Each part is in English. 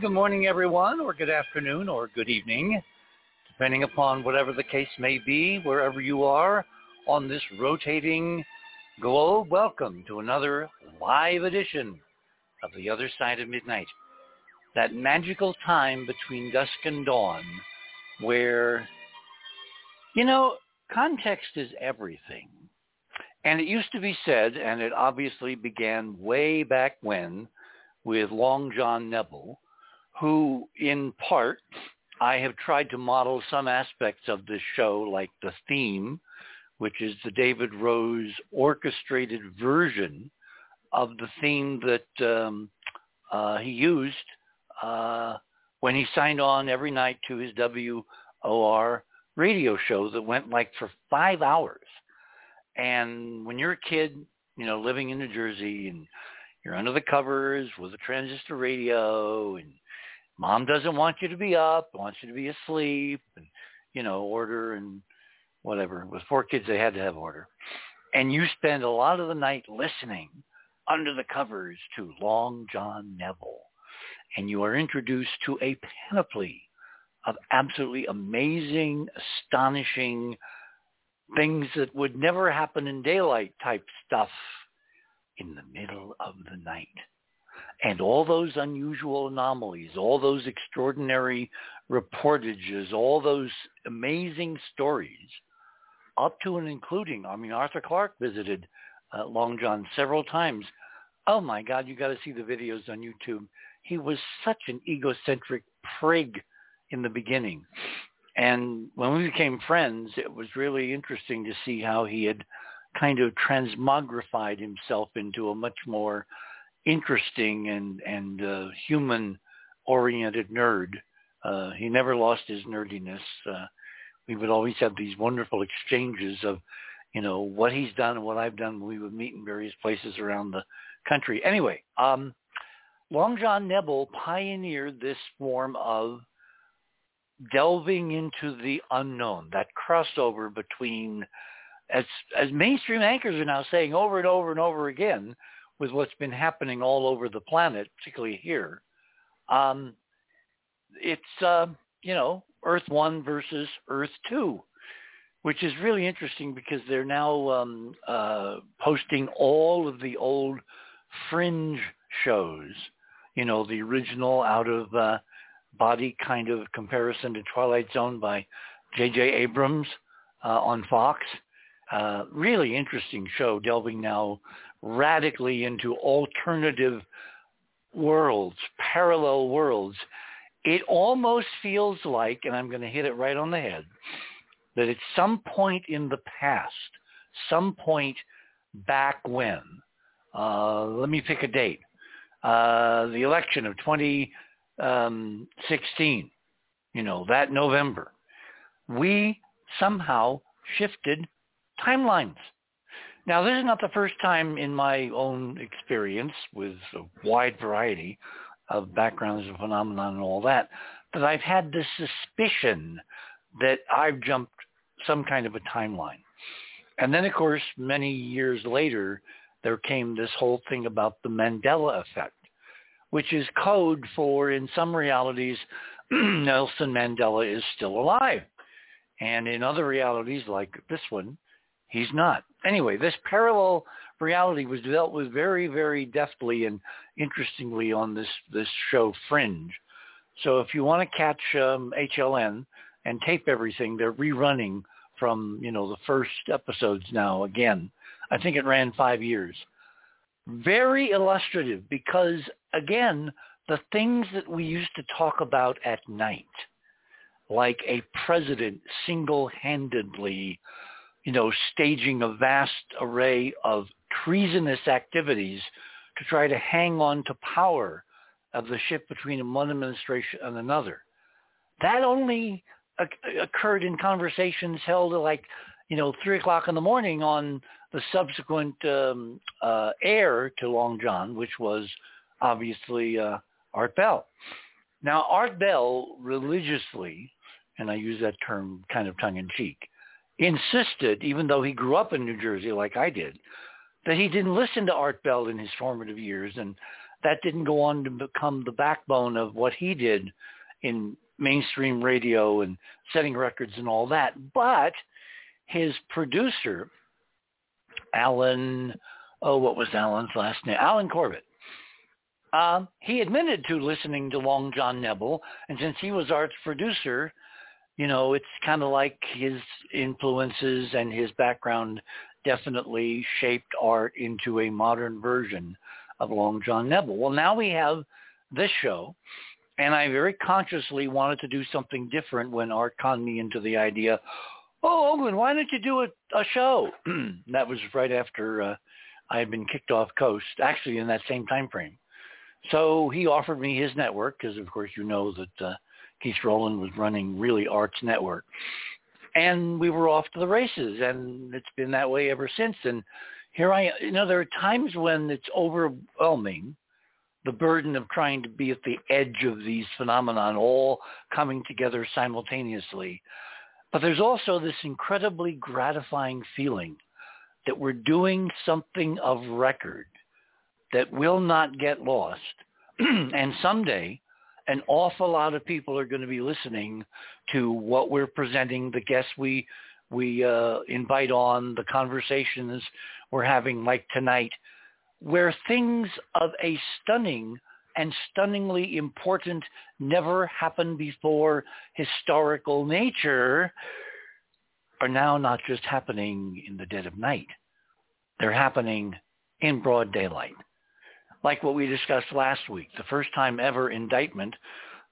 Good morning, everyone, or good afternoon, or good evening, depending upon whatever the case may be, wherever you are on this rotating globe. Welcome to another live edition of The Other Side of Midnight. That magical time between dusk and dawn where, you know, context is everything. And it used to be said, and it obviously began way back when with Long John Nebel, who in part I have tried to model some aspects of this show, like the theme, which is the David Rose orchestrated version of the theme that um, uh, he used uh, when he signed on every night to his WOR radio show that went like for five hours. And when you're a kid, you know, living in New Jersey and you're under the covers with a transistor radio and mom doesn't want you to be up, wants you to be asleep and, you know, order and whatever. With four kids, they had to have order. And you spend a lot of the night listening under the covers to Long John Nebel. And you are introduced to a panoply of absolutely amazing, astonishing things that would never happen in daylight type stuff in the middle of the night. And all those unusual anomalies, all those extraordinary reportages, all those amazing stories, up to and including, I mean, Arthur Clarke visited uh, Long John several times. Oh my God, you got to see the videos on YouTube. He was such an egocentric prig in the beginning. And when we became friends, it was really interesting to see how he had kind of transmogrified himself into a much more interesting and and uh, human oriented nerd. Uh, he never lost his nerdiness. Uh, we would always have these wonderful exchanges of, you know, what he's done and what I've done. We would meet in various places around the country. Anyway, um, Long John Nebel pioneered this form of delving into the unknown, that crossover between as as mainstream anchors are now saying over and over and over again with what's been happening all over the planet, particularly here, um, it's uh, you know Earth One versus Earth Two, which is really interesting because they're now um, uh, posting all of the old fringe shows, you know, the original out of uh, body kind of comparison to Twilight Zone by J.J. Abrams uh, on Fox uh, really interesting show delving now radically into alternative worlds, parallel worlds. It almost feels like, and I'm going to hit it right on the head, that at some point in the past, some point back when, uh, let me pick a date, uh, the election of 2016, you know, that November, we somehow shifted timelines. Now, this is not the first time in my own experience with a wide variety of backgrounds and phenomenon and all that, that I've had this suspicion that I've jumped some kind of a timeline. And then, of course, many years later, there came this whole thing about the Mandela effect, which is code for, in some realities, Nelson Mandela is still alive. And in other realities, like this one, He's not. Anyway, this parallel reality was dealt with very, very deftly and interestingly on this, this show Fringe. So if you want to catch um, HLN and tape everything, they're rerunning from, you know, the first episodes now again. I think it ran five years. Very illustrative because, again, the things that we used to talk about at night, like a president single-handedly you know, staging a vast array of treasonous activities to try to hang on to power of the shift between one administration and another. That only occurred in conversations held at like, you know, three o'clock in the morning on the subsequent um, uh, heir to Long John, which was obviously uh, Art Bell. Now, Art Bell religiously, and I use that term kind of tongue in cheek, insisted, even though he grew up in New Jersey like I did, that he didn't listen to Art Bell in his formative years and that didn't go on to become the backbone of what he did in mainstream radio and setting records and all that. But his producer, Alan, oh, what was Alan's last name? Alan Corbett. Um, he admitted to listening to Long John Nebel, and since he was Art's producer, you know, it's kind of like his influences and his background definitely shaped Art into a modern version of Long John Nebel. Well, now we have this show, and I very consciously wanted to do something different when Art conned me into the idea, oh, Ogun, why don't you do a, a show? that was right after uh, I had been kicked off Coast, actually in that same time frame. So he offered me his network because, of course, you know that uh, Keith Rowland was running really Art's network. And we were off to the races, and it's been that way ever since. And here I, you know, there are times when it's overwhelming, the burden of trying to be at the edge of these phenomenon all coming together simultaneously. But there's also this incredibly gratifying feeling that we're doing something of record that will not get lost. and someday, an awful lot of people are going to be listening to what we're presenting, the guests we we uh, invite on, the conversations we're having like tonight, where things of a stunning and stunningly important, never happened before historical nature are now not just happening in the dead of night. They're happening in broad daylight. Like what we discussed last week, the first time ever indictment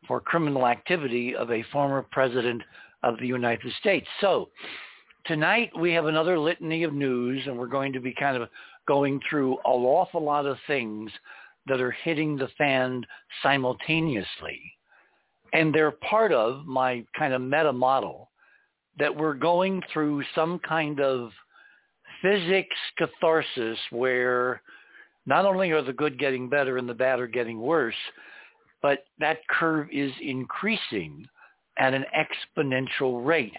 for criminal activity of a former president of the United States. So tonight we have another litany of news and we're going to be kind of going through an awful lot of things that are hitting the fan simultaneously. And they're part of my kind of meta model that we're going through some kind of physics catharsis where not only are the good getting better and the bad are getting worse, but that curve is increasing at an exponential rate.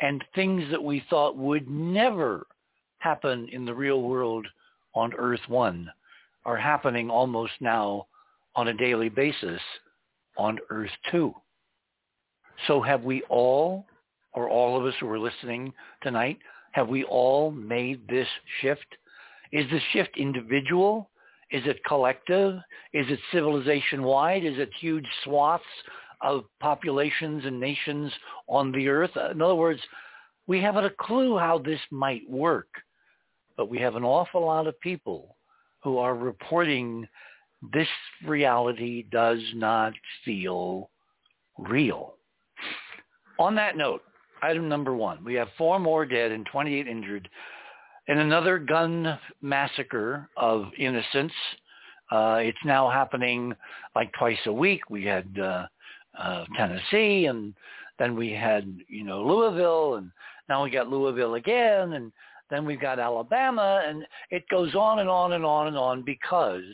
And things that we thought would never happen in the real world on Earth 1 are happening almost now on a daily basis on Earth 2. So have we all, or all of us who are listening tonight, have we all made this shift? Is the shift individual? Is it collective? Is it civilization-wide? Is it huge swaths of populations and nations on the earth? In other words, we haven't a clue how this might work, but we have an awful lot of people who are reporting this reality does not feel real. On that note, item number one, we have four more dead and 28 injured in another gun massacre of innocents. Uh, it's now happening like twice a week. We had uh, uh, Tennessee, and then we had you know Louisville, and now we got Louisville again, and then we've got Alabama, and it goes on and on and on and on because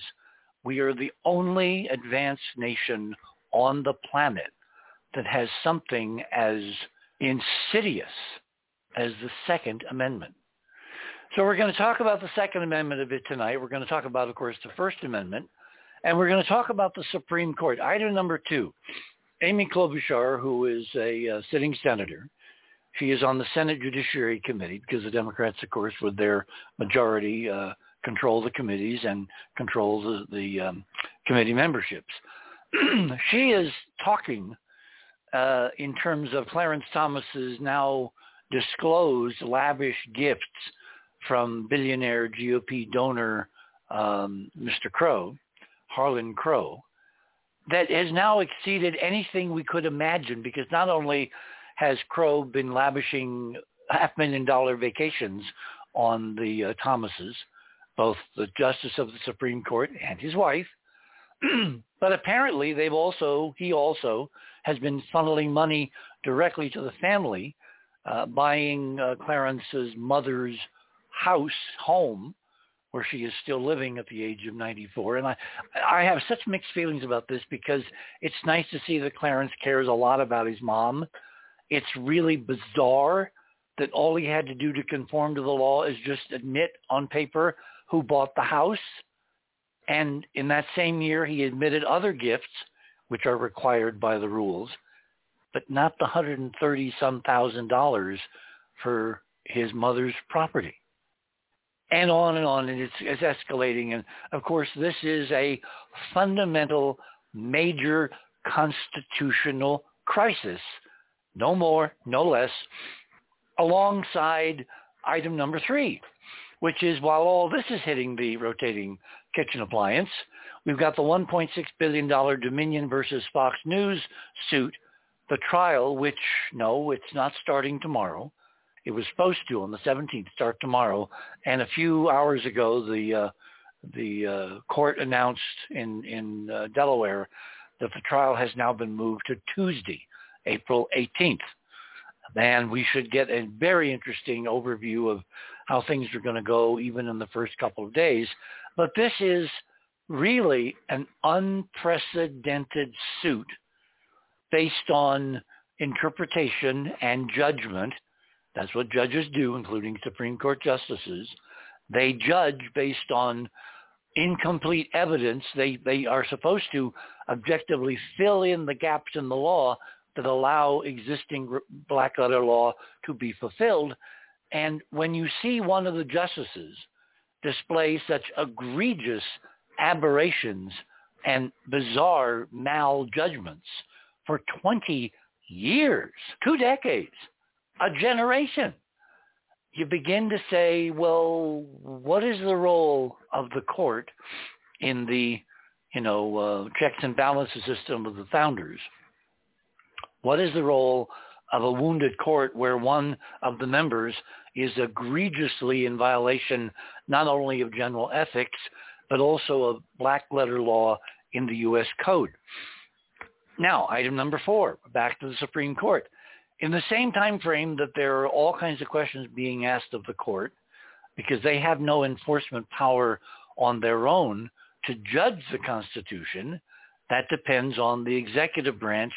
we are the only advanced nation on the planet that has something as insidious as the Second Amendment. So we're going to talk about the Second Amendment a bit tonight. We're going to talk about, of course, the First Amendment. And we're going to talk about the Supreme Court. Item number two, Amy Klobuchar, who is a uh, sitting senator, she is on the Senate Judiciary Committee because the Democrats, of course, with their majority, uh, control the committees and control the, the um, committee memberships. she is talking uh, in terms of Clarence Thomas's now disclosed lavish gifts from billionaire GOP donor um, Mr. Crow, Harlan Crow, that has now exceeded anything we could imagine because not only has Crow been lavishing half million dollar vacations on the uh, Thomases, both the Justice of the Supreme Court and his wife, but apparently they've also he also has been funneling money directly to the family, uh, buying uh, Clarence's mother's house, home, where she is still living at the age of 94. And I, I have such mixed feelings about this because it's nice to see that Clarence cares a lot about his mom. It's really bizarre that all he had to do to conform to the law is just admit on paper who bought the house. And in that same year, he admitted other gifts, which are required by the rules, but not the 130 some thousand dollars for his mother's property. And on and on, and it's, it's escalating. And of course, this is a fundamental, major constitutional crisis, no more, no less, alongside item number three, which is while all this is hitting the rotating kitchen appliance, we've got the $1.6 billion Dominion versus Fox News suit, the trial, which, no, it's not starting tomorrow. It was supposed to on the 17th start tomorrow, and a few hours ago, the uh, the uh, court announced in in uh, Delaware that the trial has now been moved to Tuesday, April 18th. And we should get a very interesting overview of how things are going to go even in the first couple of days. But this is really an unprecedented suit based on interpretation and judgment. That's what judges do, including Supreme Court justices. They judge based on incomplete evidence. They, they are supposed to objectively fill in the gaps in the law that allow existing black letter law to be fulfilled. And when you see one of the justices display such egregious aberrations and bizarre maljudgments for 20 years, two decades, a generation, you begin to say, well, what is the role of the court in the, you know, uh, checks and balances system of the founders? What is the role of a wounded court where one of the members is egregiously in violation not only of general ethics, but also of black letter law in the U.S. Code? Now, item number four, back to the Supreme Court. In the same time frame that there are all kinds of questions being asked of the court, because they have no enforcement power on their own to judge the Constitution, that depends on the executive branch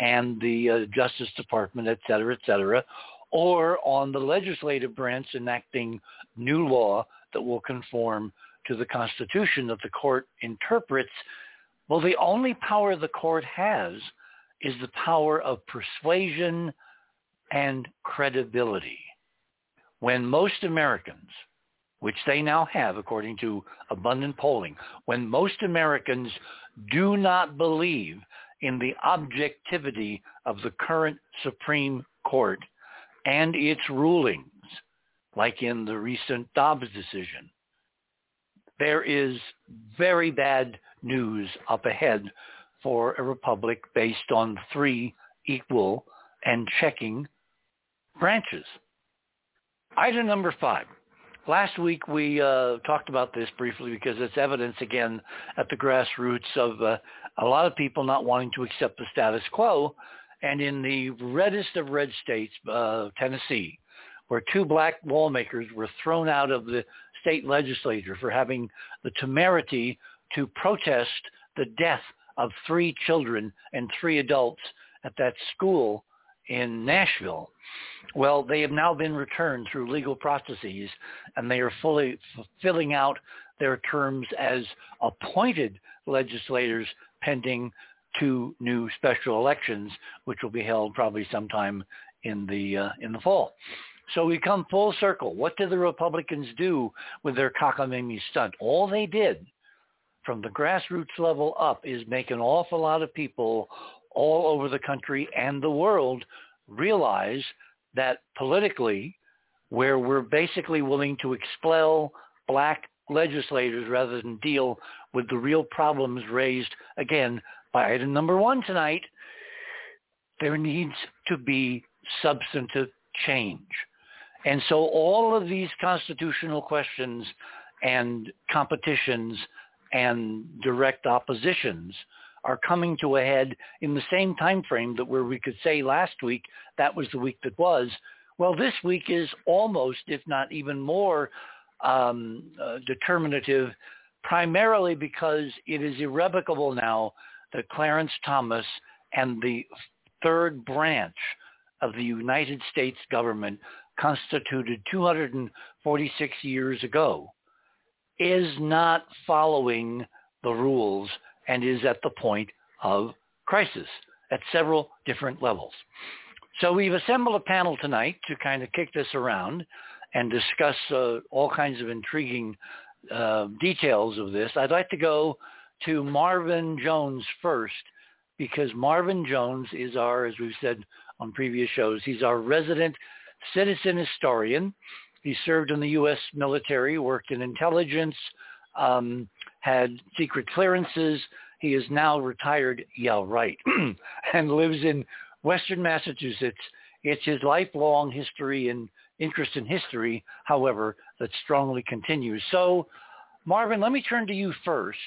and the uh, Justice Department, et cetera, et cetera, or on the legislative branch enacting new law that will conform to the Constitution that the court interprets. Well, the only power the court has is the power of persuasion and credibility. When most Americans, which they now have according to abundant polling, when most Americans do not believe in the objectivity of the current Supreme Court and its rulings, like in the recent Dobbs decision. There is very bad news up ahead for a republic based on three equal and checking branches. Item number five. Last week we uh, talked about this briefly because it's evidence again at the grassroots of uh, a lot of people not wanting to accept the status quo. And in the reddest of red states, uh, Tennessee, where two black lawmakers were thrown out of the state legislature for having the temerity to protest the death of three children and three adults at that school in Nashville. Well, they have now been returned through legal processes and they are fully filling out their terms as appointed legislators pending two new special elections, which will be held probably sometime in the uh, in the fall. So we come full circle. What did the Republicans do with their cockamamie stunt? All they did from the grassroots level up is make an awful lot of people all over the country and the world realize that politically, where we're basically willing to expel black legislators rather than deal with the real problems raised, again, by item number one tonight, there needs to be substantive change. And so all of these constitutional questions and competitions and direct oppositions are coming to a head in the same time frame that where we could say last week that was the week that was. Well, this week is almost, if not even more, um, uh, determinative, primarily because it is irrevocable now that Clarence Thomas and the third branch of the United States government constituted 246 years ago is not following the rules and is at the point of crisis at several different levels. So we've assembled a panel tonight to kind of kick this around and discuss uh, all kinds of intriguing uh, details of this. I'd like to go to Marvin Jones first because Marvin Jones is our, as we've said on previous shows, he's our resident citizen historian. He served in the U.S. military, worked in intelligence, um, had secret clearances. He is now retired, yeah, right, and lives in Western Massachusetts. It's his lifelong history and interest in history, however, that strongly continues. So, Marvin, let me turn to you first.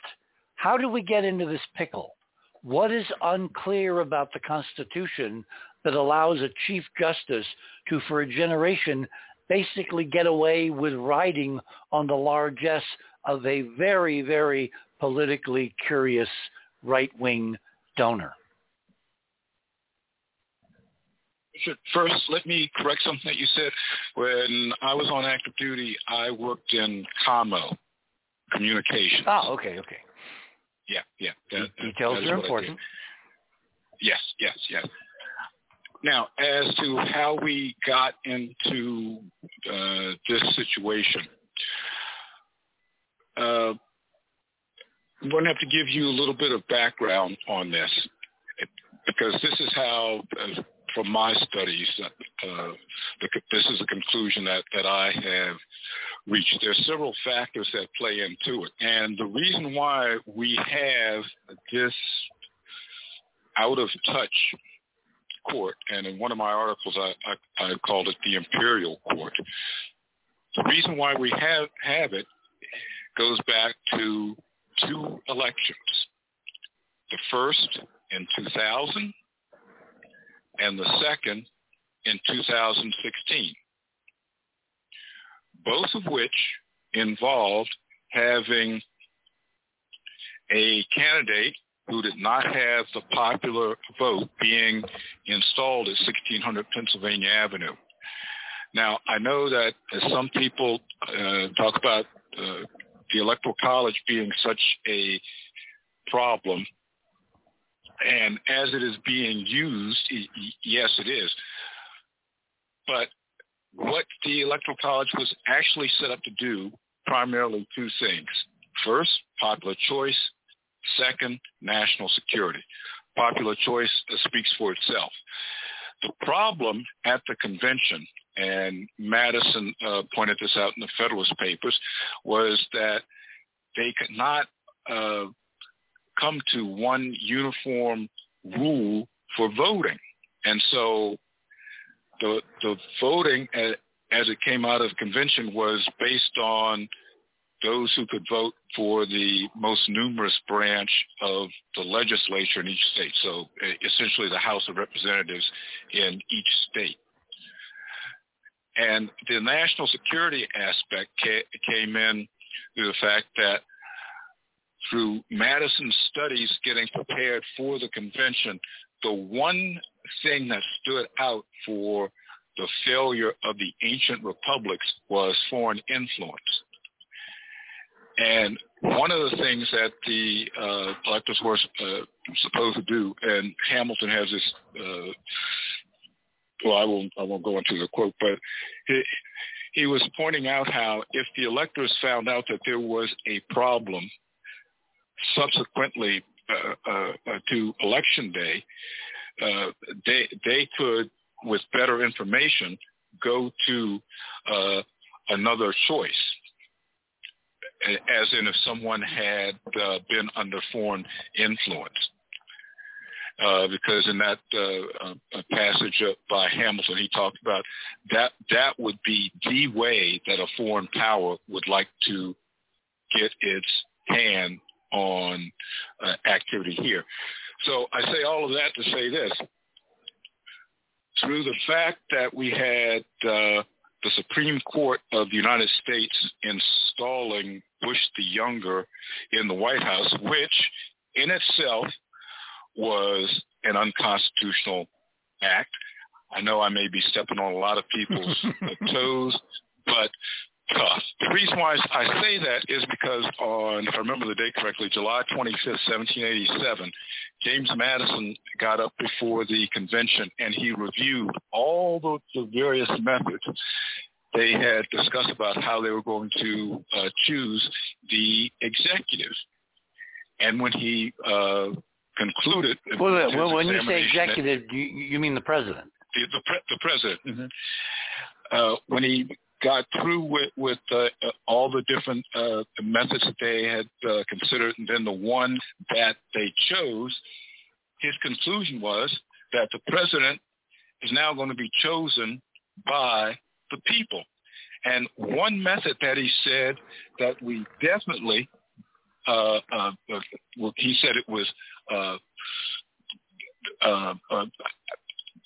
How do we get into this pickle? What is unclear about the Constitution that allows a Chief Justice to, for a generation, basically get away with riding on the largesse of a very, very politically curious right-wing donor? First, let me correct something that you said. When I was on active duty, I worked in commo, communications. Oh, okay, okay. Yeah, yeah. That, Details that are important. Yes, yes, yes. Now, as to how we got into uh, this situation, uh, I'm going to have to give you a little bit of background on this because this is how, uh, from my studies, uh, this is a conclusion that, that I have reached. There are several factors that play into it. And the reason why we have this out of touch court, and in one of my articles I, I, I called it the imperial court. The reason why we have, have it goes back to two elections. The first in 2000 and the second in 2016 both of which involved having a candidate who did not have the popular vote being installed at 1600 Pennsylvania Avenue. Now, I know that some people uh, talk about uh, the Electoral College being such a problem, and as it is being used, yes, it is. But what the Electoral College was actually set up to do, primarily two things. First, popular choice. Second, national security. Popular choice speaks for itself. The problem at the convention, and Madison uh, pointed this out in the Federalist Papers, was that they could not uh, come to one uniform rule for voting. And so the the voting as, as it came out of convention was based on those who could vote for the most numerous branch of the legislature in each state. So essentially the House of Representatives in each state. And the national security aspect came in through the fact that through Madison's studies getting prepared for the convention, the one thing that stood out for the failure of the ancient republics was foreign influence. And one of the things that the uh, electors were uh, supposed to do, and Hamilton has this, uh, well, I won't, I won't go into the quote, but he, he was pointing out how if the electors found out that there was a problem subsequently uh, uh, uh to election day, uh, they they could, with better information, go to uh, another choice. As in, if someone had uh, been under foreign influence. Uh, because in that uh, uh, passage by Hamilton, he talked about that that would be the way that a foreign power would like to get its hand on uh, activity here. So I say all of that to say this. Through the fact that we had uh, the Supreme Court of the United States installing Bush the Younger in the White House, which in itself was an unconstitutional act. I know I may be stepping on a lot of people's toes, but tough. The reason why I say that is because on, if I remember the date correctly, July 25th, 1787, James Madison got up before the convention and he reviewed all the, the various methods they had discussed about how they were going to uh, choose the executive. And when he uh, concluded, well, well when you say executive, you, you mean the president? The, the, pre- the president. Mm-hmm. Uh, when he got through with, with uh, all the different uh, methods that they had uh, considered, and then the one that they chose, his conclusion was that the president is now going to be chosen by the people. And one method that he said that we definitely, uh, uh, uh, well, he said it was uh, uh, uh,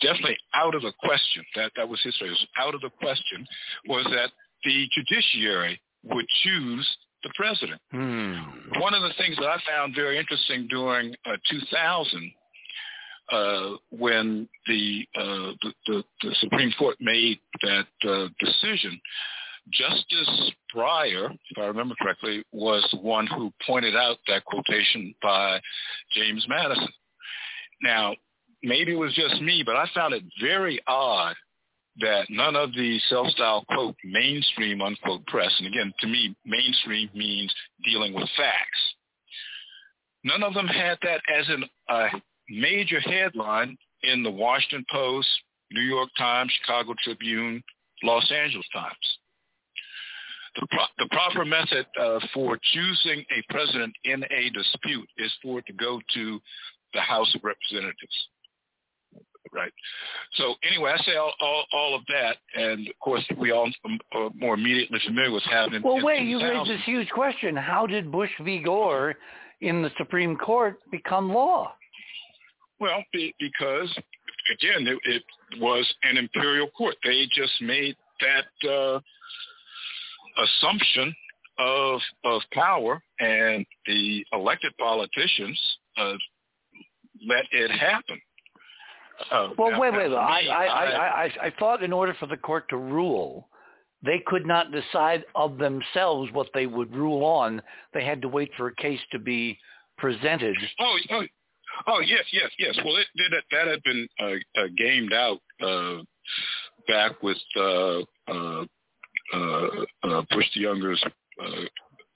definitely out of the question. That that was his phrase. Out of the question was that the judiciary would choose the president. Hmm. One of the things that I found very interesting during uh, 2000, uh, when the, uh, the, the, the Supreme Court made that uh, decision, Justice Breyer, if I remember correctly, was the one who pointed out that quotation by James Madison. Now, maybe it was just me, but I found it very odd that none of the self-styled quote mainstream unquote press, and again, to me, mainstream means dealing with facts. None of them had that as an uh, major headline in the Washington Post, New York Times, Chicago Tribune, Los Angeles Times. The, pro- the proper method uh, for choosing a president in a dispute is for it to go to the House of Representatives right? So anyway, I say all, all, all of that, and of course we all are more immediately familiar with happening. Well, wait, you raised this huge question: How did Bush v. Gore in the Supreme Court become law? Well, because again, it, it was an imperial court. They just made that uh, assumption of of power, and the elected politicians uh, let it happen. Oh, well, wait, wait, wait. I, I, I, I, I thought in order for the court to rule, they could not decide of themselves what they would rule on. They had to wait for a case to be presented. Oh, oh, oh yes, yes, yes. Well, it, it, that had been uh, uh, gamed out uh, back with uh, uh, uh, uh, Bush the Younger's. Uh,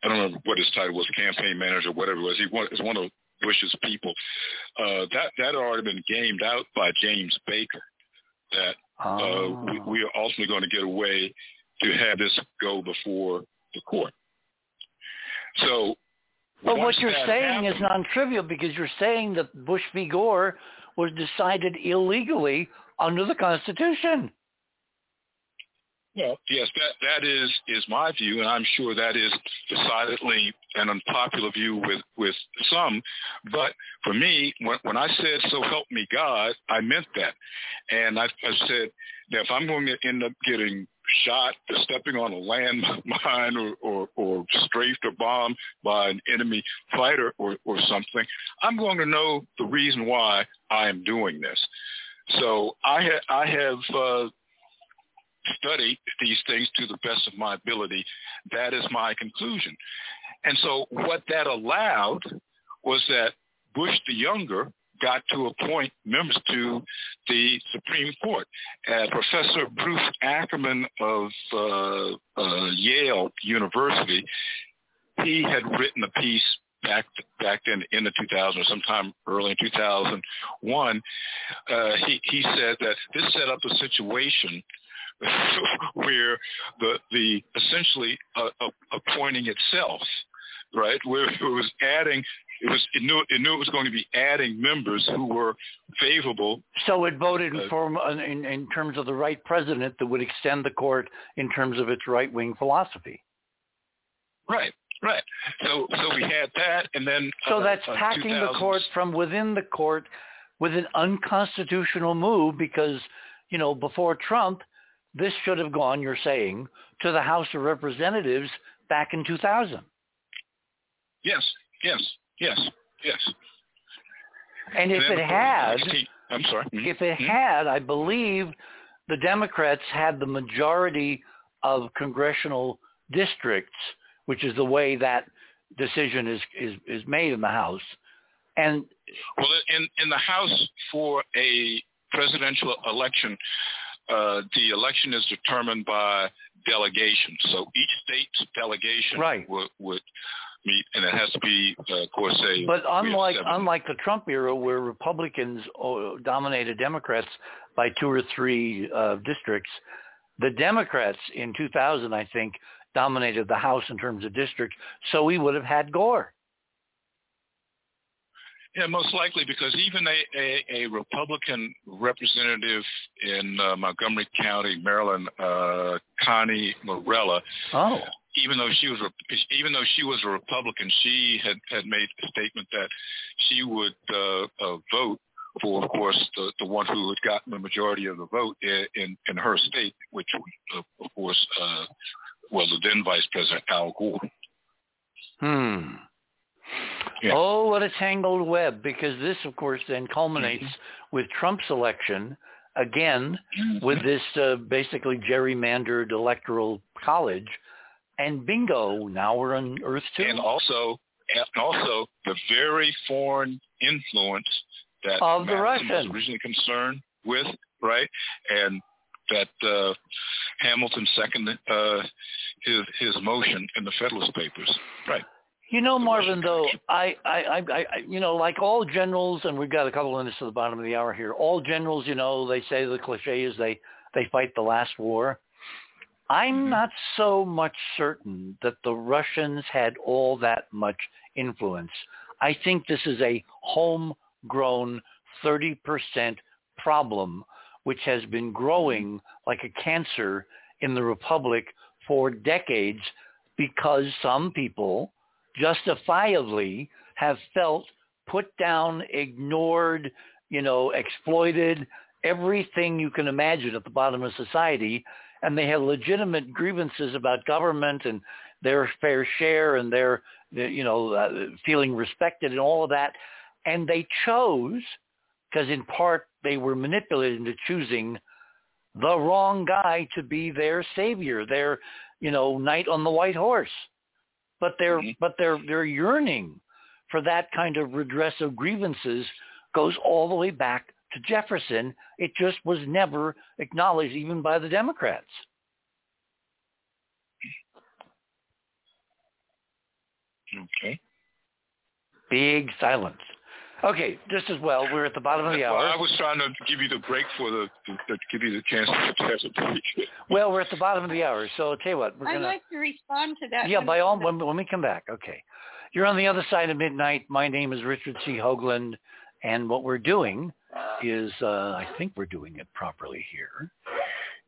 I don't remember what his title was, campaign manager, whatever it was. He was one of Bush's people. Uh, that that had already been gamed out by James Baker. That uh, oh. we, we are ultimately going to get a way to have this go before the court. So, but what you're saying happened, is non-trivial because you're saying that Bush v. Gore was decided illegally under the Constitution. Well, yes, that that is is my view, and I'm sure that is decidedly an unpopular view with with some. But for me, when, when I said "So help me God," I meant that, and I, I said that if I'm going to end up getting shot, stepping on a landmine, or, or or strafed or bombed by an enemy fighter or or something, I'm going to know the reason why I am doing this. So I ha- I have. Uh, study these things to the best of my ability. That is my conclusion. And so what that allowed was that Bush the Younger got to appoint members to the Supreme Court. Uh, Professor Bruce Ackerman of uh, uh, Yale University, he had written a piece back back then in the 2000 or sometime early in 2001. Uh, he he said that this set up a situation where the the essentially uh, appointing itself, right, where it was adding. It was it knew it knew it was going to be adding members who were favorable. So it voted in, uh, form, in, in terms of the right president that would extend the court in terms of its right wing philosophy. Right, right. So so we had that, and then so uh, that's uh, packing the court from within the court with an unconstitutional move because you know before Trump this should have gone, you're saying, to the House of Representatives back in 2000. Yes, yes, yes, yes. And if it had, I'm sorry. Mm-hmm. If it mm-hmm. had, I believe the Democrats had the majority of congressional districts, which is the way that decision is is, is made in the House. And well, in in the House for a presidential election, uh, the election is determined by delegation. So each state's delegation right. would, would meet, and it has to be, uh, of course, a. But unlike unlike the Trump era, where Republicans uh, dominated Democrats by two or three uh, districts, the Democrats in 2000, I think, dominated the House in terms of districts. So we would have had Gore. Yeah, most likely because even a, a, a Republican representative in uh, Montgomery County, Maryland, uh, Connie Morella, oh. Even though she was even though she was a Republican, she had had made a statement that she would uh, uh, vote for, of course, the, the one who had gotten the majority of the vote in in, in her state, which uh, of course uh, was the then Vice President Al Gore. Hmm. Yeah. Oh, what a tangled web! Because this, of course, then culminates mm-hmm. with Trump's election again mm-hmm. with this uh, basically gerrymandered electoral college, and bingo, now we're on Earth two. And also, and also the very foreign influence that of the Russians was originally concerned with, right? And that uh, Hamilton seconded uh, his his motion in the Federalist Papers, right? You know, Marvin, though, I, I, I, I, you know, like all generals, and we've got a couple of minutes to the bottom of the hour here. All generals, you know, they say the cliche is they, they fight the last war. I'm mm-hmm. not so much certain that the Russians had all that much influence. I think this is a homegrown 30% problem, which has been growing like a cancer in the Republic for decades because some people justifiably have felt put down, ignored, you know, exploited, everything you can imagine at the bottom of society. And they had legitimate grievances about government and their fair share and their, you know, uh, feeling respected and all of that. And they chose, because in part they were manipulated into choosing the wrong guy to be their savior, their, you know, knight on the white horse but their mm-hmm. but their their yearning for that kind of redress of grievances goes all the way back to Jefferson. It just was never acknowledged even by the Democrats. Okay. Big silence. Okay, just as well. We're at the bottom of the hour. Well, I was trying to give you the break for the to, to give you the chance to pass a break. well, we're at the bottom of the hour, so I'll tell you what. We're I'd gonna... like to respond to that. Yeah, by all when, when we come back. Okay, you're on the other side of midnight. My name is Richard C. Hoagland, and what we're doing is, uh, I think we're doing it properly here,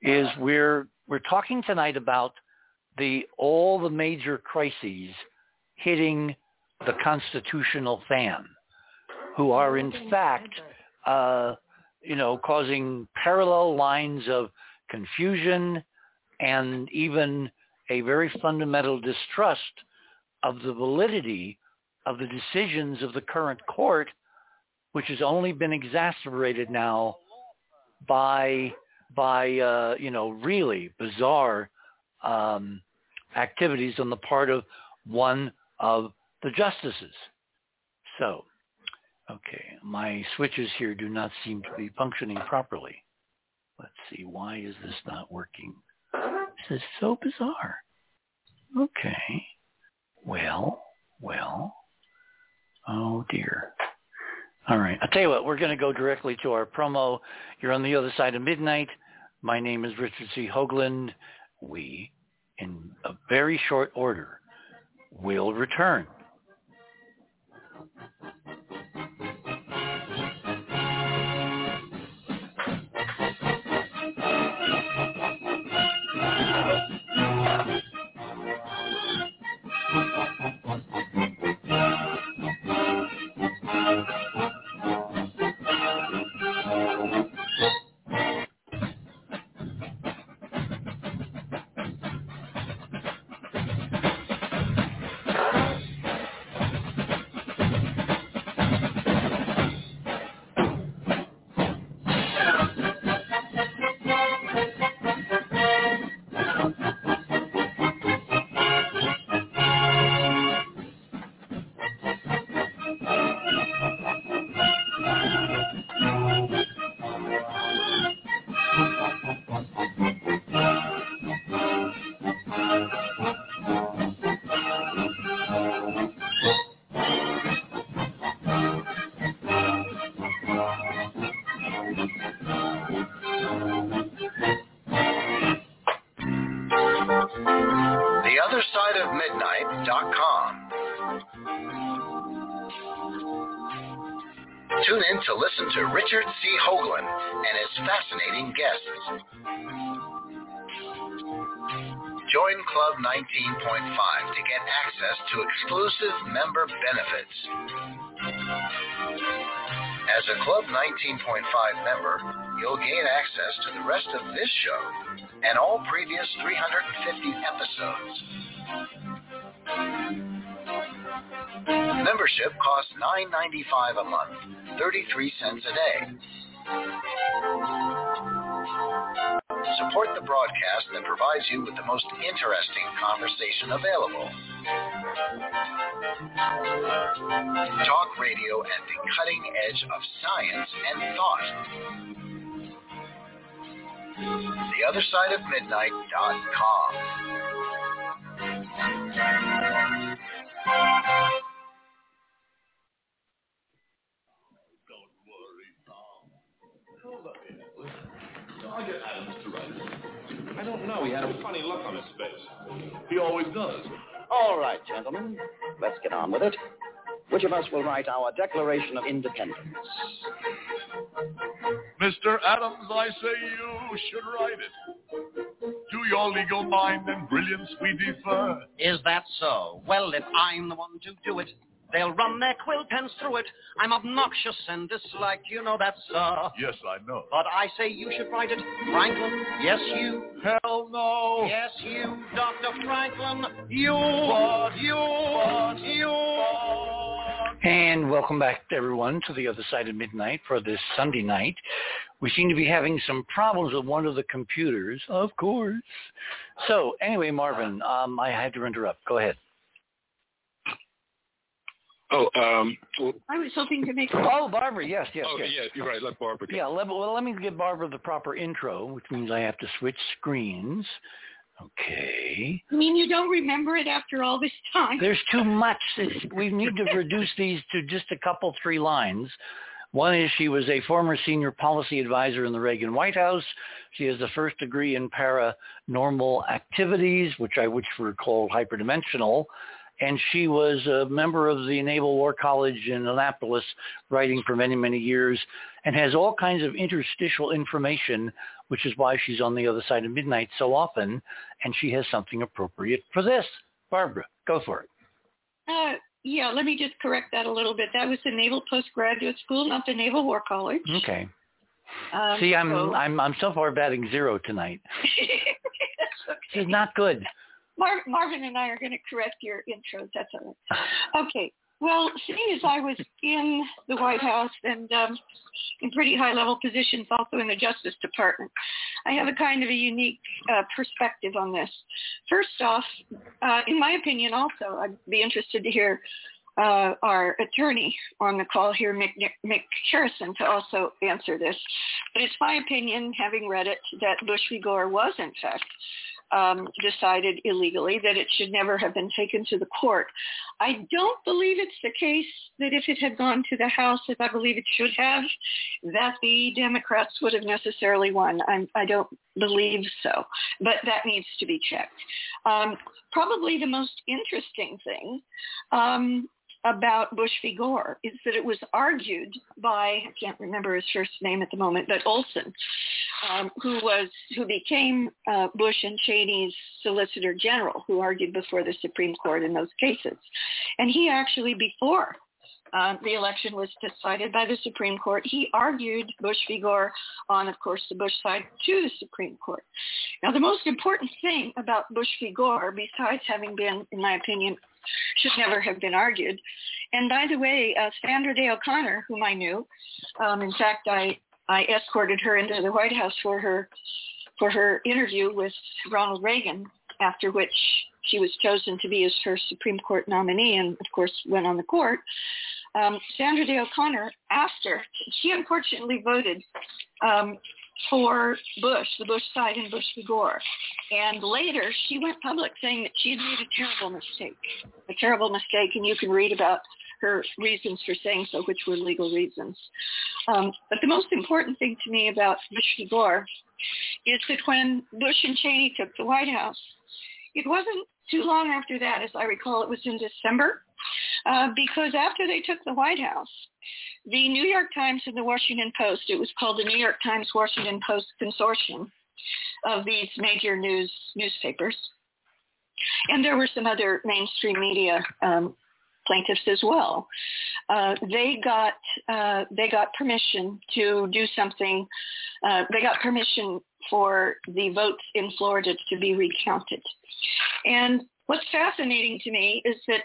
is we're we're talking tonight about the all the major crises hitting the constitutional fan who are in fact, uh, you know, causing parallel lines of confusion and even a very fundamental distrust of the validity of the decisions of the current court, which has only been exacerbated now by by uh, you know really bizarre um, activities on the part of one of the justices. So Okay, my switches here do not seem to be functioning properly. Let's see, why is this not working? This is so bizarre. Okay, well, well, oh dear. All right, I'll tell you what, we're going to go directly to our promo. You're on the other side of midnight. My name is Richard C. Hoagland. We, in a very short order, will return. Join Club 19.5 to get access to exclusive member benefits. As a Club 19.5 member, you'll gain access to the rest of this show and all previous 350 episodes. Membership costs $9.95 a month, 33 cents a day. Support the broadcast that provides you with the most interesting conversation available. Talk radio at the cutting edge of science and thought. The other side of midnight.com. I'll get Adams to write it. I don't know. He had a funny look on his face. He always does. All right, gentlemen. Let's get on with it. Which of us will write our Declaration of Independence? Mr. Adams, I say you should write it. To your legal mind and brilliance we defer. Is that so? Well, if I'm the one to do it, they'll run their quill pens through it. I'm obnoxious and disliked, you know that, sir. Yes, I know. But I say you should write it. Franklin, yes, you. Hell no. Yes, you, Dr. Franklin. You, But- you, but- you. And welcome back, everyone, to the other side of midnight for this Sunday night. We seem to be having some problems with one of the computers, of course. So, anyway, Marvin, um, I had to interrupt. Go ahead. Oh, um, well, I was hoping to make. Oh, Barbara, yes, yes, oh yes. yeah, you're right. Let Barbara go. Yeah, let, well, let me give Barbara the proper intro, which means I have to switch screens. Okay. I mean, you don't remember it after all this time. There's too much. It's, we need to reduce these to just a couple, three lines. One is she was a former senior policy advisor in the Reagan White House. She has a first degree in paranormal activities, which I which were called hyperdimensional. And she was a member of the Naval War College in Annapolis, writing for many, many years, and has all kinds of interstitial information, which is why she's on the other side of midnight so often, and she has something appropriate for this. Barbara, go for it. Uh, yeah, let me just correct that a little bit. That was the Naval Postgraduate School, not the Naval War College. Okay. Um, See, I'm so- I'm I'm so far batting zero tonight. This is not good. Mar- Marvin and I are going to correct your intros. That's all right. Okay. Well, seeing as I was in the White House and um, in pretty high-level positions, also in the Justice Department, I have a kind of a unique uh, perspective on this. First off, uh, in my opinion, also, I'd be interested to hear uh, our attorney on the call here, Mick, Mick Harrison, to also answer this. But it's my opinion, having read it, that Bush v. Gore was, in fact, um, decided illegally, that it should never have been taken to the court. I don't believe it's the case that if it had gone to the House, as I believe it should have, that the Democrats would have necessarily won. I'm, I don't believe so, but that needs to be checked. Um, probably the most interesting thing um, about Bush v. Gore is that it was argued by I can't remember his first name at the moment, but Olson, um, who was who became uh, Bush and Cheney's Solicitor General, who argued before the Supreme Court in those cases, and he actually before. Uh, the election was decided by the Supreme Court. He argued Bush v. Gore on, of course, the Bush side to the Supreme Court. Now, the most important thing about Bush v. Gore, besides having been, in my opinion, should never have been argued. And by the way, uh, Sandra Day O'Connor, whom I knew, um, in fact, I, I escorted her into the White House for her for her interview with Ronald Reagan, after which she was chosen to be his first Supreme Court nominee, and of course went on the court. Um, Sandra Day O'Connor, after she unfortunately voted um, for Bush, the Bush side and Bush v. Gore. And later she went public saying that she had made a terrible mistake, a terrible mistake, and you can read about her reasons for saying so, which were legal reasons. Um, but the most important thing to me about Bush v. Gore is that when Bush and Cheney took the White House, it wasn't too long after that, as I recall, it was in December, uh, because after they took the White House, the New York Times and the Washington Post, it was called the New York Times Washington Post Consortium of these major news newspapers. And there were some other mainstream media um, plaintiffs as well. Uh, they got uh, they got permission to do something. Uh, they got permission for the votes in Florida to be recounted. And what's fascinating to me is that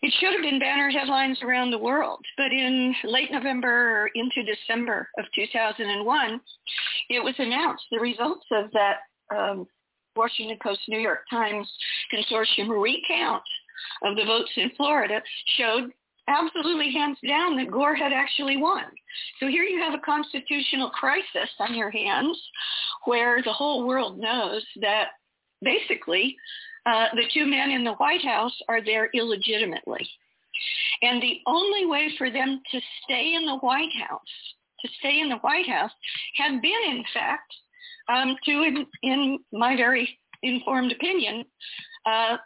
it should have been banner headlines around the world, but in late November or into December of 2001, it was announced the results of that um, Washington Post New York Times consortium recount of the votes in Florida showed absolutely hands down that Gore had actually won. So here you have a constitutional crisis on your hands where the whole world knows that basically uh, the two men in the White House are there illegitimately. And the only way for them to stay in the White House, to stay in the White House, had been, in fact, um, to, in, in, my very informed opinion, uh,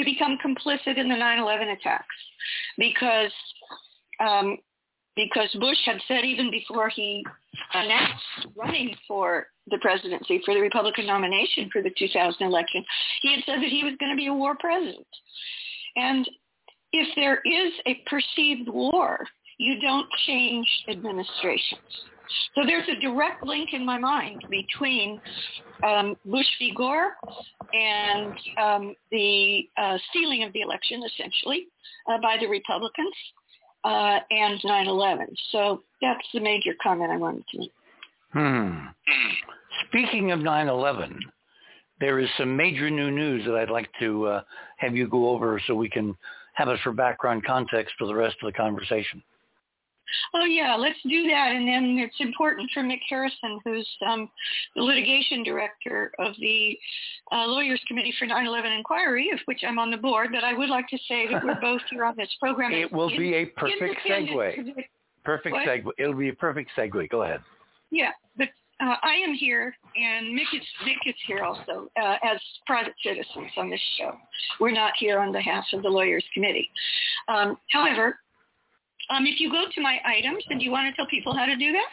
to become complicit in the 9/11 attacks, because um, because Bush had said even before he announced running for the presidency for the Republican nomination for the 2000 election, he had said that he was going to be a war president. And if there is a perceived war, you don't change administrations. So there's a direct link in my mind between um, Bush v. Gore and um, the uh, stealing of the election, essentially, uh, by the Republicans uh, and 9/11. So that's the major comment I wanted to make. Hmm. Speaking of 9/11, there is some major new news that I'd like to uh, have you go over so we can have it for background context for the rest of the conversation. Oh yeah, let's do that. And then it's important for Mick Harrison, who's um, the litigation director of the uh, Lawyers Committee for 9/11 Inquiry, of which I'm on the board. But I would like to say that we're both here on this program. it will be a perfect segue. Perfect what? segue. It'll be a perfect segue. Go ahead. Yeah, but uh, I am here, and Mick is, Mick is here also uh, as private citizens on this show. We're not here on behalf of the Lawyers Committee. Um, however, um, if you go to my items, and do you want to tell people how to do that?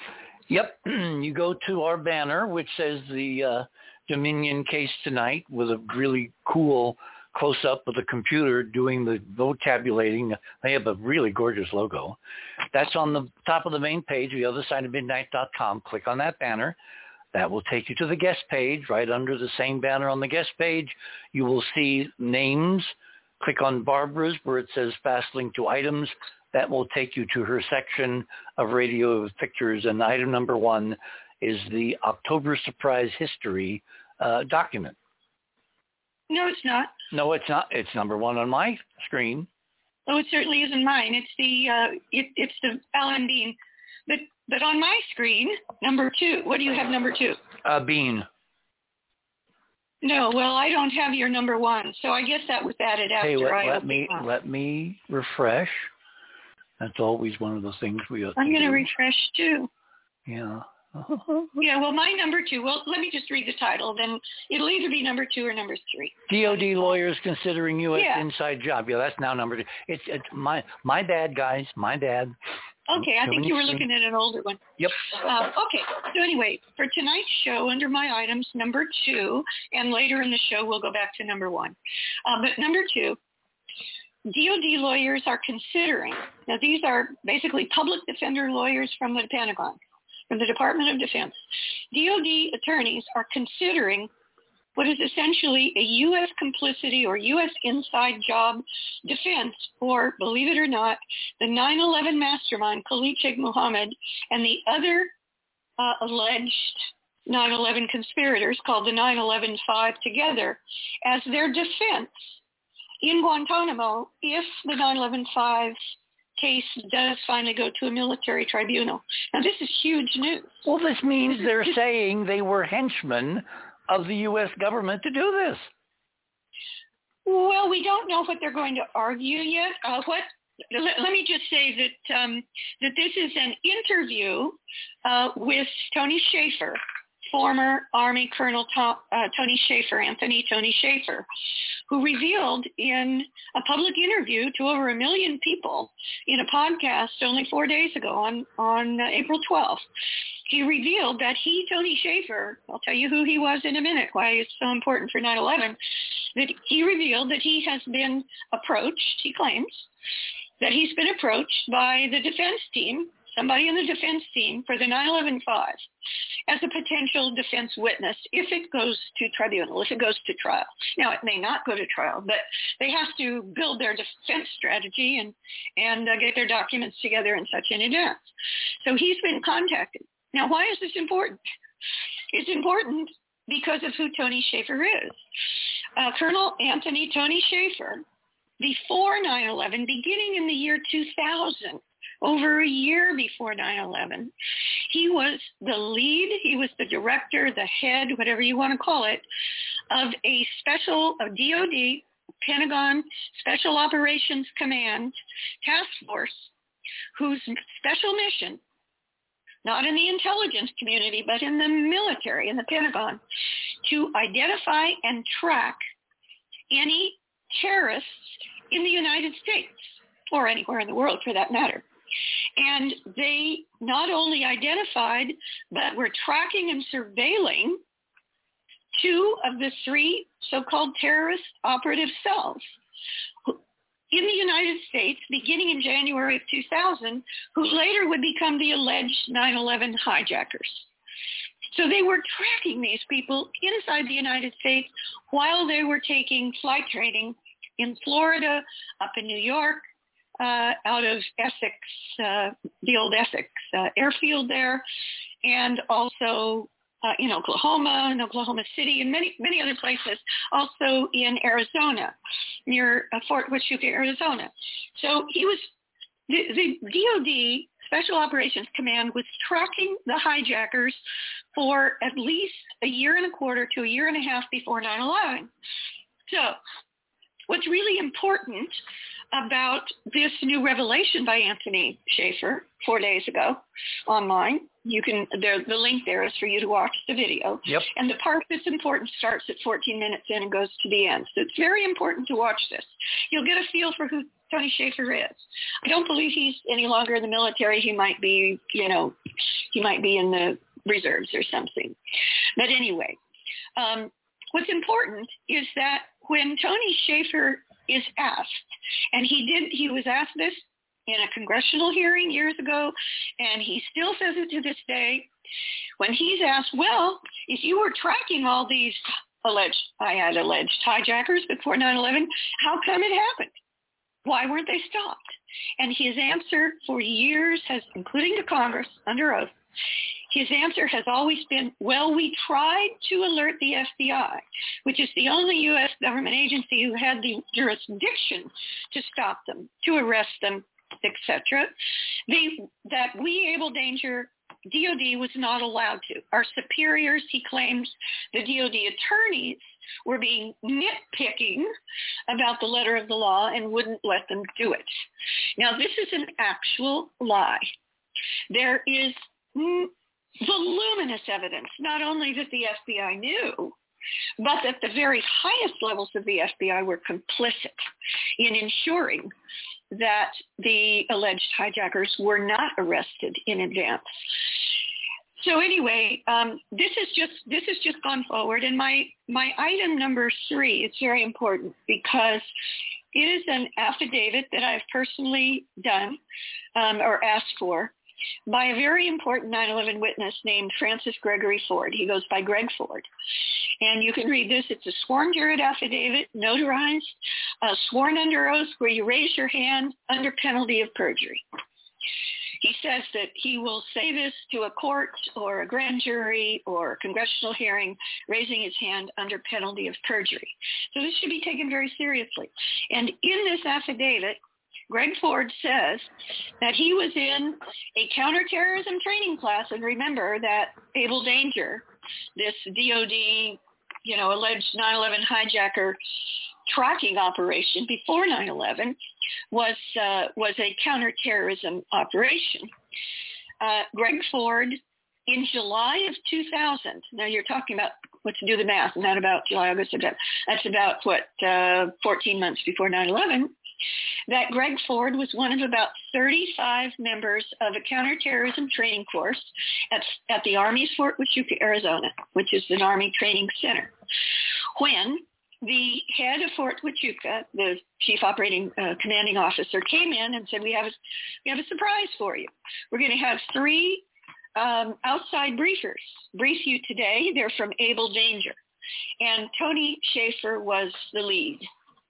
Yep. you go to our banner, which says the uh, Dominion case tonight with a really cool close-up of the computer doing the vote tabulating. They have a really gorgeous logo. That's on the top of the main page, the other side of midnight.com. Click on that banner. That will take you to the guest page. Right under the same banner on the guest page, you will see names. Click on Barbara's where it says fast link to items. That will take you to her section of radio pictures. And item number one is the October Surprise History uh, document. No, it's not. No, it's not. It's number one on my screen. Oh, it certainly isn't mine. It's the uh, it, it's the Alan Bean, but but on my screen, number two. What do you have number two? Uh, Bean. No, well, I don't have your number one, so I guess that was added after hey, let, I let me let me refresh. That's always one of the things we. I'm going to refresh too. Yeah. yeah, well, my number two. Well, let me just read the title. Then it'll either be number two or number three. DOD lawyers considering U.S. Yeah. inside job. Yeah, that's now number two. It's it's my my bad, guys. My bad. Okay, I think you were looking at an older one. Yep. Uh, okay, so anyway, for tonight's show, under my items, number two, and later in the show, we'll go back to number one. Uh, but number two, DOD lawyers are considering, now these are basically public defender lawyers from the Pentagon, from the Department of Defense. DOD attorneys are considering what is essentially a U.S. complicity or U.S. inside job defense for, believe it or not, the 9-11 mastermind, Khalid Sheikh Mohammed, and the other uh, alleged 9-11 conspirators called the 9-11 Five together as their defense in Guantanamo if the 9-11 Five case does finally go to a military tribunal. Now, this is huge news. Well, this means they're saying they were henchmen of the U.S. government to do this. Well, we don't know what they're going to argue yet. Uh, what let, let, me just say that um, that this is an interview uh, with Tony Shaffer, former Army Colonel uh, Tony Shaffer, Anthony Tony Shaffer, who revealed in a public interview to over a million people in a podcast only four days ago on, on uh, April 12th, he revealed that he, Tony Shaffer, I'll tell you who he was in a minute, why it's so important for 9-11, that he revealed that he has been approached, he claims, that he's been approached by the defense team somebody in the defense team for the 9-11 5 as a potential defense witness if it goes to tribunal, if it goes to trial. Now, it may not go to trial, but they have to build their defense strategy and, and uh, get their documents together in such an advance. So he's been contacted. Now, why is this important? It's important because of who Tony Shaffer is. Uh, Colonel Anthony Tony Shaffer, before 9-11, beginning in the year 2000, over a year before 9-11. He was the lead, he was the director, the head, whatever you want to call it, of a special, a DOD, Pentagon Special Operations Command task force whose special mission, not in the intelligence community, but in the military, in the Pentagon, to identify and track any terrorists in the United States or anywhere in the world for that matter. And they not only identified, but were tracking and surveilling two of the three so-called terrorist operative cells in the United States beginning in January of 2000, who later would become the alleged 9-11 hijackers. So they were tracking these people inside the United States while they were taking flight training in Florida, up in New York, uh, out of Essex, uh, the old Essex uh, airfield there, and also uh, in Oklahoma, in Oklahoma City, and many many other places. Also in Arizona, near uh, Fort Huachuca, Arizona. So he was the, the DoD Special Operations Command was tracking the hijackers for at least a year and a quarter to a year and a half before 9/11. So what's really important about this new revelation by Anthony Shaffer four days ago online. You can there, the link there is for you to watch the video. Yep. And the part that's important starts at 14 minutes in and goes to the end. So it's very important to watch this. You'll get a feel for who Tony Shaffer is. I don't believe he's any longer in the military. He might be, you know, he might be in the reserves or something. But anyway, um, what's important is that when Tony Shaffer is asked, and he did, he was asked this in a congressional hearing years ago, and he still says it to this day. When he's asked, well, if you were tracking all these alleged, I had alleged hijackers before 9-11, how come it happened? Why weren't they stopped? And his answer for years has, including to Congress under oath, his answer has always been, well, we tried to alert the FBI, which is the only U.S. government agency who had the jurisdiction to stop them, to arrest them, etc. That we, Able Danger, DOD was not allowed to. Our superiors, he claims, the DOD attorneys were being nitpicking about the letter of the law and wouldn't let them do it. Now, this is an actual lie. There is voluminous evidence, not only that the FBI knew, but that the very highest levels of the FBI were complicit in ensuring that the alleged hijackers were not arrested in advance. So anyway, um, this is just this has just gone forward, and my my item number three is very important because it is an affidavit that I've personally done um, or asked for by a very important 9-11 witness named Francis Gregory Ford. He goes by Greg Ford. And you can read this. It's a sworn jurat affidavit, notarized, uh, sworn under oath where you raise your hand under penalty of perjury. He says that he will say this to a court or a grand jury or a congressional hearing, raising his hand under penalty of perjury. So this should be taken very seriously. And in this affidavit, Greg Ford says that he was in a counterterrorism training class, and remember that Able Danger, this DOD, you know, alleged 9/11 hijacker tracking operation before 9/11 was uh, was a counterterrorism operation. Uh, Greg Ford in July of 2000, now you're talking about, let's do the math, not about July, August, September. That's about, what, uh, 14 months before 9-11, that Greg Ford was one of about 35 members of a counterterrorism training course at, at the Army's Fort Huachuca, Arizona, which is an Army training center. When the head of Fort Huachuca, the chief operating uh, commanding officer, came in and said, "We have a we have a surprise for you. We're going to have three um, outside briefers brief you today. They're from Able Danger, and Tony Shaffer was the lead."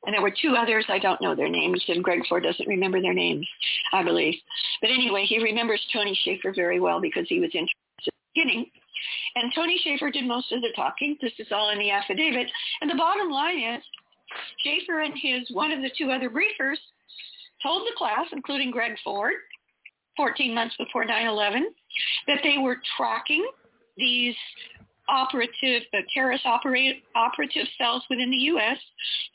And there were two others, I don't know their names, and Greg Ford doesn't remember their names, I believe. But anyway, he remembers Tony Shaffer very well because he was interested at the beginning. And Tony Shaffer did most of the talking. This is all in the affidavit. And the bottom line is Shaffer and his one of the two other briefers told the class, including Greg Ford, 14 months before 9-11, that they were tracking these operative, uh, terrorist operate, operative cells within the U.S.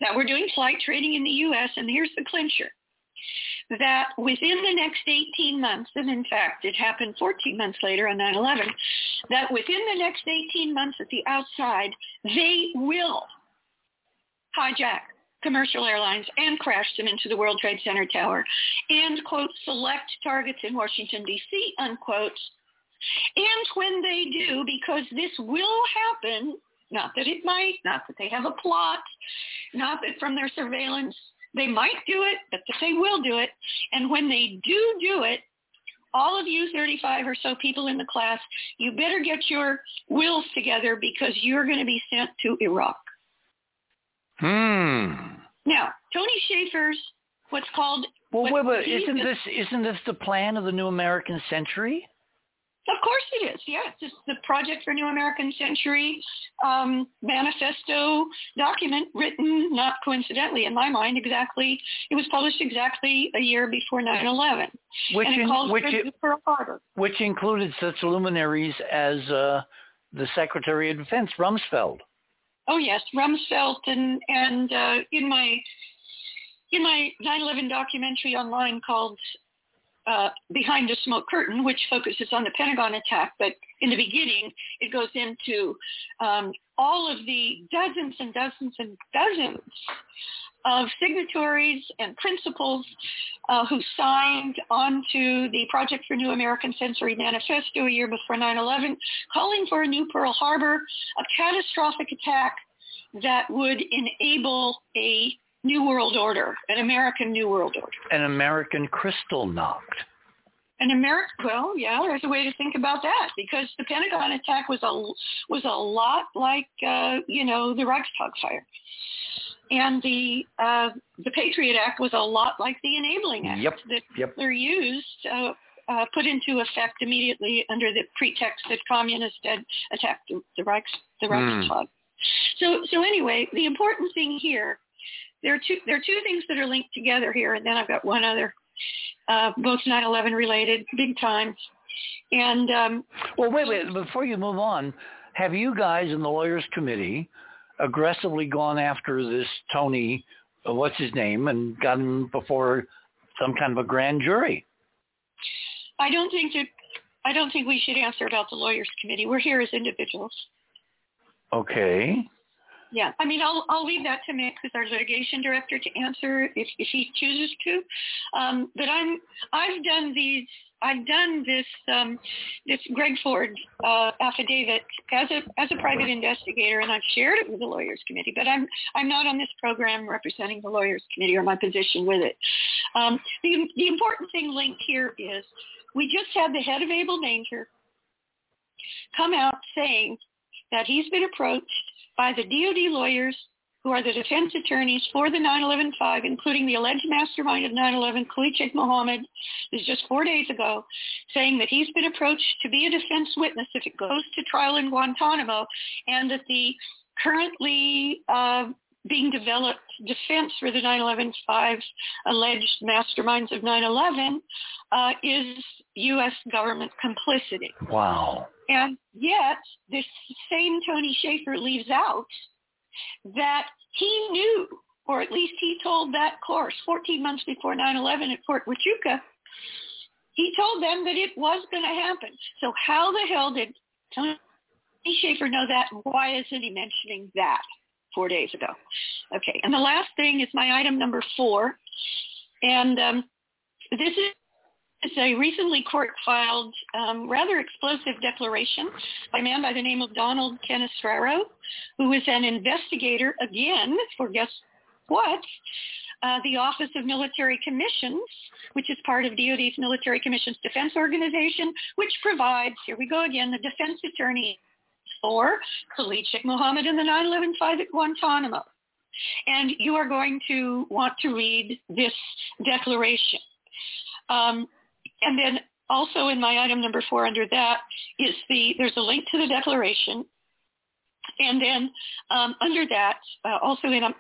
that were doing flight training in the U.S. And here's the clincher that within the next 18 months, and in fact it happened 14 months later on 9-11, that within the next 18 months at the outside, they will hijack commercial airlines and crash them into the World Trade Center tower and, quote, select targets in Washington, D.C., unquote. And when they do, because this will happen, not that it might, not that they have a plot, not that from their surveillance they might do it, but that they will do it. And when they do do it, all of you 35 or so people in the class, you better get your wills together because you're going to be sent to Iraq. Hmm. Now, Tony Shaffer's what's called. Well, what wait, but isn't this isn't this the plan of the New American Century? Of course it is. Yes, it's the Project for New American Century um, manifesto document written, not coincidentally in my mind, exactly. It was published exactly a year before 9/11, Which and it in- calls which for it- Pearl Harbor. Which included such luminaries as uh, the Secretary of Defense Rumsfeld. Oh yes, Rumsfeld and and uh, in my in my 9/11 documentary online called uh, Behind the Smoke Curtain, which focuses on the Pentagon attack, but in the beginning it goes into um, all of the dozens and dozens and dozens of signatories and principals uh, who signed onto the Project for New American Century Manifesto a year before 9-11, calling for a new Pearl Harbor, a catastrophic attack that would enable a New World Order, an American New World Order. An American Kristallnacht. An American, well, yeah, there's a way to think about that because the Pentagon attack was a was a lot like uh, you know the Reichstag fire, and the uh, the Patriot Act was a lot like the Enabling Act Yep, that yep. they're used uh, uh, put into effect immediately under the pretext that communists had attacked the, the Reichs the Hmm. Reichstag. So so anyway, the important thing here there are two there are two things that are linked together here, and then I've got one other, uh, both 9/11 related, big time. And um, Well, wait, wait. Before you move on, have you guys in the lawyers committee aggressively gone after this Tony, uh, what's his name, and got him before some kind of a grand jury? I don't think that I don't think we should answer about the lawyers committee. We're here as individuals. Okay. Yeah, I mean, I'll I'll leave that to Mick, who's our litigation director, to answer if if he chooses to. Um, but I'm I've done these I've done this um, this Greg Ford uh, affidavit as a as a private investigator, and I've shared it with the lawyers committee. But I'm I'm not on this program representing the lawyers committee or my position with it. Um, the the important thing linked here is we just had the head of Able Danger come out saying that he's been approached by the DOD lawyers who are the defense attorneys for the 9-11-5, including the alleged mastermind of 9-11, Khalid Sheikh Mohammed, is just four days ago, saying that he's been approached to be a defense witness if it goes to trial in Guantanamo, and that the currently uh, being developed defense for the 9-11-5 alleged masterminds of 9-11 uh, is U.S. government complicity. Wow. And yet, this same Tony Shaffer leaves out that he knew, or at least he told that course 14 months before 9-11 at Fort Huachuca, he told them that it was going to happen. So how the hell did Tony Shaffer know that? Why isn't he mentioning that four days ago? Okay, and the last thing is my item number four, and um, this is a recently court-filed, um, rather explosive declaration by a man by the name of Donald Canestraro, who is an investigator again for guess what? Uh, the Office of Military Commissions, which is part of DOD's Military Commissions Defense Organization, which provides, here we go again, the defense attorney for Khalid Sheikh Mohammed and the 9-11 5 at Guantanamo. And you are going to want to read this declaration. Um, and then also in my item number four under that is the, there's a link to the declaration. And then um, under that, uh, also in um,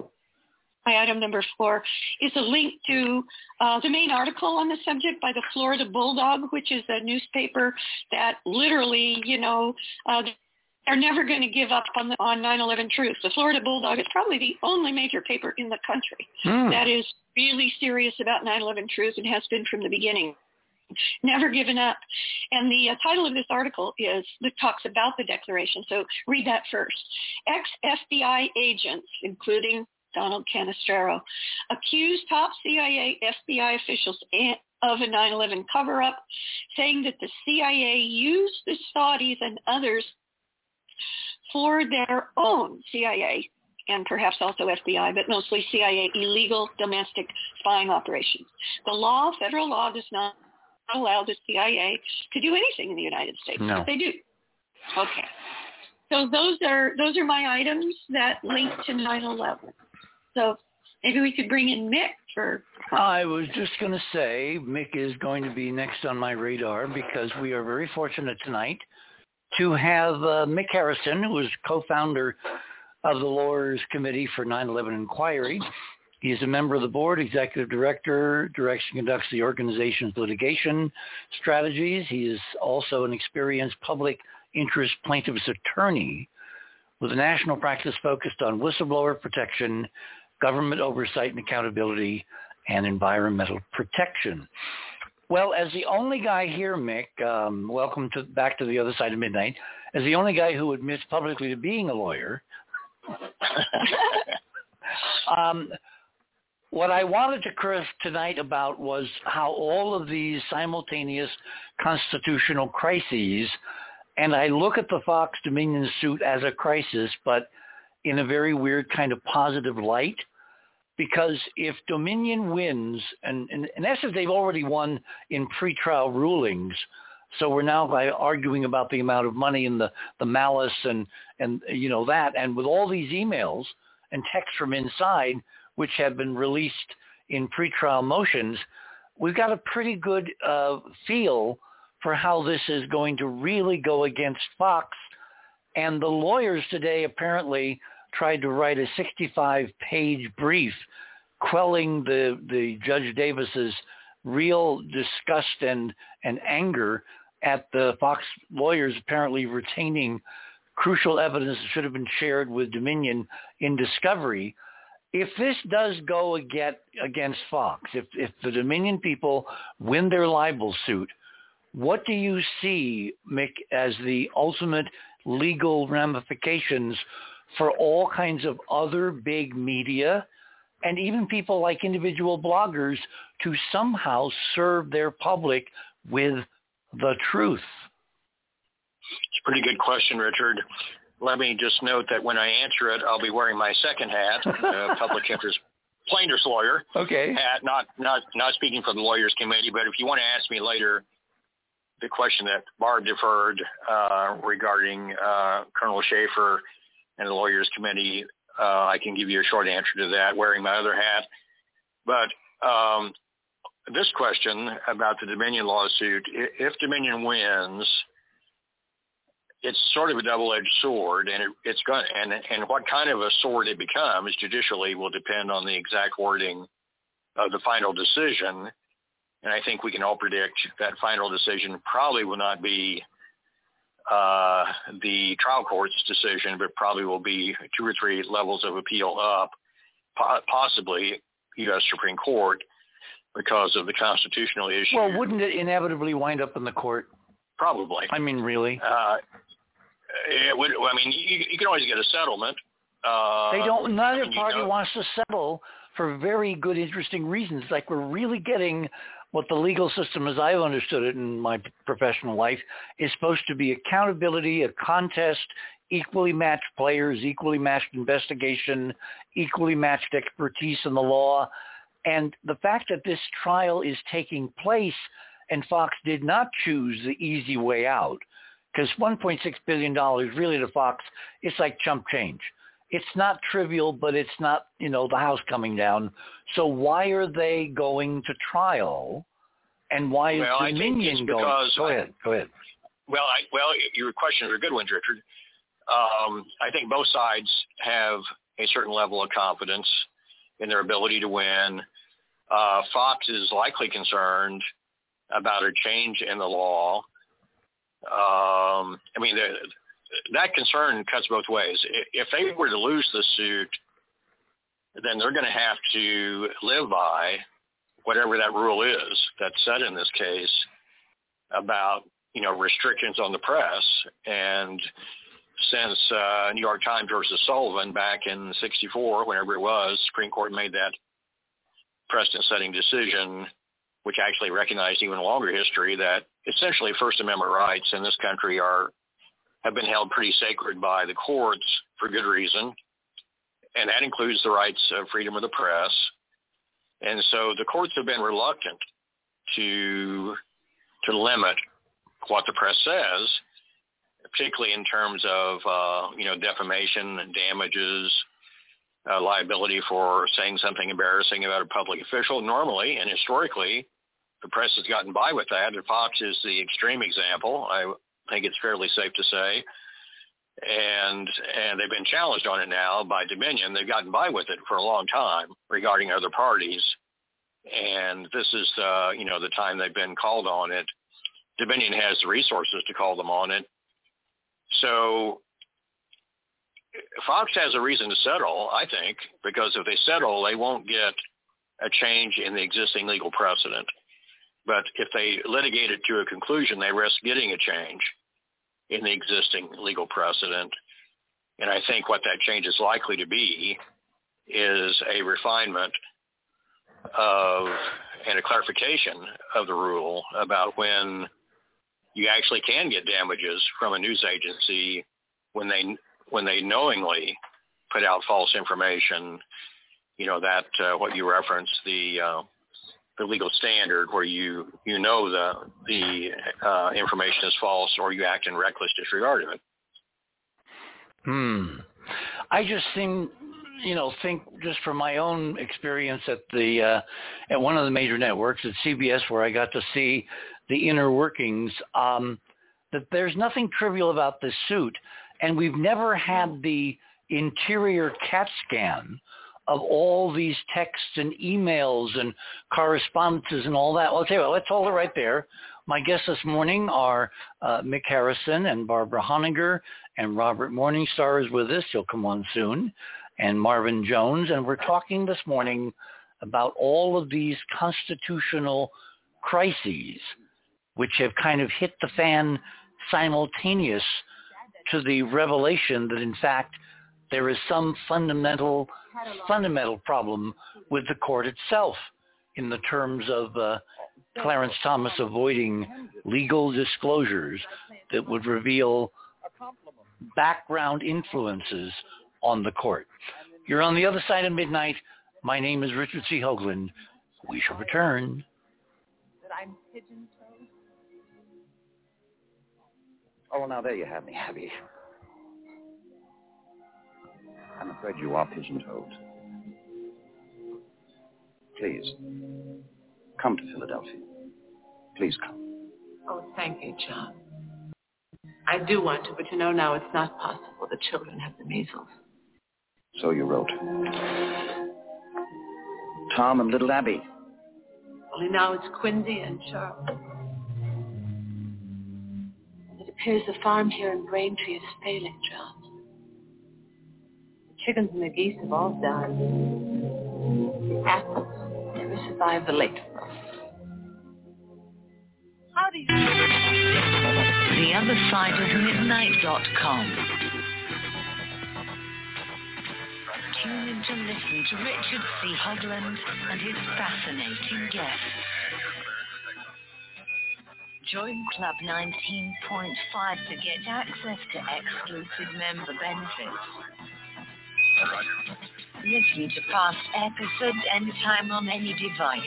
my item number four is a link to uh, the main article on the subject by the Florida Bulldog, which is a newspaper that literally, you know, uh, they're never going to give up on the on 9/11 truth. The Florida Bulldog is probably the only major paper in the country Hmm. that is really serious about 9/11 truth and has been from the beginning. Never given up. And the uh, title of this article is that talks about the declaration. So read that first. Ex-FBI agents, including Donald Canestraro, accused top CIA FBI officials of a 9/11 cover-up, saying that the CIA used the Saudis and others for their own CIA and perhaps also FBI, but mostly CIA illegal domestic spying operations. The law, federal law, does not allow the CIA to do anything in the United States, No. but they do. Okay. So those are those are my items that link to 9/11. So maybe we could bring in Mick for I was just going to say Mick is going to be next on my radar because we are very fortunate tonight to have uh, Mick Harrison, who is co-founder of the Lawyers Committee for 9/11 Inquiry. He is a member of the board, executive director, directs and conducts the organization's litigation strategies. He is also an experienced public interest plaintiff's attorney with a national practice focused on whistleblower protection, government oversight and accountability, and environmental protection. Well, as the only guy here, Mick, um, welcome to back to the other side of midnight. As the only guy who admits publicly to being a lawyer, um, what I wanted to curse tonight about was how all of these simultaneous constitutional crises, and I look at the Fox Dominion suit as a crisis, but in a very weird kind of positive light because if Dominion wins, and, and in essence they've already won in pretrial rulings, so we're now arguing about the amount of money and the, the malice and, and you know that, and with all these emails and texts from inside, which have been released in pretrial motions, we've got a pretty good uh, feel for how this is going to really go against Fox. And the lawyers today apparently tried to write a 65-page brief quelling the, the Judge Davis's real disgust and, and anger at the Fox lawyers apparently retaining crucial evidence that should have been shared with Dominion in discovery. If this does go against, Fox, if, if the Dominion people win their libel suit, what do you see, Mick, as the ultimate legal ramifications for all kinds of other big media and even people like individual bloggers to somehow serve their public with the truth? It's a pretty good question, Richard. Let me just note that when I answer it, I'll be wearing my second hat, uh, public interest plaintiff's lawyer Okay. hat, not not not speaking for the lawyers committee. But if you want to ask me later the question that Barb deferred uh, regarding uh, Colonel Shaffer and the lawyers committee, uh, I can give you a short answer to that, wearing my other hat. But um, this question about the Dominion lawsuit, if Dominion wins, it's sort of a double-edged sword, and it, it's going and and what kind of a sword it becomes judicially will depend on the exact wording of the final decision. And I think we can all predict that final decision probably will not be uh, the trial court's decision, but probably will be two or three levels of appeal up, possibly U.S. Supreme Court. because of the constitutional issue. Well, wouldn't it inevitably wind up in the court? Probably. I mean, really? Uh, it would. I mean, you, you can always get a settlement. Uh, they don't. Neither I mean, you party know- wants to settle for very good, interesting reasons. Like we're really getting what the legal system, as I've understood it in my professional life, is supposed to be accountability, a contest, equally matched players, equally matched investigation, equally matched expertise in the law. And the fact that this trial is taking place and Fox did not choose the easy way out, because $1.6 billion really to Fox, it's like chump change. It's not trivial, but it's not, you know, the house coming down. So why are they going to trial? And why is Well, I think Dominion going? Go ahead. Go ahead. Well, I, well, your questions are good ones, Richard. Um, I think both sides have a certain level of confidence in their ability to win. Uh, Fox is likely concerned about a change in the law. Um, I mean, the, that concern cuts both ways. If they were to lose the suit, then they're going to have to live by whatever that rule is that's set in this case about you know restrictions on the press and since uh, New York Times versus Sullivan back in '64, whenever it was, Supreme Court made that precedent-setting decision, which actually recognized even longer history that essentially First Amendment rights in this country are have been held pretty sacred by the courts for good reason, and that includes the rights of freedom of the press. And so the courts have been reluctant to to limit what the press says, particularly in terms of uh, you know defamation, and damages, uh, liability for saying something embarrassing about a public official. Normally and historically, the press has gotten by with that, and Fox is the extreme example. I think it's fairly safe to say. And and they've been challenged on it now by Dominion. They've gotten by with it for a long time regarding other parties, and this is uh, you know the time they've been called on it. Dominion has the resources to call them on it. So Fox has a reason to settle, I think, because if they settle, they won't get a change in the existing legal precedent. But if they litigate it to a conclusion, they risk getting a change in the existing legal precedent. And I think what that change is likely to be is a refinement of and a clarification of the rule about when you actually can get damages from a news agency when they when they knowingly put out false information. You know that uh, what you reference the uh, the legal standard where you you know the the uh, information is false or you act in reckless disregard of it. Hmm. I just think, you know, think just from my own experience at the uh, at one of the major networks at CBS, where I got to see the inner workings, um, that there's nothing trivial about this suit, and we've never had the interior CAT scan of all these texts and emails and correspondences and all that. Well, I'll tell you what, let's hold it right there. My guests this morning are uh, Mick Harrison and Barbara Honegger, and Robert Morningstar is with us. He'll come on soon, and Marvin Jones. And we're talking this morning about all of these constitutional crises which have kind of hit the fan simultaneous to the revelation that in fact there is some fundamental fundamental problem with the court itself in the terms of uh, Clarence Thomas avoiding legal disclosures that would reveal background influences on the court. You're on the other side of midnight. My name is Richard C. Hoagland. We shall return. Oh, now there you have me, Abby. I'm afraid you are pigeon-toed. Please, come to Philadelphia. Please come. Oh, thank you, John. I do want to, but you know now it's not possible. The children have the measles. So you wrote. Tom and little Abby. Only now it's Quincy and Charles. Appears the farm here in Braintree is failing, John. The chickens and the geese have all died. The apples never survived the late frost. How do you? The other side of midnight.com. Tune in to listen to Richard C. Hoagland and his fascinating guests. Join Club 19.5 to get access to exclusive member benefits. Listen to past episodes anytime on any device.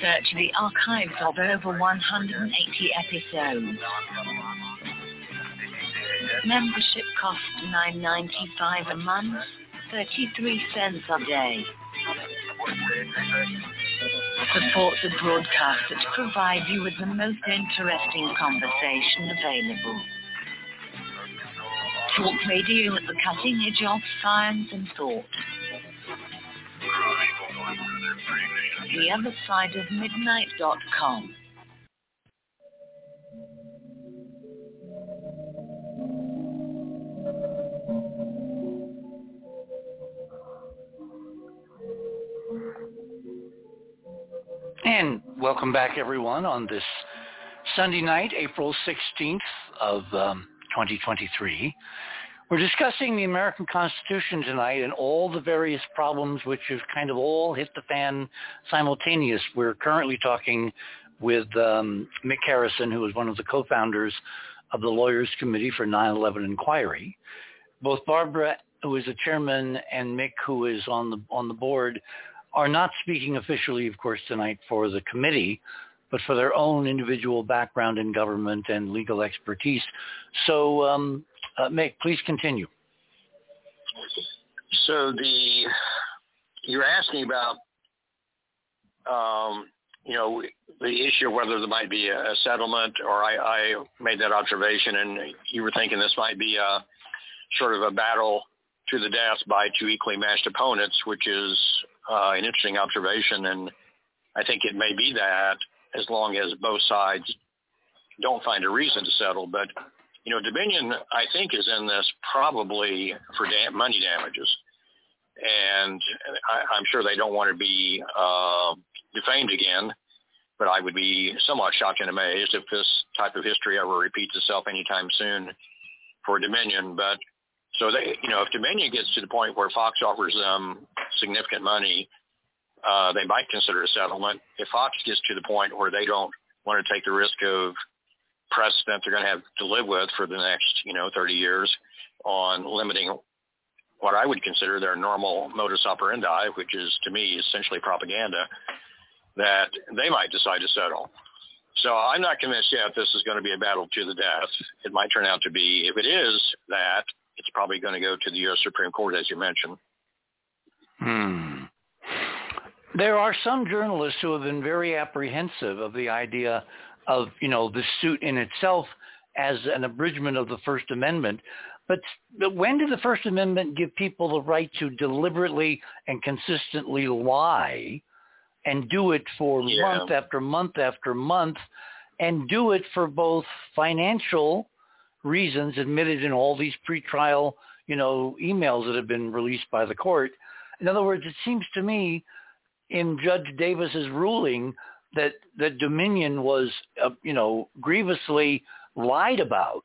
Search the archives of over 180 episodes. Membership costs $9.95 a month, 33 cents a day. Support the broadcast that provide you with the most interesting conversation available. Talk radio at the cutting edge of science and thought. The other side of midnight.com. welcome back, everyone, on this Sunday night, April 16th of um, 2023. We're discussing the American Constitution tonight and all the various problems which have kind of all hit the fan simultaneous. We're currently talking with um, Mick Harrison, who is one of the co-founders of the Lawyers Committee for 9/11 Inquiry. Both Barbara, who is the chairman, and Mick, who is on the on the board, are not speaking officially, of course, tonight for the committee, but for their own individual background in government and legal expertise. So, um, uh, Mick, please continue. So the you're asking about, um, you know, the issue of whether there might be a settlement, or I, I made that observation, and you were thinking this might be a sort of a battle to the death by two equally matched opponents, which is uh, an interesting observation, and I think it may be that as long as both sides don't find a reason to settle. But you know, Dominion, I think, is in this probably for da- money damages, and I, I'm sure they don't want to be uh, defamed again. But I would be somewhat shocked and amazed if this type of history ever repeats itself anytime soon for Dominion. But so they, you know, if Dominion gets to the point where Fox offers them significant money, uh, they might consider a settlement. If Fox gets to the point where they don't want to take the risk of precedent they're going to have to live with for the next, you know, 30 years on limiting what I would consider their normal modus operandi, which is to me essentially propaganda, that they might decide to settle. So I'm not convinced yet this is going to be a battle to the death. It might turn out to be, if it is that, it's probably going to go to the U.S. Supreme Court, as you mentioned. Hmm. There are some journalists who have been very apprehensive of the idea of, you know, the suit in itself as an abridgment of the First Amendment. But, but when did the First Amendment give people the right to deliberately and consistently lie and do it for Yeah. month after month after month and do it for both financial reasons admitted in all these pretrial, you know, emails that have been released by the court. In other words, it seems to me in Judge Davis's ruling that that Dominion was, uh, you know, grievously lied about,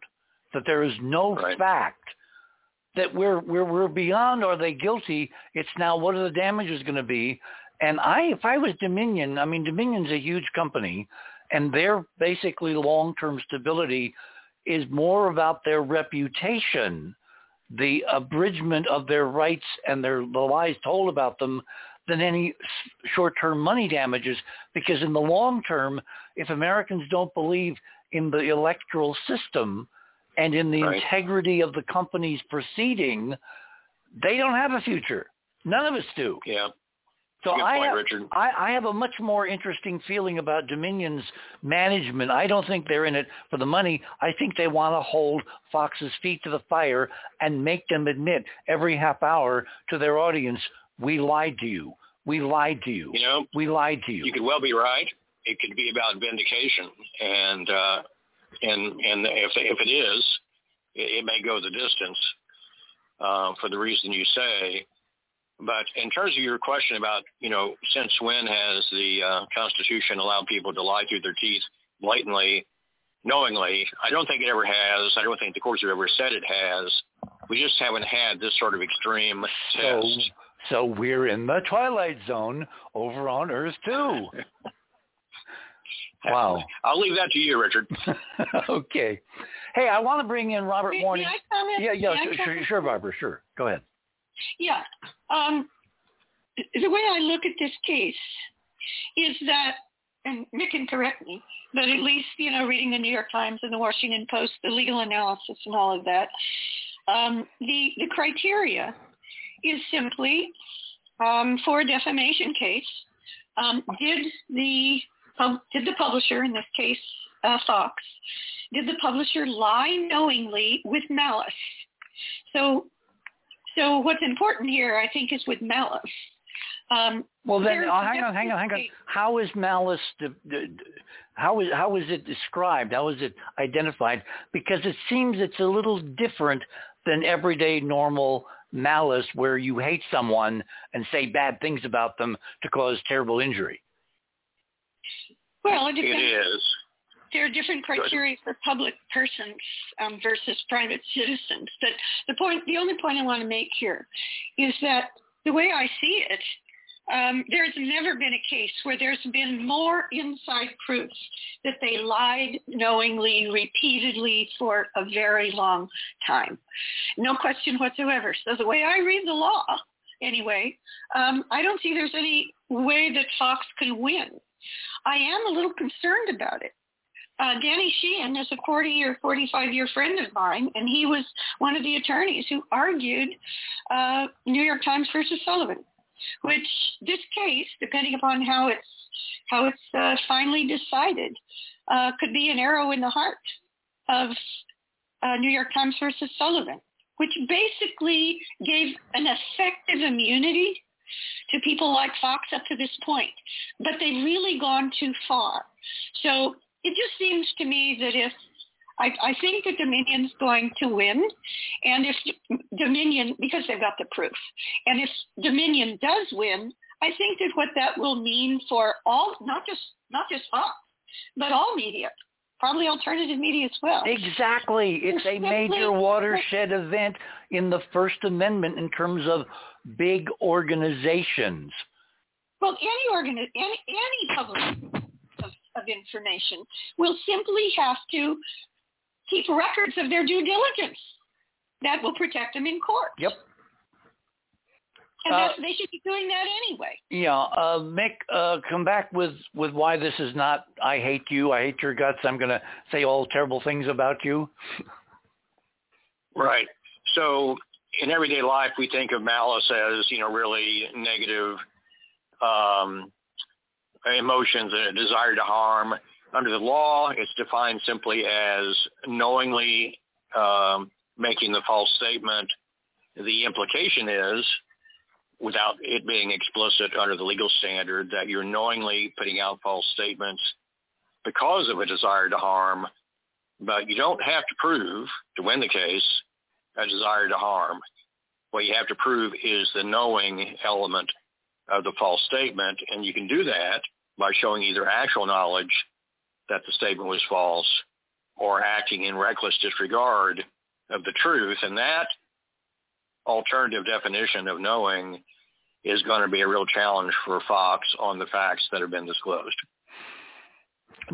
that there is no Right. fact that we're we're we're beyond are they guilty? It's now what are the damages going to be? And I, if I was Dominion, I mean Dominion's a huge company, and their basically long-term stability is more about their reputation, the abridgment of their rights and their the lies told about them than any short-term money damages. Because in the long term, if Americans don't believe in the electoral system and in the Right. integrity of the company's proceeding, they don't have a future. None of us do. Yeah. So Good I point, have, Richard. I, I have a much more interesting feeling about Dominion's management. I don't think they're in it for the money. I think they want to hold Fox's feet to the fire and make them admit every half hour to their audience, we lied to you. We lied to you. You know, We lied to you. you could well be right. It could be about vindication, and uh, and and if if it is, it, it may go the distance uh, for the reason you say. But in terms of your question about, you know, since when has the uh, Constitution allowed people to lie through their teeth blatantly, knowingly? I don't think it ever has. I don't think the courts have ever said it has. We just haven't had this sort of extreme So, test. so we're in the twilight zone over on Earth too. Wow. I'll leave that to you, Richard. okay. Hey, I want to bring in Robert May- may Morning. Yeah, yeah, sure, sure, sure, Barbara, sure. Go ahead. Yeah. Um, the way I look at this case is that, and Mick can correct me, but at least, you know, reading the New York Times and the Washington Post, the legal analysis and all of that, um, the, the criteria is simply um, for a defamation case, um, did the did the publisher, in this case uh, Fox, did the publisher lie knowingly with malice? So so what's important here, I think, is with malice. Um, Well, then, oh, hang on, hang on, hang on. How is malice? De- de- de- how is how is it described? How is it identified? Because it seems it's a little different than everyday normal malice, where you hate someone and say bad things about them to cause terrible injury. Well, it It depends. is. There are different criteria for public persons um, versus private citizens. But the point, the only point I want to make here is that the way I see it, um, there's never been a case where there's been more inside proof that they lied knowingly, repeatedly for a very long time. No question whatsoever. So the way I read the law, anyway, um, I don't see there's any way that Fox can win. I am a little concerned about it. Uh, Danny Sheehan is a 40 or 45 year friend of mine, and he was one of the attorneys who argued uh, New York Times versus Sullivan, which this case, depending upon how it's how it's uh, finally decided, uh, could be an arrow in the heart of uh, New York Times versus Sullivan, which basically gave an effective immunity to people like Fox up to this point, but they've really gone too far. So it just seems to me that if I, I think that Dominion's going to win, and if Dominion, because they've got the proof, and if Dominion does win, I think that what that will mean for all, not just not just Fox, but all media, probably alternative media as well. Exactly. It's a major watershed event in the First Amendment in terms of big organizations. Well, any organi- any any public of, of information will simply have to keep records of their due diligence. That will protect them in court. Yep. And Uh, they should be doing that anyway. Yeah, uh, Mick, uh, come back with, with why this is not, I hate you, I hate your guts, I'm going to say all terrible things about you. Right. So in everyday life, we think of malice as, you know, really negative um, emotions and a desire to harm. Under the law, it's defined simply as knowingly um, making the false statement. The implication is, without it being explicit under the legal standard, that you're knowingly putting out false statements because of a desire to harm, but you don't have to prove to win the case a desire to harm. What you have to prove is the knowing element of the false statement, and you can do that by showing either actual knowledge that the statement was false or acting in reckless disregard of the truth. And that alternative definition of knowing is going to be a real challenge for Fox on the facts that have been disclosed.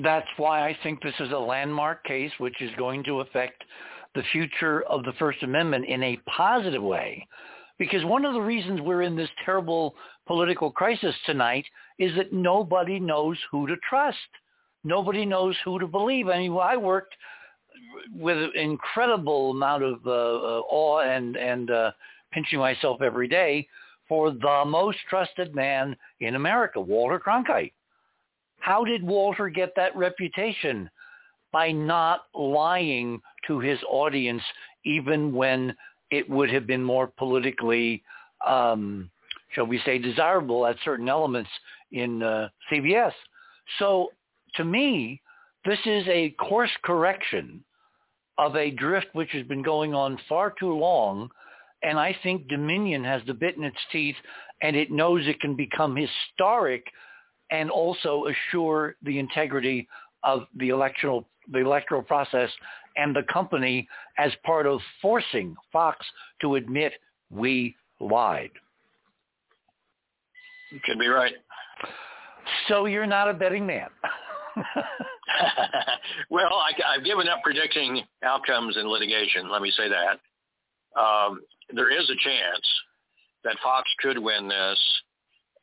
That's why I think this is a landmark case which is going to affect the future of the First Amendment in a positive way. Because one of the reasons we're in this terrible political crisis tonight is that nobody knows who to trust. Nobody knows who to believe. I mean, I worked with an incredible amount of uh, uh, awe and, and uh, pinching myself every day for the most trusted man in America, Walter Cronkite. How did Walter get that reputation? By not lying to his audience, even when it would have been more politically, um, shall we say, desirable at certain elements in uh, CBS. So to me, this is a course correction of a drift which has been going on far too long And I think Dominion has the bit in its teeth and it knows it can become historic and also assure the integrity of the electoral the electoral process and the company as part of forcing Fox to admit we lied. You could be right. So you're not a betting man. well, I, have given up predicting outcomes in litigation. Let me say that. Um, there is a chance that Fox could win this.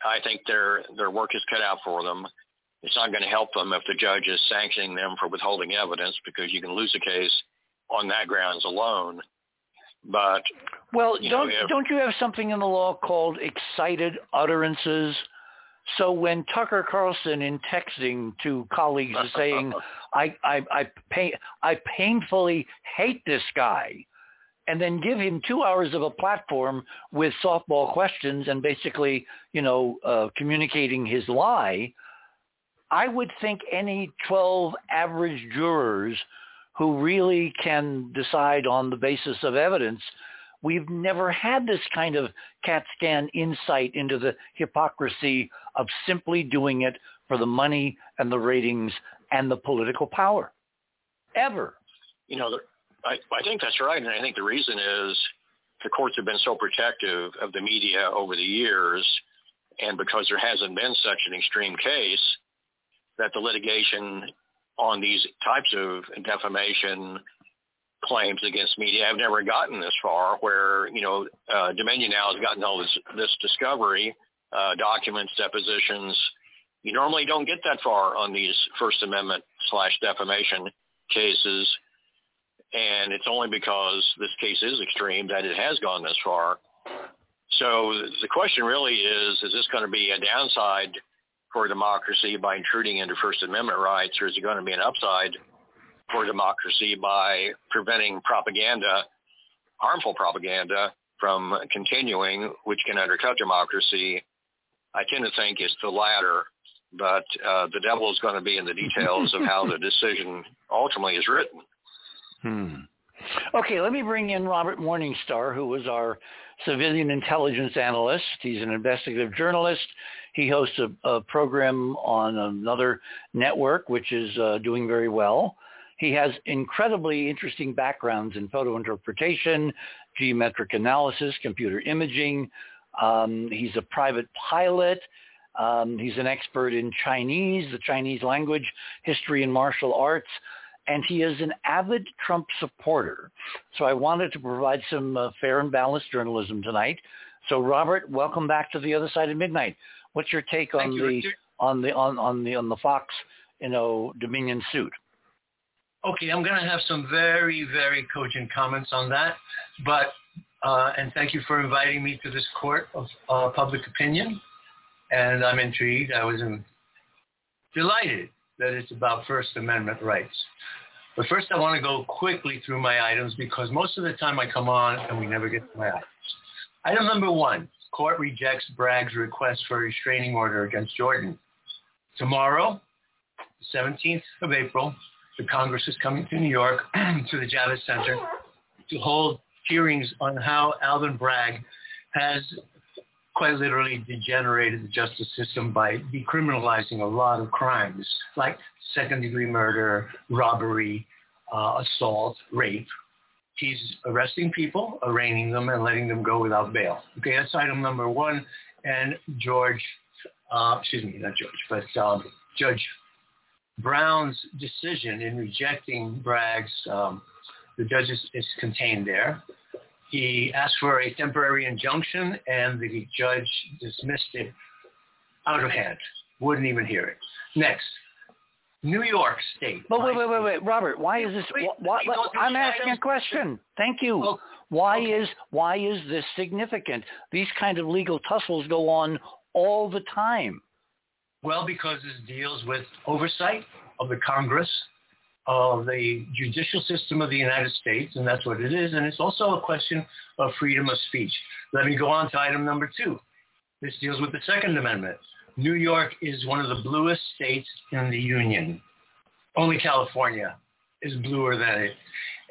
I think their their work is cut out for them. It's not going to help them if the judge is sanctioning them for withholding evidence because you can lose a case on that grounds alone. But well, don't know, if, don't you have something in the law called excited utterances? So when Tucker Carlson in texting to colleagues is saying, I, I, I, pay, I painfully hate this guy, and then give him two hours of a platform with softball questions and basically, you know, uh, communicating his lie, I would think any 12 average jurors who really can decide on the basis of evidence We've never had this kind of CAT scan insight into the hypocrisy of simply doing it for the money and the ratings and the political power. Ever. You know, I, I think that's right. And I think the reason is the courts have been so protective of the media over the years. And because there hasn't been such an extreme case, that the litigation on these types of defamation claims against media have never gotten this far where, you know, uh, Dominion now has gotten all this, this discovery, uh, documents, depositions. You normally don't get that far on these First Amendment slash defamation cases. And it's only because this case is extreme that it has gone this far. So the question really is, is this going to be a downside for democracy by intruding into First Amendment rights, or is it going to be an upside for democracy by preventing propaganda, harmful propaganda, from continuing, which can undercut democracy. I tend to think it's the latter, but uh, the devil is going to be in the details of how the decision ultimately is written. Hmm. Okay, let me bring in Robert Morningstar, who was our civilian intelligence analyst. He's an investigative journalist. He hosts a, a program on another network, which is uh, doing very well. He has incredibly interesting backgrounds in photo interpretation, geometric analysis, computer imaging. Um, he's a private pilot. Um, he's an expert in Chinese, the Chinese language, history, and martial arts. And he is an avid Trump supporter. So I wanted to provide some uh, fair and balanced journalism tonight. So Robert, welcome back to the other side of midnight. What's your take on you, the Richard. on the on, on the on the Fox, you know, Dominion suit? Okay, I'm going to have some very, very cogent comments on that. But, uh, and thank you for inviting me to this court of uh, public opinion. And I'm intrigued. I was in, delighted that it's about First Amendment rights. But first I want to go quickly through my items because most of the time I come on and we never get to my items. Item number one, court rejects Bragg's request for a restraining order against Jordan. Tomorrow, the 17th of April, the Congress is coming to New York to the Javits Center to hold hearings on how Alvin Bragg has quite literally degenerated the justice system by decriminalizing a lot of crimes like second degree murder, robbery, uh, assault, rape. He's arresting people, arraigning them, and letting them go without bail. Okay, that's item number one. And George, uh, excuse me, not George, but um, Judge Brown's decision in rejecting Bragg's, um, the judge is, is contained there. He asked for a temporary injunction, and the judge dismissed it out of hand. Wouldn't even hear it. Next, New York State. But wait, wait, wait, wait, Robert. Why is this? Why, I'm asking a question. Thank you. Oh, why okay. is why is this significant? These kind of legal tussles go on all the time. Well, because this deals with oversight of the Congress, of the judicial system of the United States, and that's what it is. And it's also a question of freedom of speech. Let me go on to item number two. This deals with the Second Amendment. New York is one of the bluest states in the Union. Only California is bluer than it.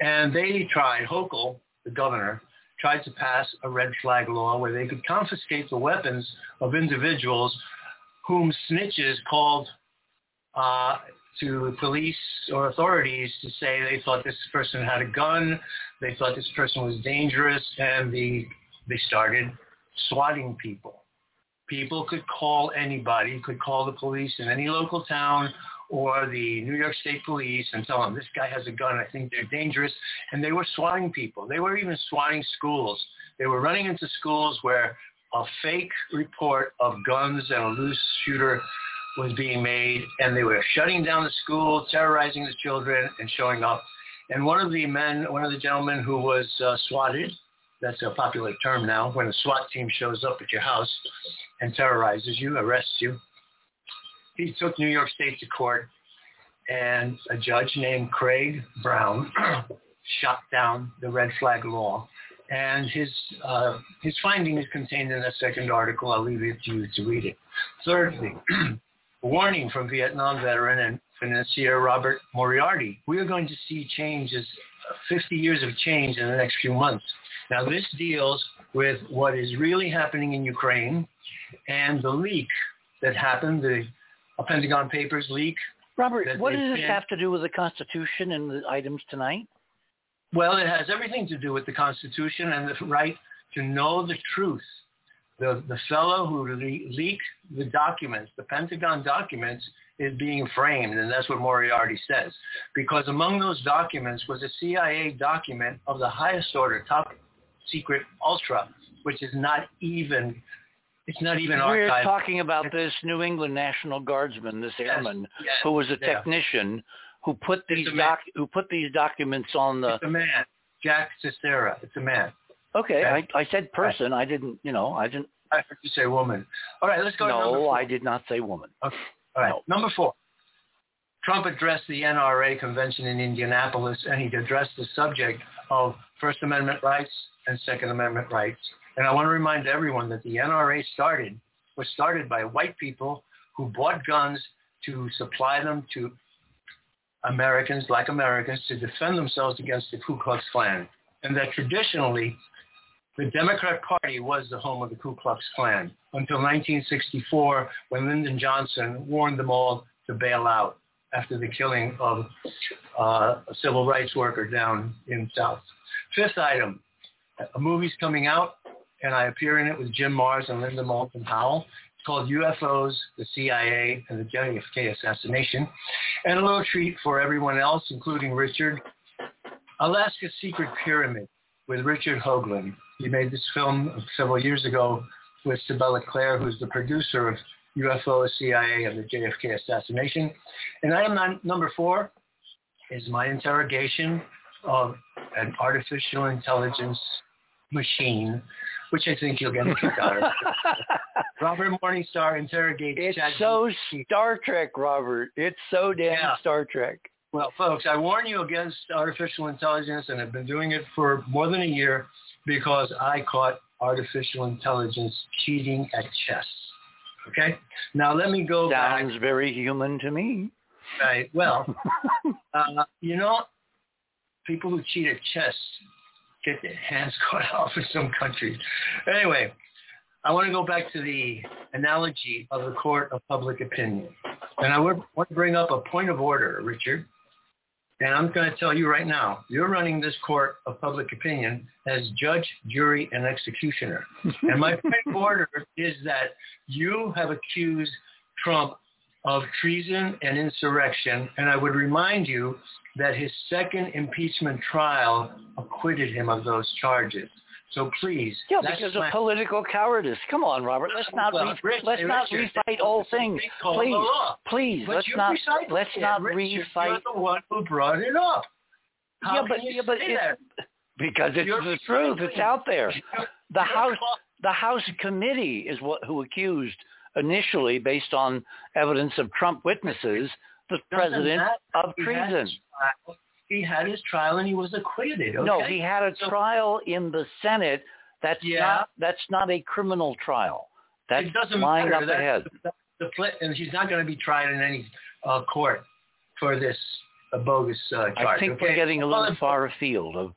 And they tried, Hochul, the governor, tried to pass a red flag law where they could confiscate the weapons of individuals whom snitches called uh, to police or authorities to say they thought this person had a gun, they thought this person was dangerous, and the, they started swatting people. People could call anybody, could call the police in any local town or the New York State Police and tell them, this guy has a gun, I think they're dangerous. And they were swatting people. They were even swatting schools. They were running into schools where a fake report of guns and a loose shooter was being made, and they were shutting down the school, terrorizing the children, and showing up. And one of the men, one of the gentlemen who was uh, swatted, that's a popular term now, when a SWAT team shows up at your house and terrorizes you, arrests you, he took New York State to court, and a judge named Craig Brown shot down the red flag law. And his uh, his finding is contained in a second article. I'll leave it to you to read it. Thirdly, warning from Vietnam veteran and financier Robert Moriarty. We are going to see changes, 50 years of change in the next few months. Now this deals with what is really happening in Ukraine and the leak that happened, the Pentagon Papers leak. Robert, what does this have to do with the Constitution and the items tonight? Well, it has everything to do with the Constitution and the right to know the truth the, the fellow who le- leaked the documents, the Pentagon documents, is being framed, and that's what Moriarty says. Because among those documents was a CIA document of the highest order, top secret ultra, which is not even it's not even We're talking about this New England National Guardsman, this airman, yes, who was a yeah. technician who put these doc who put these documents on the It's a man, Jack Teixeira. It's a man. Okay, Okay. I, I said person. I didn't, you know, I didn't. I heard you say woman. All right, let's go No. I did not say woman. Okay. All right. Number four. Trump addressed the NRA convention in Indianapolis, and he addressed the subject of First Amendment rights and Second Amendment rights. And I want to remind everyone that the NRA started was started by white people who bought guns to supply them to Americans, black Americans, to defend themselves against the Ku Klux Klan. And that traditionally, the Democrat Party was the home of the Ku Klux Klan until 1964 when Lyndon Johnson warned them all to bail out after the killing of uh, a civil rights worker down in South. Fifth item, a movie's coming out and I appear in it with Jim Marrs and Linda Moulton Howe. It's called UFOs, the CIA, and the JFK assassination. And a little treat for everyone else, including Richard. Alaska Secret Pyramid with Richard Hoagland. He made this film several years ago with Sibella Clare, who's the producer of UFO, CIA, and the JFK assassination. And item number four is my interrogation of an artificial intelligence machine, which I think you'll get a kick out of. Robert Morningstar interrogates It's Chad so G. Star Trek, Robert. It's so damn Yeah. Star Trek. Well, folks, I warn you against artificial intelligence, and I've been doing it for more than a year because I caught artificial intelligence cheating at chess. Okay? Now let me go back. Sounds very human to me. Right. Well, uh, you know, people who cheat at chess get their hands cut off in some countries. Anyway, I want to go back to the analogy of the court of public opinion. And I want to bring up a point of order, Richard. And I'm going to tell you right now, you're running this court of public opinion as judge, jury, and executioner. and my point of order is that you have accused Trump of treason and insurrection, and I would remind you that his second impeachment trial acquitted him of those charges. So please, Yeah, because my- of political cowardice. Come on, Robert. Let's not Well, re- Rich- let's not Richard, recite old things. they call the Please, please. But let's not let's it, not Richard. recite You're the one who brought it up. How Yeah, but- yeah, but say it's- that? because it's You're the truth. It's out there. The House the House committee is what who accused initially, based on evidence of Trump witnesses, the president matter. of treason. his trial. He had his trial and he was acquitted. Okay? No, he had a So- trial in the Senate. That's Yeah. not that's not a criminal trial. That's it doesn't lying matter. up That's ahead. The, the, pla- and he's not going to be tried in any uh, court for this uh, bogus uh, charge. I think okay? we're getting a Well, little far afield of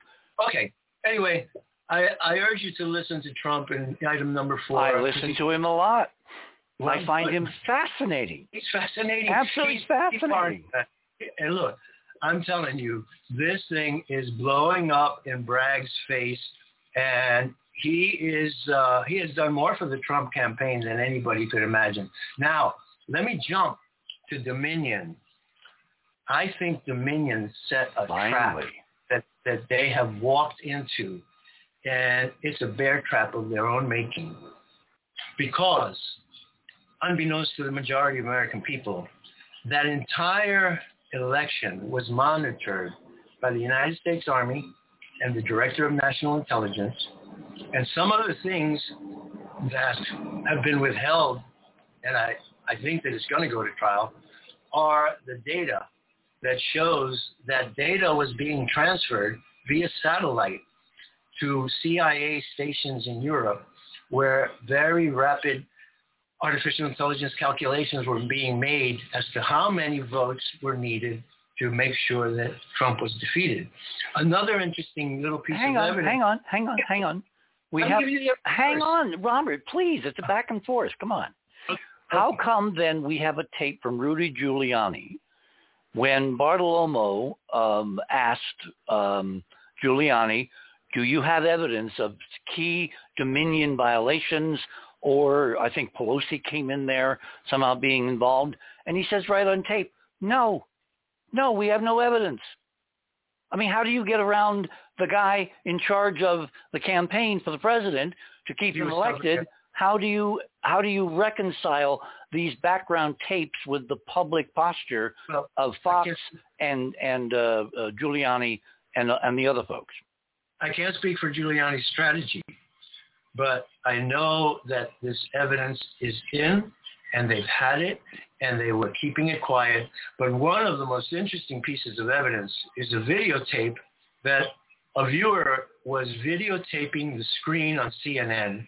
Okay. Anyway, I, I urge you to listen to Trump in item number four. I listen to him a lot. I find him fascinating. He's fascinating. Absolutely He's- fascinating. And look, I'm telling you, this thing is blowing up in Bragg's face, and he is uh, he has done more for the Trump campaign than anybody could imagine. Now, let me jump to Dominion. I think Dominion set a trap that that they have walked into, and it's a bear trap of their own making, because unbeknownst to the majority of American people, that entire election was monitored by the United States Army and the Director of National Intelligence and some other things that have been withheld, and I, I think that it's going to go to trial, are the data that shows that data was being transferred via satellite to CIA stations in Europe where very rapid artificial intelligence calculations were being made as to how many votes were needed to make sure that Trump was defeated. Another interesting little piece Hang of on, evidence. hang on, hang on, hang on. We I'm have hang on, Robert, please. It's a back and forth. Come on. How come then we have a tape from Rudy Giuliani when Bartiromo um, asked um, Giuliani, "Do you have evidence of key Dominion violations?" Or I think Pelosi came in there somehow being involved, and he says right on tape, "No, no, we have no evidence." I mean, how do you get around the guy in charge of the campaign for the president to keep He him elected? How do you how do you reconcile these background tapes with the public posture Well, of Fox and and uh, uh, Giuliani and and the other folks? I can't speak for Giuliani's strategy, but I know that this evidence is in and they've had it and they were keeping it quiet. But one of the most interesting pieces of evidence is a videotape that a viewer was videotaping the screen on CNN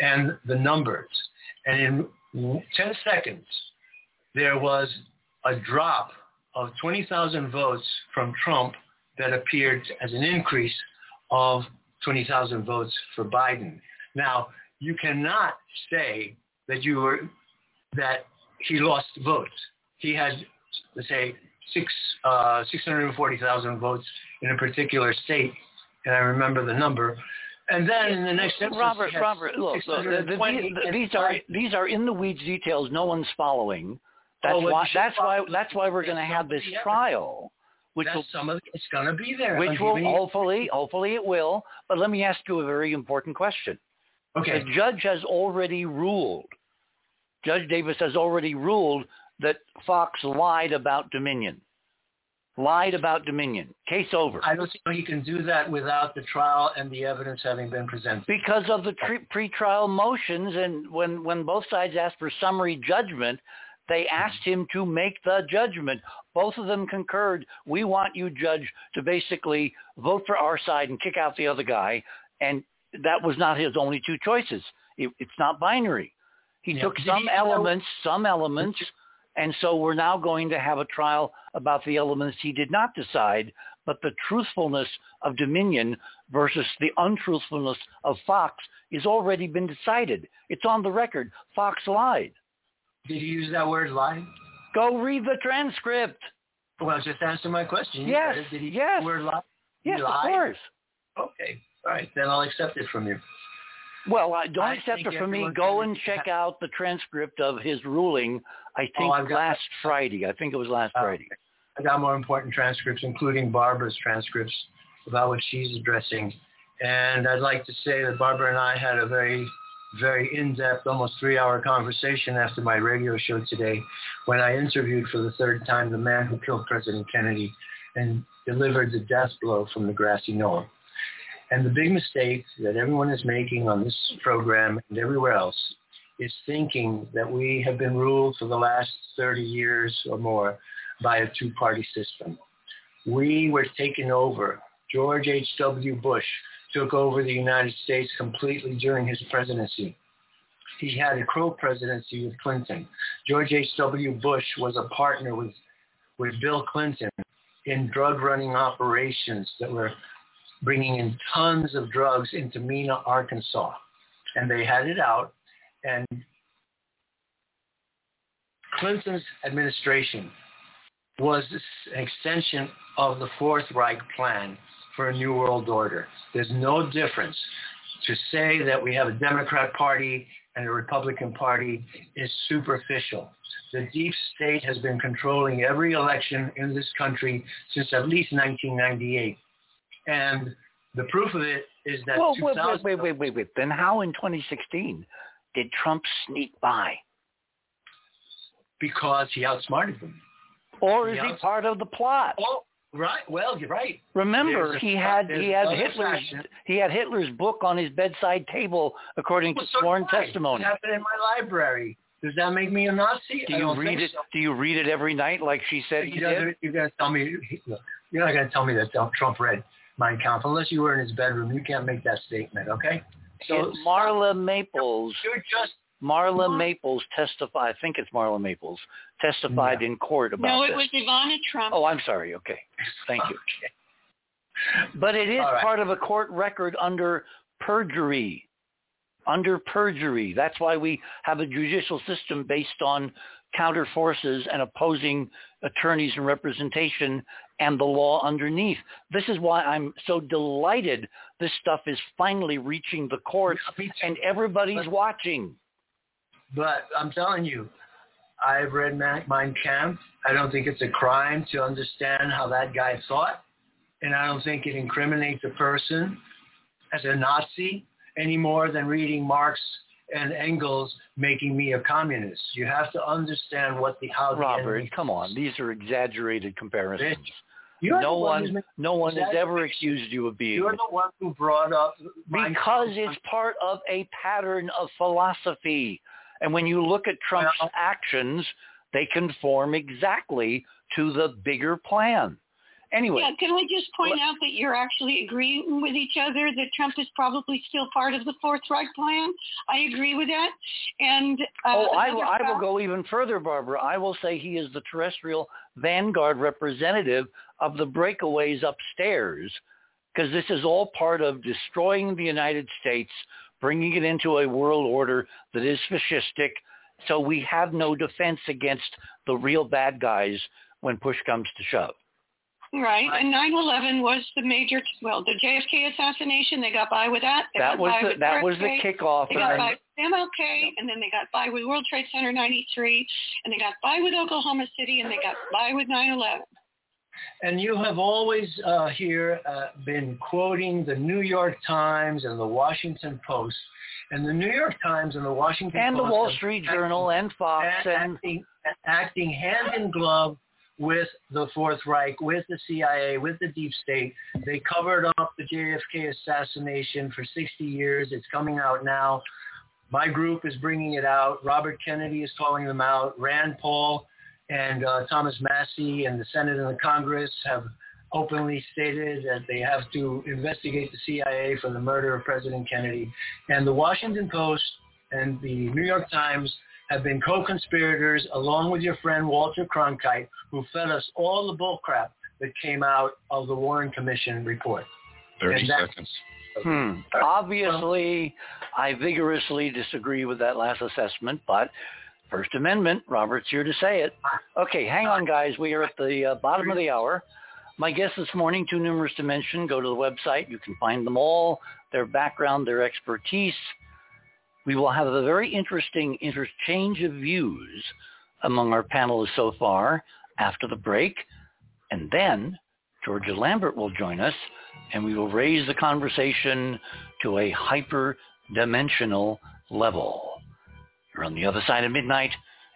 and the numbers. And in 10 seconds, there was a drop of 20,000 votes from Trump that appeared as an increase of 20,000 votes for Biden. Now, you cannot say that you were that he lost votes. He had, let's say, six uh, 640,000 votes in a particular state, and I remember the number. And then in the next instance, Robert, Robert, look, look the, the, 620 these- are these are in the weeds details. No one's following. That's well, why. That's why. That's why we're going to have this trial, which will some of it's going to be there. which will hopefully, hopefully it will. But let me ask you a very important question. Okay. The judge has already ruled. Judge Davis has already ruled that Fox lied about Dominion. Lied about Dominion. Case over. I don't see how you can do that without the trial and the evidence having been presented. because of the tre- pretrial motions and when when both sides asked for summary judgment they asked him to make the judgment both of them concurred we want you judge to basically vote for our side and kick out the other guy and that was not his only two choices it, it's not binary he Yeah. took some elements some elements and so we're now going to have a trial about the elements he did not decide, but the truthfulness of Dominion versus the untruthfulness of Fox has already been decided. It's on the record. Fox lied. Did you use that word lie? Go read the transcript. Well, just answer my question. Yes. Did he yes. word lie? Yes, of course. Okay. All right. Then I'll accept it from you. Well, I don't I accept it from me. Go and check out the transcript of his ruling. I Oh, think I've got last Friday. I think it was last Oh. Friday. I got more important transcripts, including Barbara's transcripts about what she's addressing. And I'd like to say that Barbara and I had a very, very in-depth, almost three-hour conversation after my radio show today when I interviewed for the third time the man who killed President Kennedy and delivered the death blow from the grassy knoll. And the big mistake that everyone is making on this program and everywhere else is thinking that we have been ruled for the last 30 years or more by a two-party system. We were taken over. George H.W. Bush took over the United States completely during his presidency. He had a crow presidency with Clinton. George H.W. Bush was a partner with, with Bill Clinton in drug running operations that were bringing in tons of drugs into Mena, Arkansas. And they had it out. And Clinton's administration was an extension of the Fourth Reich plan for a new world order. There's no difference. To say that we have a Democrat Party and a Republican Party is superficial. The deep state has been controlling every election in this country since at least 1998. And the proof of it is that well, wait, wait, wait, wait, wait. Then how in 2016 did Trump sneak by? Because he outsmarted them. Or is he, he part of the plot? Oh, right. Well, you're right. Remember, There's he a, had he had Hitler's faction. he had Hitler's book on his bedside table, according well, to so sworn testimony. It happened in my library. Does that make me a Nazi? Do you read it? So. Do you read it every night, like she said you you? You're going to tell me. Look, you're not going to tell me that Trump read Mein Kampf unless you were in his bedroom. You can't make that statement, okay? So Marla Maples. You're just Marla Maples testified. I think it's Marla Maples testified yeah. in court about No, it this. was Ivana Trump. Oh, I'm sorry. Okay, thank you. okay. But it is All right. part of a court record under perjury. Under perjury. That's why we have a judicial system based on counter forces and opposing attorneys and representation and the law underneath. This is why I'm so delighted this stuff is finally reaching the courts and everybody's watching. But I'm telling you, I've read Mein Kampf. I don't think it's a crime to understand how that guy thought. And I don't think it incriminates a person as a Nazi any more than reading Marx and Engels making me a communist. You have to understand what the how Robert, enemy come on. These are exaggerated comparisons. You're no one, one, no one has ever accused you of being You're the one who brought up because it's part of a pattern of philosophy. And when you look at Trump's Well- actions, they conform exactly to the bigger plan. Anyway, Yeah, can I just point out that you're actually agreeing with each other that Trump is probably still part of the Fourth Reich plan? I agree with that. And uh, oh, I, another I will go even further, Barbara. I will say he is the terrestrial vanguard representative of the breakaways upstairs because this is all part of destroying the United States, bringing it into a world order that is fascistic. So we have no defense against the real bad guys when push comes to shove. Right, and 9/11 was the major. Well, the JFK assassination, they got by with that. They That was the with that was the Earthquake. kickoff. They got then- by with MLK, and then they got by with World Trade Center 93, and they got by with Oklahoma City, and they got by with 9/11. And you have always uh, here uh, been quoting the New York Times and the Washington Post. And the New York Times and the Washington Post and the Wall have Street acting- Journal and Fox and acting, acting hand in glove with the Fourth Reich, with the CIA, with the deep state. They covered up the JFK assassination for 60 years. It's coming out now. My group is bringing it out. Robert Kennedy is calling them out. Rand Paul and uh, Thomas Massie and the Senate and the Congress have openly stated that they have to investigate the CIA for the murder of President Kennedy. And the Washington Post and the New York Times have been co-conspirators along with your friend Walter Cronkite, who fed us all the bullcrap that came out of the Warren Commission report. 30 that- seconds. Hmm. Obviously, I vigorously disagree with that last assessment, but First Amendment, Robert's here to say it. Okay, hang on, guys. We are at the uh, bottom of the hour. My guests this morning, too numerous to mention, go to the website. You can find them all, their background, their expertise. We will have a very interesting interchange of views among our panelists so far after the break. And then Georgia Lambert will join us and we will raise the conversation to a hyper-dimensional level. You're on the other side of midnight.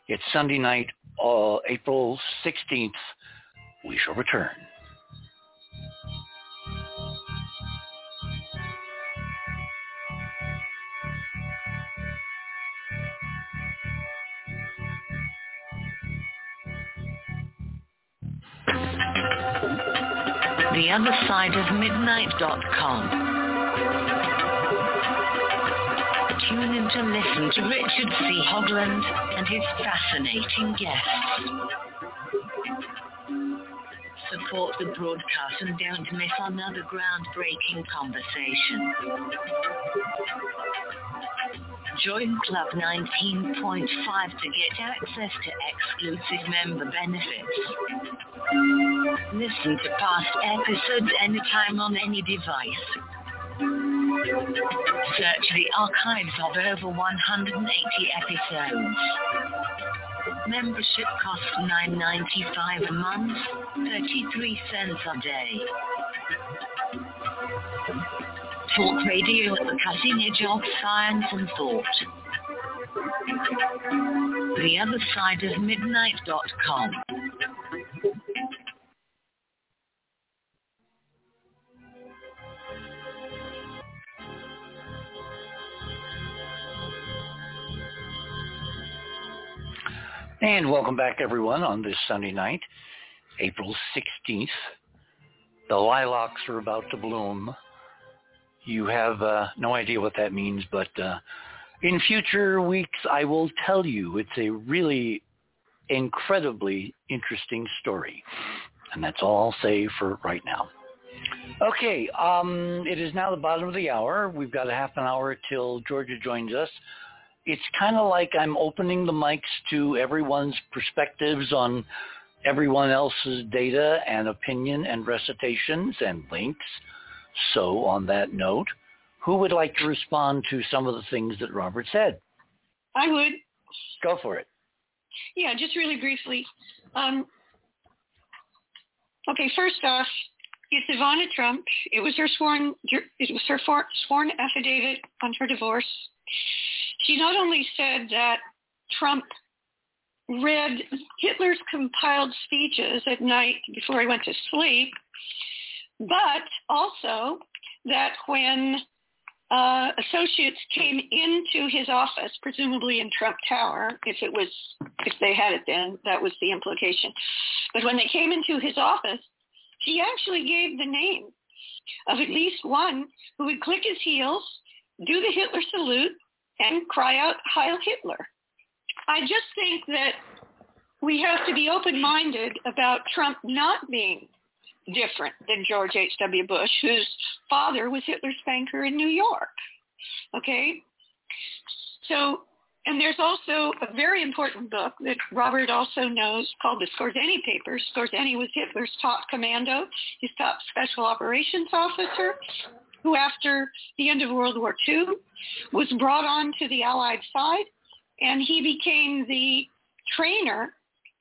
It's Sunday night, uh, April 16th. We shall return. theothersideofmidnight.com. Tune in to listen to Richard C. Hoagland and his fascinating guests. Support the broadcast and don't miss another groundbreaking conversation. Join Club 19.5 to get access to exclusive member benefits. Listen to past episodes anytime on any device. Search the archives of over 180 episodes. Membership costs $9.95 a month, 33 cents a day. Talk radio at the cutting edge of science and thought. The other side of midnight.com. And welcome back, everyone, on this Sunday night, April 16th. The lilacs are about to bloom. You have uh, no idea what that means, but uh, in future weeks, I will tell you. It's a really incredibly interesting story. And that's all I'll say for right now. Okay, um, it is now the bottom of the hour. We've got a half an hour till Georgia joins us it's kind of like I'm opening the mics to everyone's perspectives on everyone else's data and opinion and recitations and links. So on that note, who would like to respond to some of the things that Robert said? I would. Go for it. Yeah, just really briefly. Um, okay, first off, it's Ivana Trump. It was her sworn it was her sworn affidavit on her divorce. She not only said that Trump read Hitler's compiled speeches at night before he went to sleep, but also that when uh, associates came into his office, presumably in Trump Tower, if it was, if they had it then, that was the implication. But when they came into his office, he actually gave the name of at least one who would click his heels, do the Hitler salute, and cry out Heil Hitler. I just think that we have to be open-minded about Trump not being different than George H.W. Bush, whose father was Hitler's banker in New York. Okay? So, and there's also a very important book that Robert also knows called the Skorzeny Papers. Skorzeny was Hitler's top commando, his top special operations officer, who after the end of World War II was brought on to the Allied side, and he became the trainer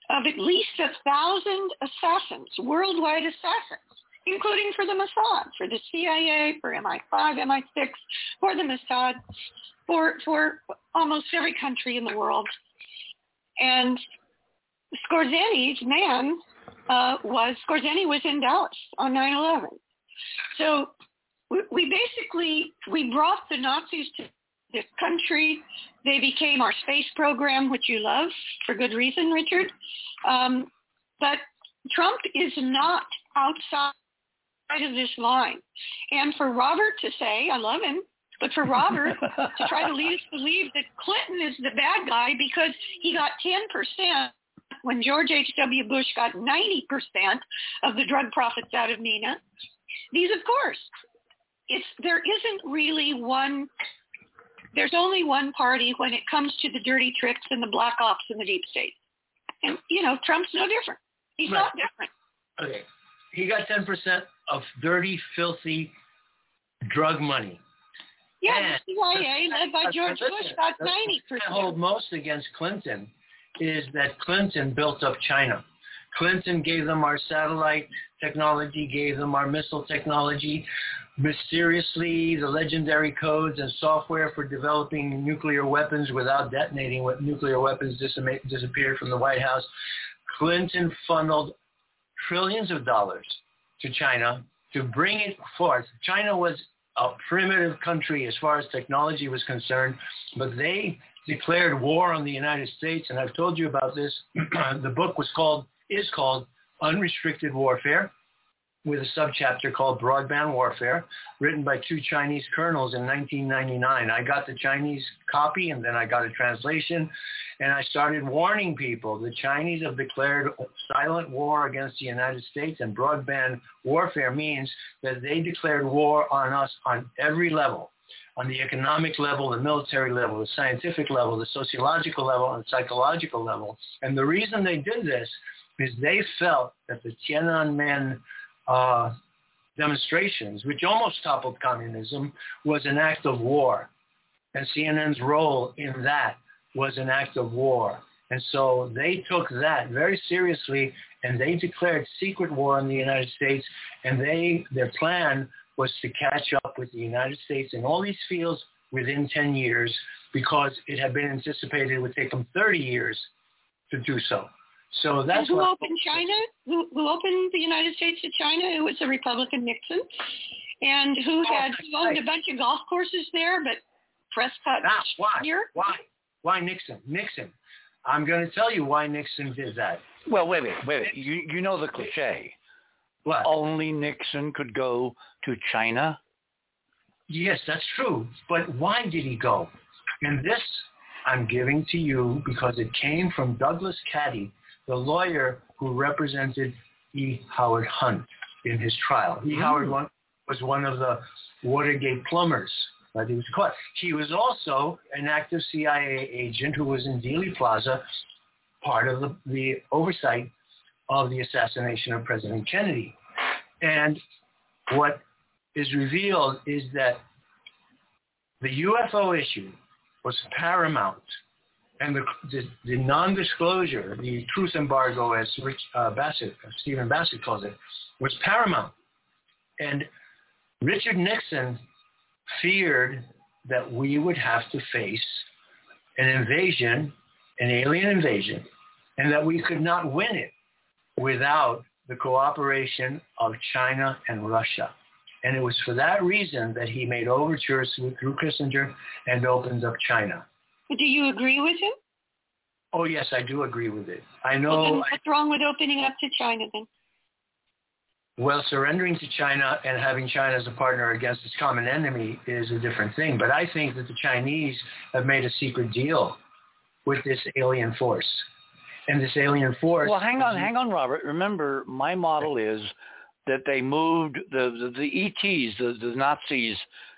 of at least a thousand assassins, worldwide assassins, including for the Mossad, for the CIA, for MI5, MI6, for the Mossad, for, for almost every country in the world. And Skorzeny's man uh, was, Skorzeny was in Dallas on 9-11. So we basically, we brought the Nazis to this country. They became our space program, which you love for good reason, Richard. Um, but Trump is not outside of this line. And for Robert to say, I love him, but for Robert to try to lead us to believe that Clinton is the bad guy because he got 10% when George H.W. Bush got 90% of the drug profits out of Mena. These, of course, it's there isn't really one there's only one party when it comes to the dirty tricks and the black ops and the deep state. And you know, Trump's no different. He's right. not different. Okay. He got ten percent of dirty, filthy drug money. Yeah, the CIA led by George Bush got ninety percent. I hold most against Clinton is that Clinton built up China. Clinton gave them our satellite technology, gave them our missile technology mysteriously the legendary codes and software for developing nuclear weapons without detonating what nuclear weapons disappeared from the White House. Clinton funneled trillions of dollars to China to bring it forth. China was a primitive country as far as technology was concerned, but they declared war on the United States, and I've told you about this. the book was called, is called Unrestricted Warfare with a subchapter called Broadband Warfare, written by two Chinese colonels in 1999. I got the Chinese copy and then I got a translation and I started warning people. The Chinese have declared silent war against the United States and broadband warfare means that they declared war on us on every level on the economic level, the military level, the scientific level, the sociological level, and psychological level. And the reason they did this is they felt that the Tiananmen uh, demonstrations, which almost toppled communism, was an act of war. And CNN's role in that was an act of war. And so they took that very seriously and they declared secret war on the United States and they their plan was to catch up with the United States in all these fields within 10 years because it had been anticipated it would take them 30 years to do so. So that's and who what, opened China? Who, who opened the United States to China? It was the Republican Nixon, and who Oh, had who owned a bunch of golf courses there, but Prescott Ah, why? here. Why? Why Nixon? Nixon. I'm going to tell you why Nixon did that. Well, wait a minute, wait a minute. You, you know the cliche. What? Only Nixon could go to China. Yes, that's true. But why did he go? And this I'm giving to you because it came from Douglas Caddy, the lawyer who represented E. Howard Hunt in his trial. E. Mm. Howard Hunt was one of the Watergate plumbers that he was caught. He was also an active CIA agent who was in Dealey Plaza, part of the, the oversight of the assassination of President Kennedy. And what is revealed is that the UFO issue was paramount, and the, the, the non-disclosure, the truth embargo, as Rich uh, Bassett, uh, Stephen Bassett calls it, was paramount. And Richard Nixon feared that we would have to face an invasion, an alien invasion, and that we could not win it without the cooperation of China and Russia. And it was for that reason that he made overtures through Kissinger and opened up China. Do you agree with him? Oh yes, I do agree with it. I Well, then know. what's wrong with opening up to China then? Well, surrendering to China and having China as a partner against its common enemy is a different thing. But I think that the Chinese have made a secret deal with this alien force. And this alien force. Well, hang on, hang on, Robert. Remember, my model is that they moved the the, the ETs, the, the Nazis,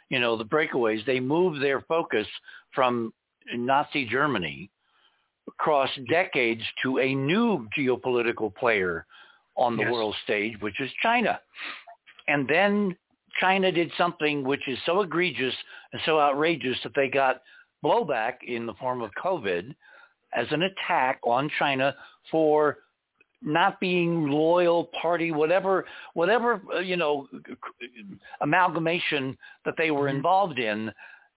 you know, the breakaways. They moved their focus from Nazi Germany across decades to a new geopolitical player on the Yes. world stage, which is China. And then China did something which is so egregious and so outrageous that they got blowback in the form of COVID as an attack on China for not being loyal party, whatever, whatever uh, you know, amalgamation that they were involved in,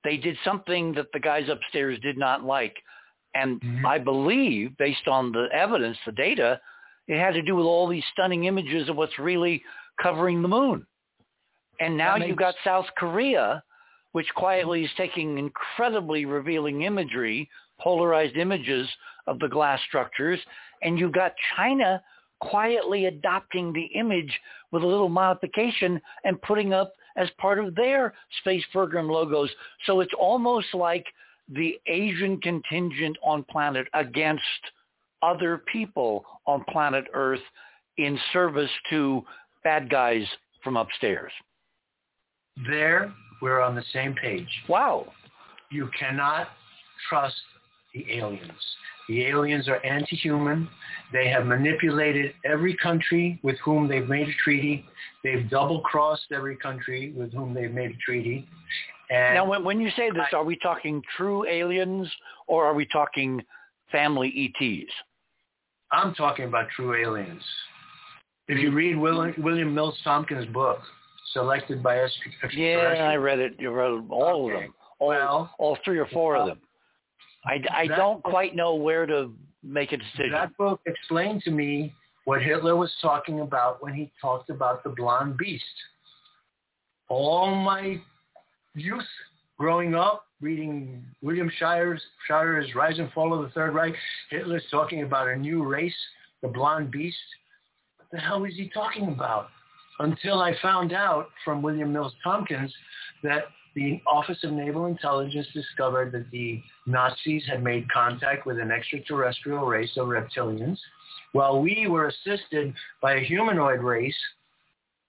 they did something that the guys upstairs did not like, and mm-hmm. I believe, based on the evidence, the data, it had to do with all these stunning images of what's really covering the moon. And now That you've got South Korea, which quietly is taking incredibly revealing imagery, polarized images of the glass structures, and you've got China quietly adopting the image with a little modification and putting up as part of their space program logos. So it's almost like the Asian contingent on planet against other people on planet Earth in service to bad guys from upstairs. There, we're on the same page. Wow. You cannot trust the aliens. The aliens are anti-human. They have manipulated every country with whom they've made a treaty. They've double-crossed every country with whom they've made a treaty. And Now, when, when you say this, are we talking true aliens or are we talking family ETs? I'm talking about true aliens. If you read William, William Mills Tompkins' book, Selected by Extra- Yeah, I read it. You read all Okay. of them. All, Well, all three or four of them. I, I don't quite know where to make a decision. that book explained to me what Hitler was talking about when he talked about the blonde beast. All my youth growing up, reading William Shirer's, Shirer's Rise and Fall of the Third Reich, Hitler's talking about a new race, the blonde beast. What the hell is he talking about? until I found out from William Mills Tompkins that the Office of Naval Intelligence discovered that the Nazis had made contact with an extraterrestrial race of reptilians, while we were assisted by a humanoid race,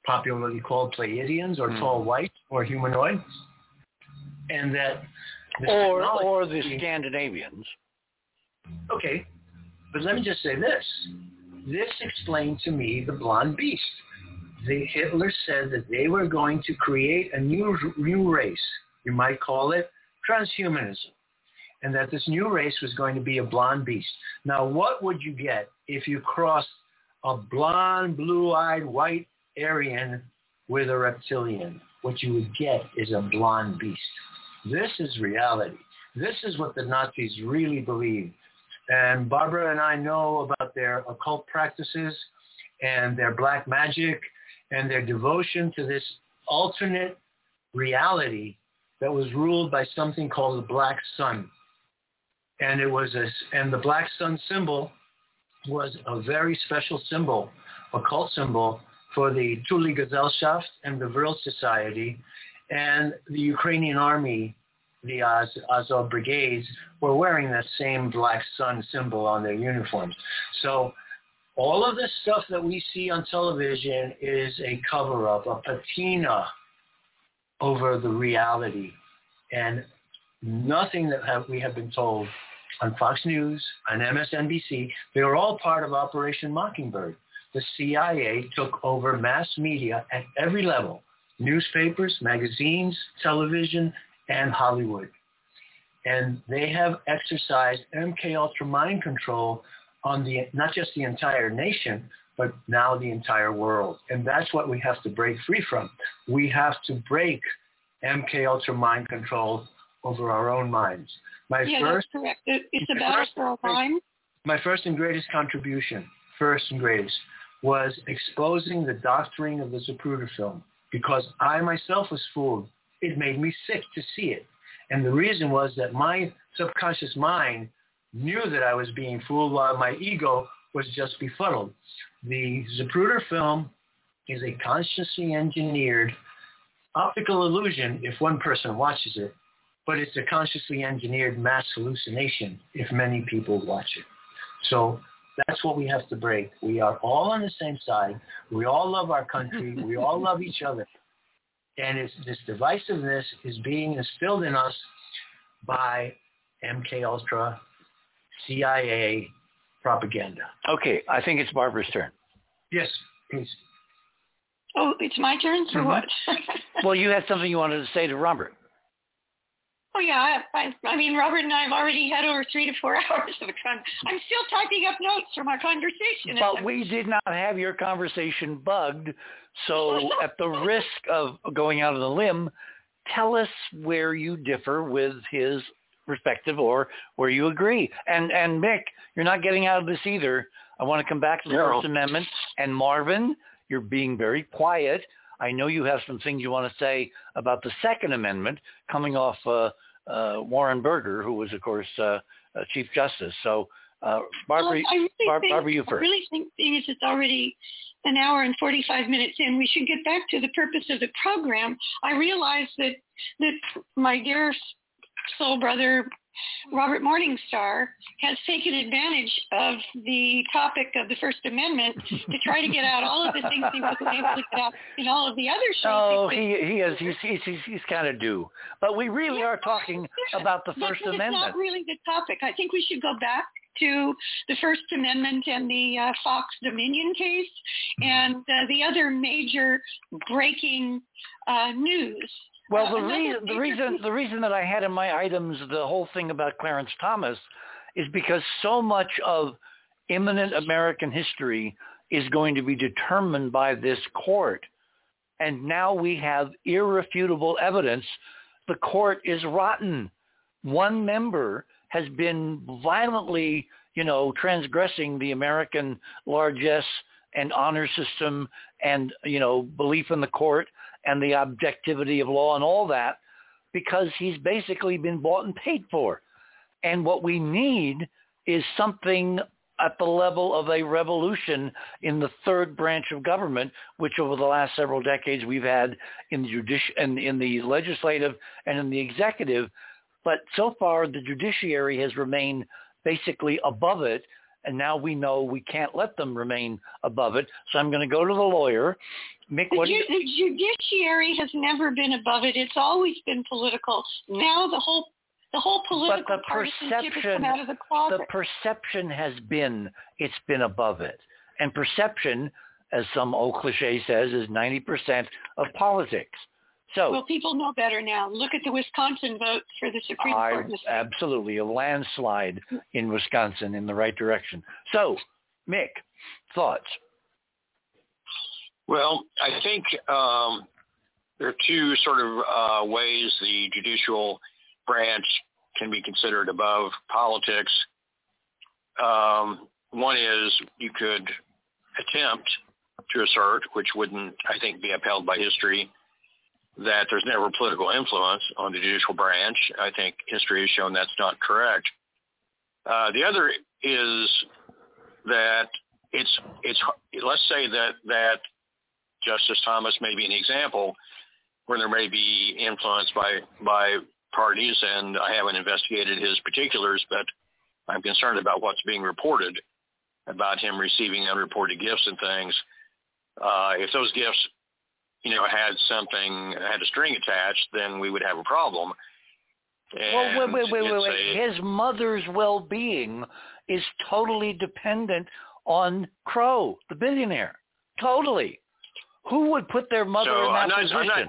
popularly called Pleiadians or mm. tall white or humanoid, and that or or the Scandinavians. Okay, but let me just say this. This explained to me the blonde beast. The Hitler said that they were going to create a new new race. You might call it transhumanism. And that this new race was going to be a blonde beast. Now, what would you get if you crossed a blonde, blue-eyed, white Aryan with a reptilian? What you would get is a blonde beast. This is reality. This is what the Nazis really believed. And Barbara and I know about their occult practices and their black magic and their devotion to this alternate reality that was ruled by something called the black sun. And it was a, and the black sun symbol was a very special symbol, a cult symbol for the Thule Gesellschaft and the Vril Society and the Ukrainian army the Az- Azov brigades were wearing that same black sun symbol on their uniforms. So all of this stuff that we see on television is a cover-up, a patina over the reality. And nothing that have, we have been told on Fox News, on MSNBC, they were all part of Operation Mockingbird. The CIA took over mass media at every level, newspapers, magazines, television, and Hollywood. And they have exercised MK Ultra mind control on the not just the entire nation, but now the entire world. And that's what we have to break free from. We have to break MK Ultra mind control over our own minds. My yeah, first, that's correct. It's a battle for our mind. My first and greatest contribution, first and greatest, was exposing the doctoring of the Zapruder film because I myself was fooled it made me sick to see it. And the reason was that my subconscious mind knew that I was being fooled while my ego was just befuddled. The Zapruder film is a consciously engineered optical illusion if one person watches it, but it's a consciously engineered mass hallucination if many people watch it. So that's what we have to break. We are all on the same side. We all love our country. we all love each other. And it's, this divisiveness is being instilled in us by MK Ultra, CIA propaganda. Okay, I think it's Barbara's turn. Yes, please. Oh, it's my turn. So mm-hmm. what? well, you had something you wanted to say to Robert. Oh yeah, I, I, mean Robert and I have already had over three to four hours of a con. I'm still typing up notes from our conversation. But we did not have your conversation bugged, so at the risk of going out on a limb, tell us where you differ with his perspective or where you agree. And and Mick, you're not getting out of this either. I want to come back to the no. First Amendment. And Marvin, you're being very quiet. I know you have some things you want to say about the Second Amendment coming off uh, uh, Warren Burger, who was, of course, uh, uh, Chief Justice. So, uh, Barbara, well, really Bar- think, Barbara, you first. I really think, being as it's already an hour and 45 minutes in, we should get back to the purpose of the program. I realize that that my dear soul brother Robert Morningstar has taken advantage of the topic of the First Amendment to try to get out all of the things he wasn't able to get out in all of the other shows. Oh, he he is he's he's he's, he's kind of due, but we really yeah, are talking about the First Amendment. It's not really the topic. I think we should go back to the First Amendment and the uh, Fox Dominion case and uh, the other major breaking uh, news well, the, re- the reason the reason that I had in my items the whole thing about Clarence Thomas is because so much of imminent American history is going to be determined by this court. And now we have irrefutable evidence the court is rotten. One member has been violently, you know, transgressing the American largesse and honor system and, you know, belief in the court and the objectivity of law and all that because he's basically been bought and paid for. And what we need is something at the level of a revolution in the third branch of government, which over the last several decades we've had in the judici- in, in the legislative and in the executive. But so far, the judiciary has remained basically above it, and now we know we can't let them remain above it. So I'm going to go to the lawyer. Mick, The, ju- the judiciary has never been above it. It's always been political. Now the whole the whole political but the partisanship has perception, come out of the closet. the perception has been it's been above it, and perception, as some old cliche says, is 90% of politics. So well, people know better now. Look at the Wisconsin vote for the Supreme I, Court. Absolutely a landslide in Wisconsin in the right direction. So, Mick, thoughts? Well, I think um, there are two sort of uh, ways the judicial branch can be considered above politics. Um, one is you could attempt to assert, which wouldn't, I think, be upheld by history, that there's never political influence on the judicial branch. I think history has shown that's not correct. Uh, the other is that it's it's let's say that that Justice Thomas may be an example where there may be influence by by parties, and I haven't investigated his particulars, but I'm concerned about what's being reported about him receiving unreported gifts and things. Uh, if those gifts, you know, had something had a string attached, then we would have a problem. well, wait, wait, wait, wait, wait. a- His mother's well-being is totally dependent on Crow, the billionaire. Totally. Who would put their mother so in that I'm not, position? I'm not,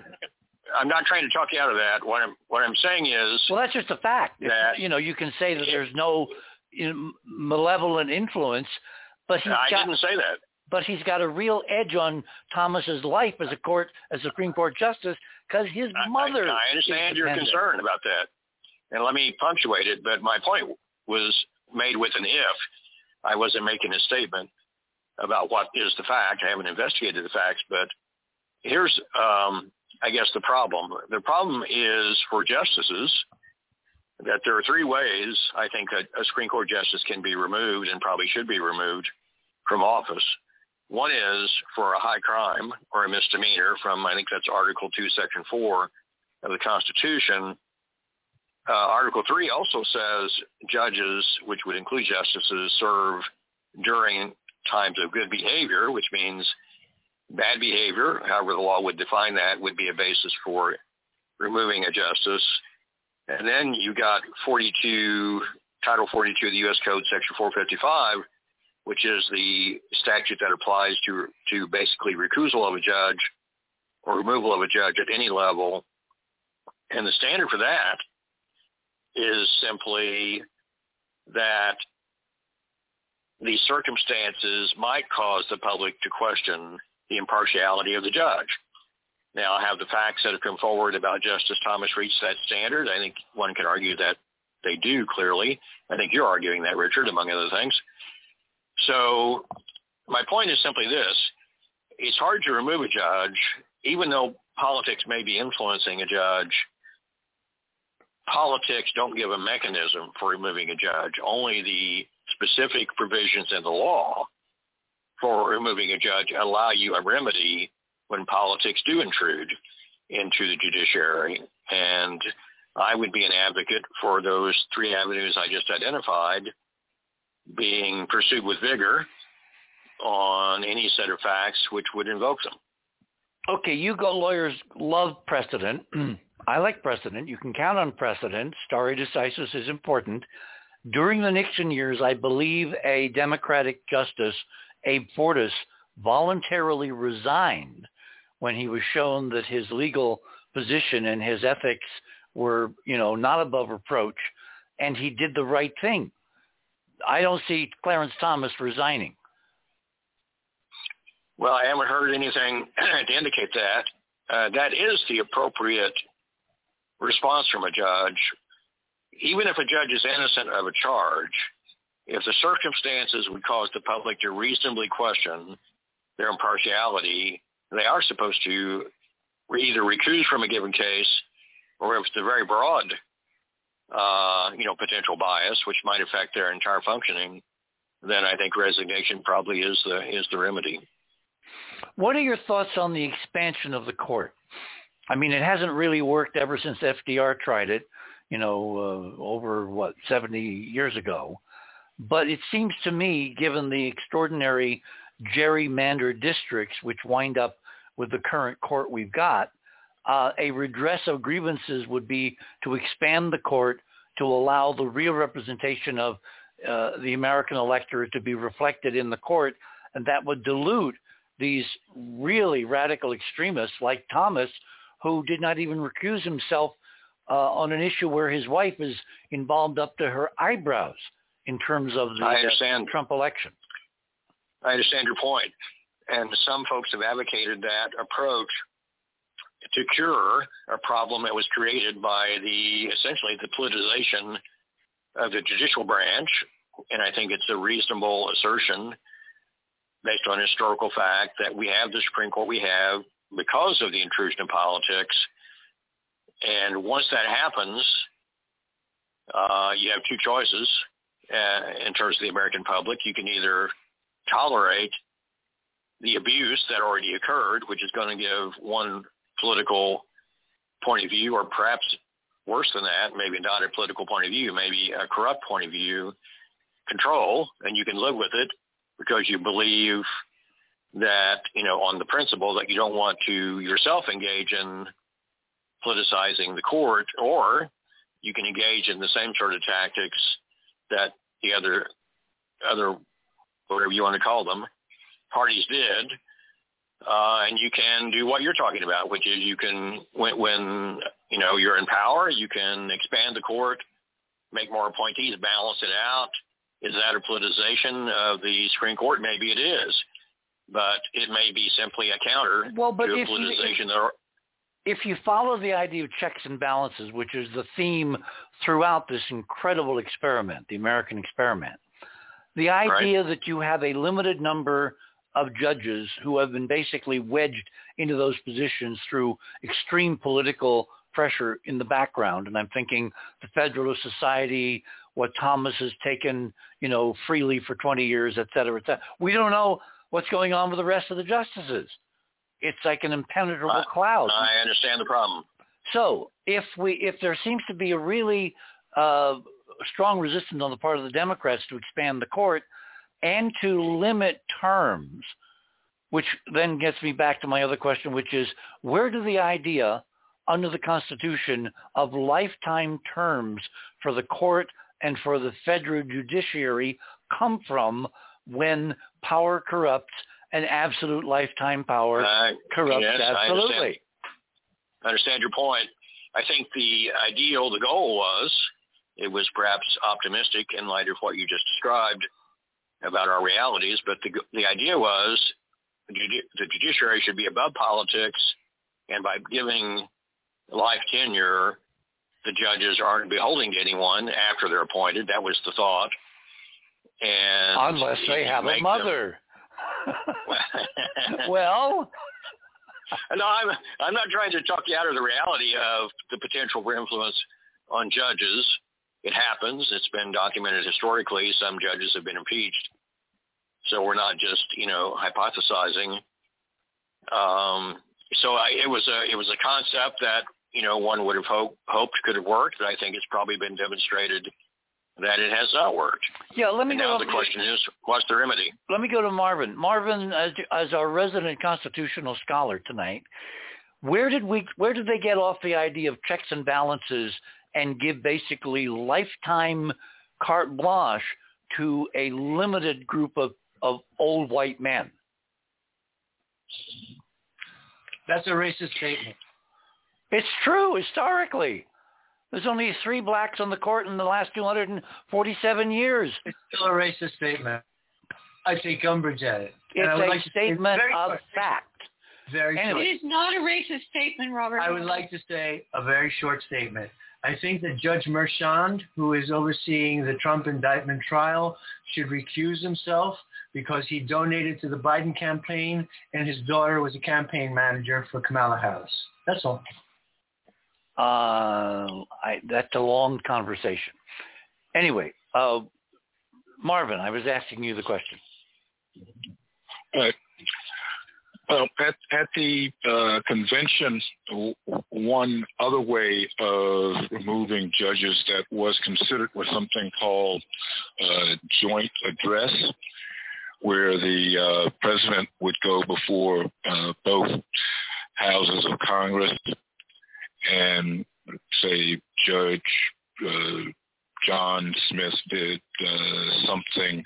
I'm not trying to talk you out of that. What I'm, what I'm saying is, well, that's just a fact. That- you know, you can say that there's no you know, malevolent influence, but he's I got didn't say that. but he's got a real edge on Thomas's life as a court as a Supreme Court justice because his mother. I understand is your concern about that, and let me punctuate it. But my point was made with an if. I wasn't making a statement about what is the fact. I haven't investigated the facts, but here's, um, I guess, the problem. The problem is for justices that there are three ways I think a, a Supreme Court justice can be removed and probably should be removed from office. One is for a high crime or a misdemeanor from, I think that's Article 2, Section 4 of the Constitution. Uh, Article 3 also says judges, which would include justices, serve during times of good behavior, which means bad behavior, however the law would define that, would be a basis for removing a justice. And then you got 42, Title 42 of the U.S. Code, Section 455, which is the statute that applies to to basically recusal of a judge or removal of a judge at any level. And the standard for that is simply that the circumstances might cause the public to question the impartiality of the judge. Now, I have the facts that have come forward about Justice Thomas reached that standard. I think one can argue that they do clearly. I think you're arguing that, Richard, among other things. So my point is simply this. It's hard to remove a judge, even though politics may be influencing a judge. Politics don't give a mechanism for removing a judge. Only the specific provisions in the law for removing a judge allow you a remedy when politics do intrude into the judiciary. And I would be an advocate for those three avenues I just identified being pursued with vigor on any set of facts which would invoke them. Okay, you go lawyers love precedent. I like precedent. You can count on precedent. Stare decisis is important. During the Nixon years, I believe a Democratic justice, Abe Fortas, voluntarily resigned when he was shown that his legal position and his ethics were, you know, not above reproach, and he did the right thing. I don't see Clarence Thomas resigning. Well, I haven't heard anything to indicate that. Uh, that is the appropriate response from a judge. Even if a judge is innocent of a charge, if the circumstances would cause the public to reasonably question their impartiality, they are supposed to either recuse from a given case, or if it's a very broad, uh, you know, potential bias, which might affect their entire functioning, then I think resignation probably is the is the remedy. What are your thoughts on the expansion of the court? I mean, it hasn't really worked ever since FDR tried it, you know, uh, over what 70 years ago. But it seems to me, given the extraordinary gerrymandered districts which wind up with the current court we've got, uh, a redress of grievances would be to expand the court to allow the real representation of uh, the American electorate to be reflected in the court, and that would dilute these really radical extremists like Thomas, who did not even recuse himself uh, on an issue where his wife is involved up to her eyebrows in terms of the uh, Trump election. I understand your point. point, and some folks have advocated that approach to cure a problem that was created by the essentially the politicization of the judicial branch, and I think it's a reasonable assertion based on historical fact that we have the Supreme Court we have because of the intrusion of politics. And once that happens, uh, you have two choices uh, in terms of the American public. You can either tolerate the abuse that already occurred, which is going to give one political point of view, or perhaps worse than that, maybe not a political point of view, maybe a corrupt point of view, control, and you can live with it because you believe that, you know, on the principle that you don't want to yourself engage in politicizing the court, or you can engage in the same sort of tactics that the other, other, whatever you want to call them, parties did, uh, and you can do what you're talking about, which is you can, when, when you know you're in power, you can expand the court, make more appointees, balance it out. Is that a politicization of the Supreme Court? Maybe it is, but it may be simply a counter well, but to if, politicization. If, if you follow the idea of checks and balances, which is the theme throughout this incredible experiment, the American experiment, the idea right. that you have a limited number of judges who have been basically wedged into those positions through extreme political pressure in the background. And I'm thinking the Federalist Society, what Thomas has taken, you know, freely for 20 years, et cetera, et cetera. We don't know what's going on with the rest of the justices. It's like an impenetrable I, cloud. I understand the problem. So if we, if there seems to be a really uh, strong resistance on the part of the Democrats to expand the court, and to limit terms, which then gets me back to my other question, which is where do the idea under the Constitution of lifetime terms for the court and for the federal judiciary come from when power corrupts and absolute lifetime power uh, corrupts yes, absolutely? I understand. I understand your point. I think the ideal, the goal was, it was perhaps optimistic in light of what you just described, about our realities, but the, the idea was the judiciary should be above politics, and by giving life tenure, the judges aren't beholden to anyone after they're appointed. That was the thought. And unless they have a mother. Them... well, no, I'm I'm not trying to talk you out of the reality of the potential for influence on judges. It happens. It's been documented historically. Some judges have been impeached. So we're not just, you know, hypothesizing. Um, so I, it was a it was a concept that you know one would have hope, hoped could have worked, but I think it's probably been demonstrated that it has not worked. Yeah, let me and go. Now the question is, what's the remedy? Let me go to Marvin. Marvin, as, as our resident constitutional scholar tonight, where did we where did they get off the idea of checks and balances and give basically lifetime carte blanche to a limited group of, of old white men. That's a racist statement. It's true historically. There's only three blacks on the court in the last 247 years. It's still a racist statement. I take umbrage at it. It's a like statement of quick. fact. Very Anyway. short. It is not a racist statement, Robert. I would like to say a very short statement. I think that Judge Merchan, who is overseeing the Trump indictment trial, should recuse himself because he donated to the Biden campaign and his daughter was a campaign manager for Kamala Harris. That's all. Uh, I, that's a long conversation. Anyway, uh, Marvin, I was asking you the question. Right. Well, at, at the uh, convention, one other way of removing judges that was considered was something called uh, joint address, where the uh, president would go before uh, both houses of Congress and say Judge uh, John Smith did uh, something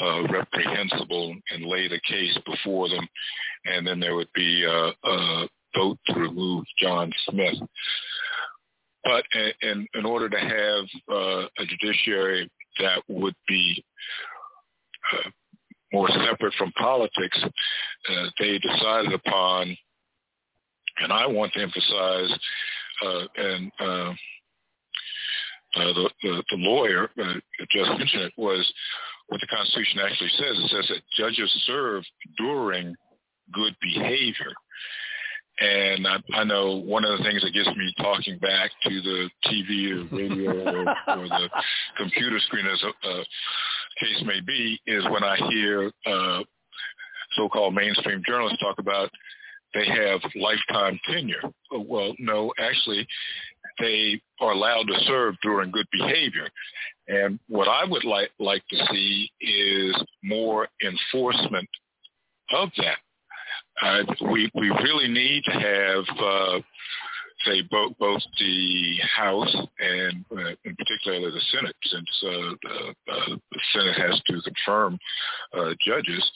uh, reprehensible and laid a case before them, and then there would be a, a vote to remove John Smith. But in, in order to have uh, a judiciary that would be uh, more separate from politics, uh, they decided upon, and I want to emphasize, uh, and uh, uh, the, the, the lawyer uh, just mentioned it, was what the Constitution actually says. It says that judges serve during good behavior. And I, I know one of the things that gets me talking back to the TV or radio or, or the computer screen, as a, a case may be, is when I hear uh, so-called mainstream journalists talk about they have lifetime tenure. Well, no, actually, they are allowed to serve during good behavior. And what I would like like to see is more enforcement of that. Uh, we we really need to have uh, say both both the House and uh, in particularly the Senate, since uh, uh, the Senate has to confirm uh, judges,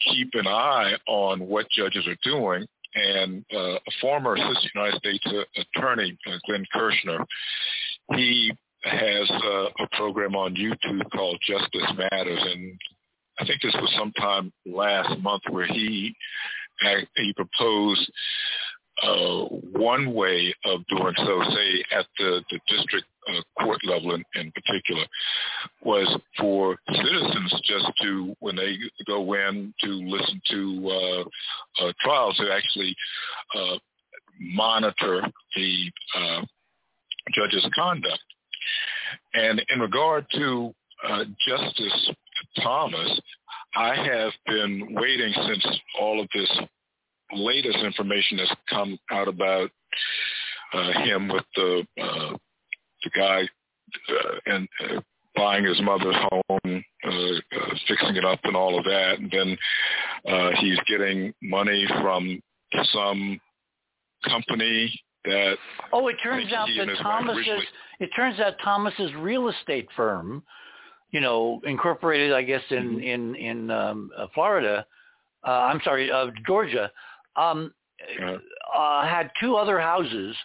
keep an eye on what judges are doing. And uh, a former assistant United States uh, attorney, uh, Glenn Kirshner, he has uh, a program on YouTube called Justice Matters, and I think this was sometime last month where he he proposed uh, one way of doing so, say at the, the district uh, court level in, in particular, was for citizens just to, when they go in to listen to uh, uh, trials, to actually uh, monitor the uh, judge's conduct. And in regard to Justice Thomas, I have been waiting since all of this latest information that's come out about uh, him with the uh, the guy uh, and uh, buying his mother's home, uh, uh, fixing it up, and all of that, and then uh, he's getting money from some company that. Oh, it turns out that Thomas's it turns out Thomas's real estate firm, you know, incorporated, I guess, in mm-hmm. in in um, uh, Florida. Uh, I'm sorry, uh, Georgia um, uh, had two other houses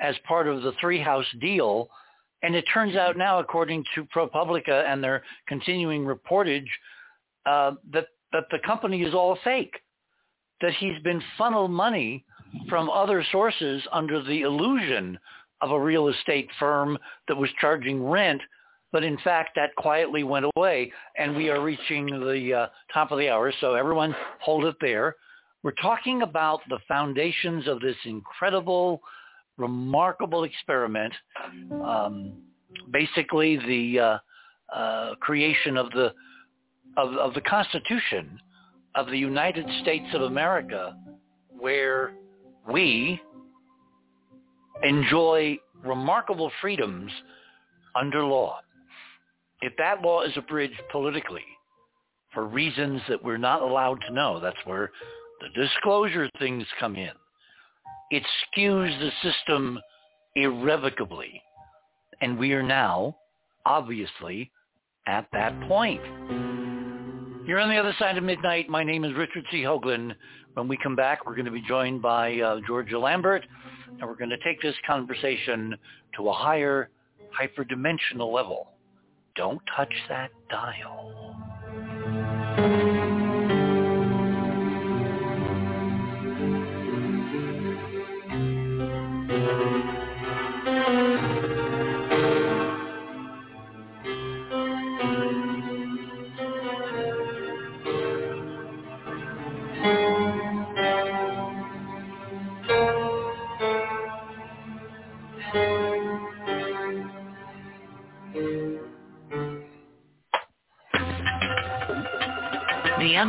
as part of the three-house deal, and it turns out now, according to ProPublica and their continuing reportage, uh, that that the company is all fake. That he's been funneled money from other sources under the illusion of a real estate firm that was charging rent, but in fact that quietly went away. And we are reaching the uh, top of the hour, so everyone hold it there. We're talking about the foundations of this incredible, remarkable experiment. Um, basically, the uh, uh, creation of the of, of the Constitution of the United States of America, where we enjoy remarkable freedoms under law. If that law is abridged politically for reasons that we're not allowed to know, that's where the disclosure things come in. It skews the system irrevocably. And we are now, obviously, at that point. You're on the other side of midnight. My name is Richard C. Hoagland. When we come back, we're going to be joined by uh, Georgia Lambert, and we're going to take this conversation to a higher hyperdimensional level. Don't touch that dial.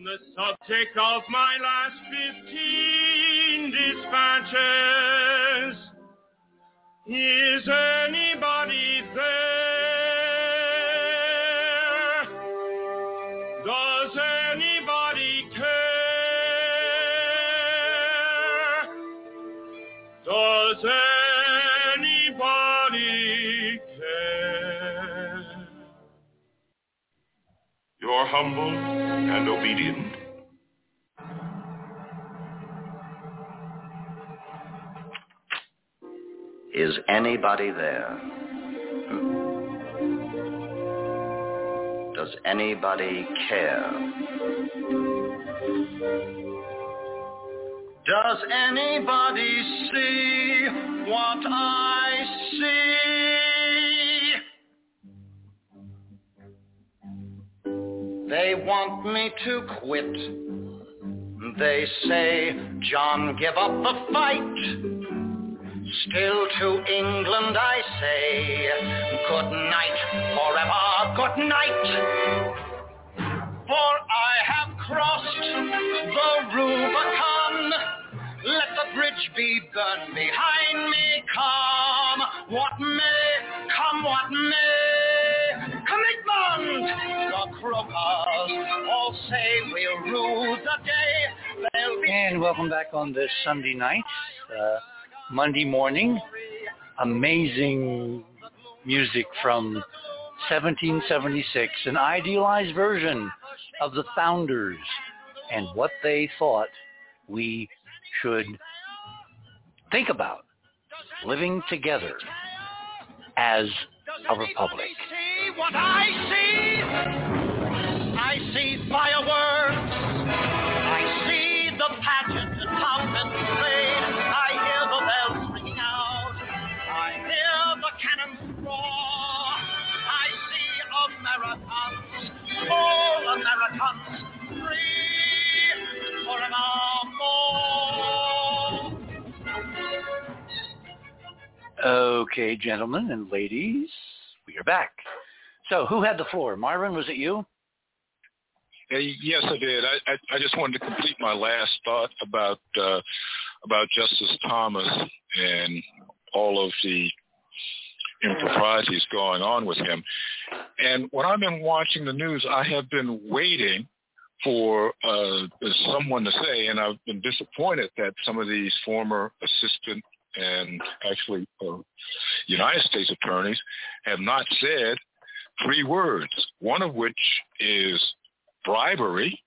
On the subject of my last 15 dispatches, is anybody there? Does anybody care? Does anybody care? Your humble and obedient. Is anybody there? Hmm. Does anybody care? Does anybody see what I see? They want me to quit. They say, John, give up the fight. Still to England I say, good night, forever, good night. For I have crossed the Rubicon. Let the bridge be burned behind me. Come what may, come what may. The all say we'll rule the day. Be And welcome back on this Sunday night, uh, Monday morning. Amazing music from 1776, an idealized version of the founders and what they thought we should think about living together as a republic. What I see. I see fireworks. I see the pageant and pomp and parade. I hear the bells ringing out. I hear the cannons roar. I see Americans, all Americans, free forevermore. Okay, gentlemen and ladies, we are back. So who had the floor? Marvin, was it you? Yes, I did. I, I, I just wanted to complete my last thought about uh, about Justice Thomas and all of the improprieties going on with him. And when I've been watching the news, I have been waiting for uh, someone to say, and I've been disappointed that some of these former assistant and actually uh, United States attorneys have not said three words, one of which is bribery,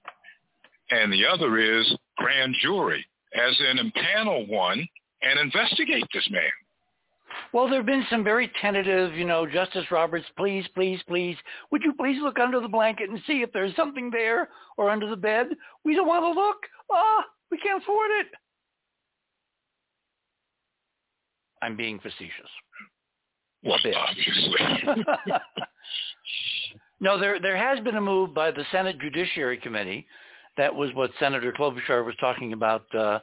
and the other is grand jury, as in impanel one and investigate this man. Well, there have been some very tentative, you know, Justice Roberts, please, please, please, would you please look under the blanket and see if there's something there or under the bed? We don't want to look. Ah, we can't afford it. I'm being facetious. Well, bit. obviously. no, there there has been a move by the Senate Judiciary Committee. That was what Senator Klobuchar was talking about uh,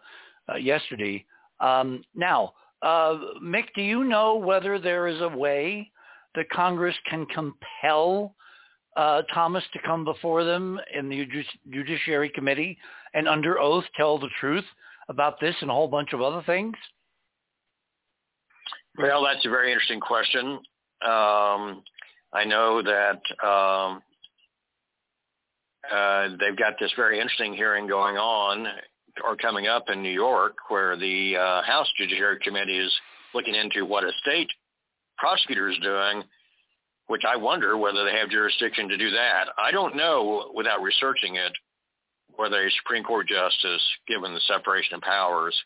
uh, yesterday. Um, now, uh, Mick, do you know whether there is a way that Congress can compel uh, Thomas to come before them in the Judici- Judiciary Committee and under oath tell the truth about this and a whole bunch of other things? Well, that's a very interesting question. Um, I know that um, uh, they've got this very interesting hearing going on or coming up in New York where the uh, House Judiciary Committee is looking into what a state prosecutor is doing, which I wonder whether they have jurisdiction to do that. I don't know without researching it whether a Supreme Court justice, given the separation of powers,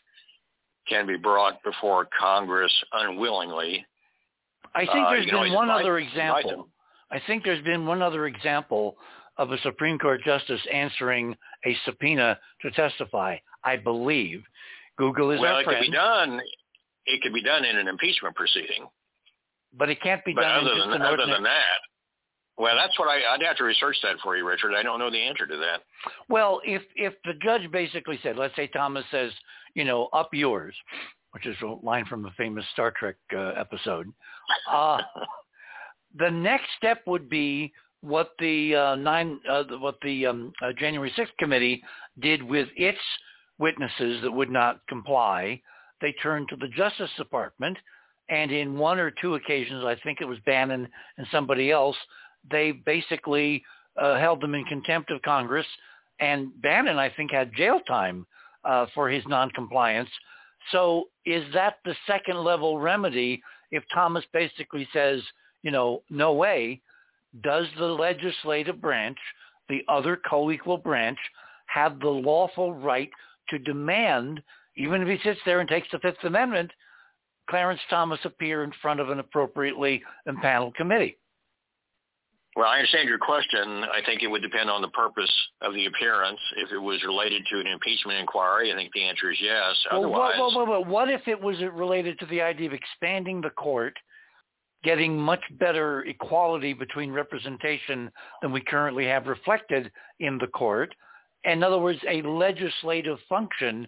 can be brought before Congress unwillingly. I think Uh, there's been one other example. I think there's been one other example of a Supreme Court justice answering a subpoena to testify. I believe. Google is well, our it friend, could be done. It could be done in an impeachment proceeding. but it can't be but done other than other than that, well, that's what I, I'd have to research that for you, Richard. I don't know the answer to that. Well, if if the judge basically said, let's say Thomas says, you know, up yours, which is a line from a famous Star Trek uh, episode, uh, the next step would be what the uh, nine, uh, what the um, uh, January sixth committee did with its witnesses that would not comply. They turned to the Justice Department, and in one or two occasions, I think it was Bannon and somebody else, they basically uh, held them in contempt of Congress. And Bannon, I think, had jail time uh, for his noncompliance. So is that the second level remedy if Thomas basically says, you know, no way, does the legislative branch, the other co-equal branch, have the lawful right to demand, even if he sits there and takes the Fifth Amendment, Clarence Thomas appear in front of an appropriately impaneled committee? Well, I understand your question. I think it would depend on the purpose of the appearance. If it was related to an impeachment inquiry, I think the answer is yes. Well, Otherwise, what, what, what, what if it was related to the idea of expanding the court, getting much better equality between representation than we currently have reflected in the court? In other words, a legislative function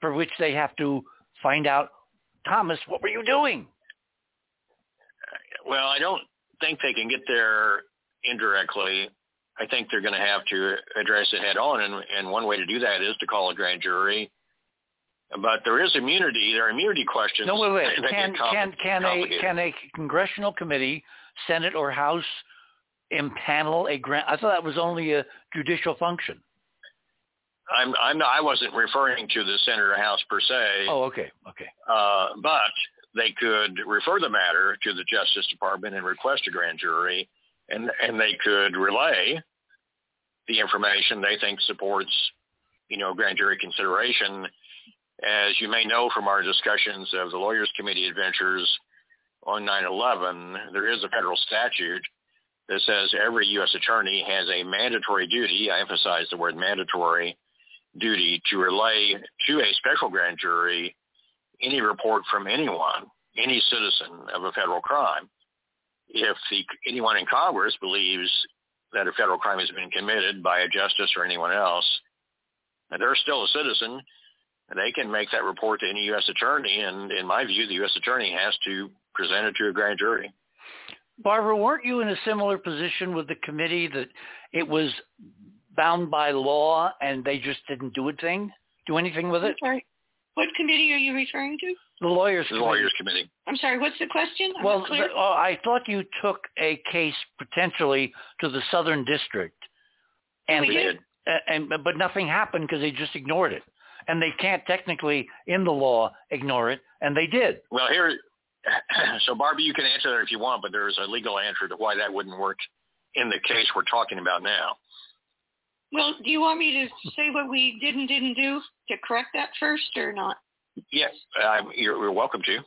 for which they have to find out, Thomas, what were you doing? well, I don't think they can get there indirectly. I think they're going to have to address it head on, and, and one way to do that is to call a grand jury. But there is immunity. There are immunity questions. No, wait, wait. that Can get compli- can can a can a congressional committee, Senate or House, impanel a grand? I thought that was only a judicial function. I'm, I'm not, I wasn't referring to the Senate or House per se. Oh, okay, okay. Uh, but they could refer the matter to the Justice Department and request a grand jury, and and they could relay the information they think supports, you know, grand jury consideration. As you may know from our discussions of the Lawyers Committee adventures on 9/11, there is a federal statute that says every U.S. attorney has a mandatory duty. I emphasize the word mandatory duty to relay to a special grand jury any report from anyone, any citizen of a federal crime. If the, anyone in Congress believes that a federal crime has been committed by a justice or anyone else, and they're still a citizen, they can make that report to any U.S. attorney. And in my view, the U.S. attorney has to present it to a grand jury. Barbara, weren't you in a similar position with the committee that it was bound by law and they just didn't do a thing, do anything with it? sorry. What committee are you referring to? The lawyers. The committee. Lawyers Committee. I'm sorry. What's the question? I'm Well, the- oh, I thought you took a case potentially to the Southern District, and We did. uh, and but nothing happened because they just ignored it, and they can't technically in the law ignore it, and they did. Well, here, so Barbie, you can answer that if you want, but there's a legal answer to why that wouldn't work in the case we're talking about now. Well, do you want me to say what we did and didn't do to correct that first or not? Yes, you're, you're welcome to.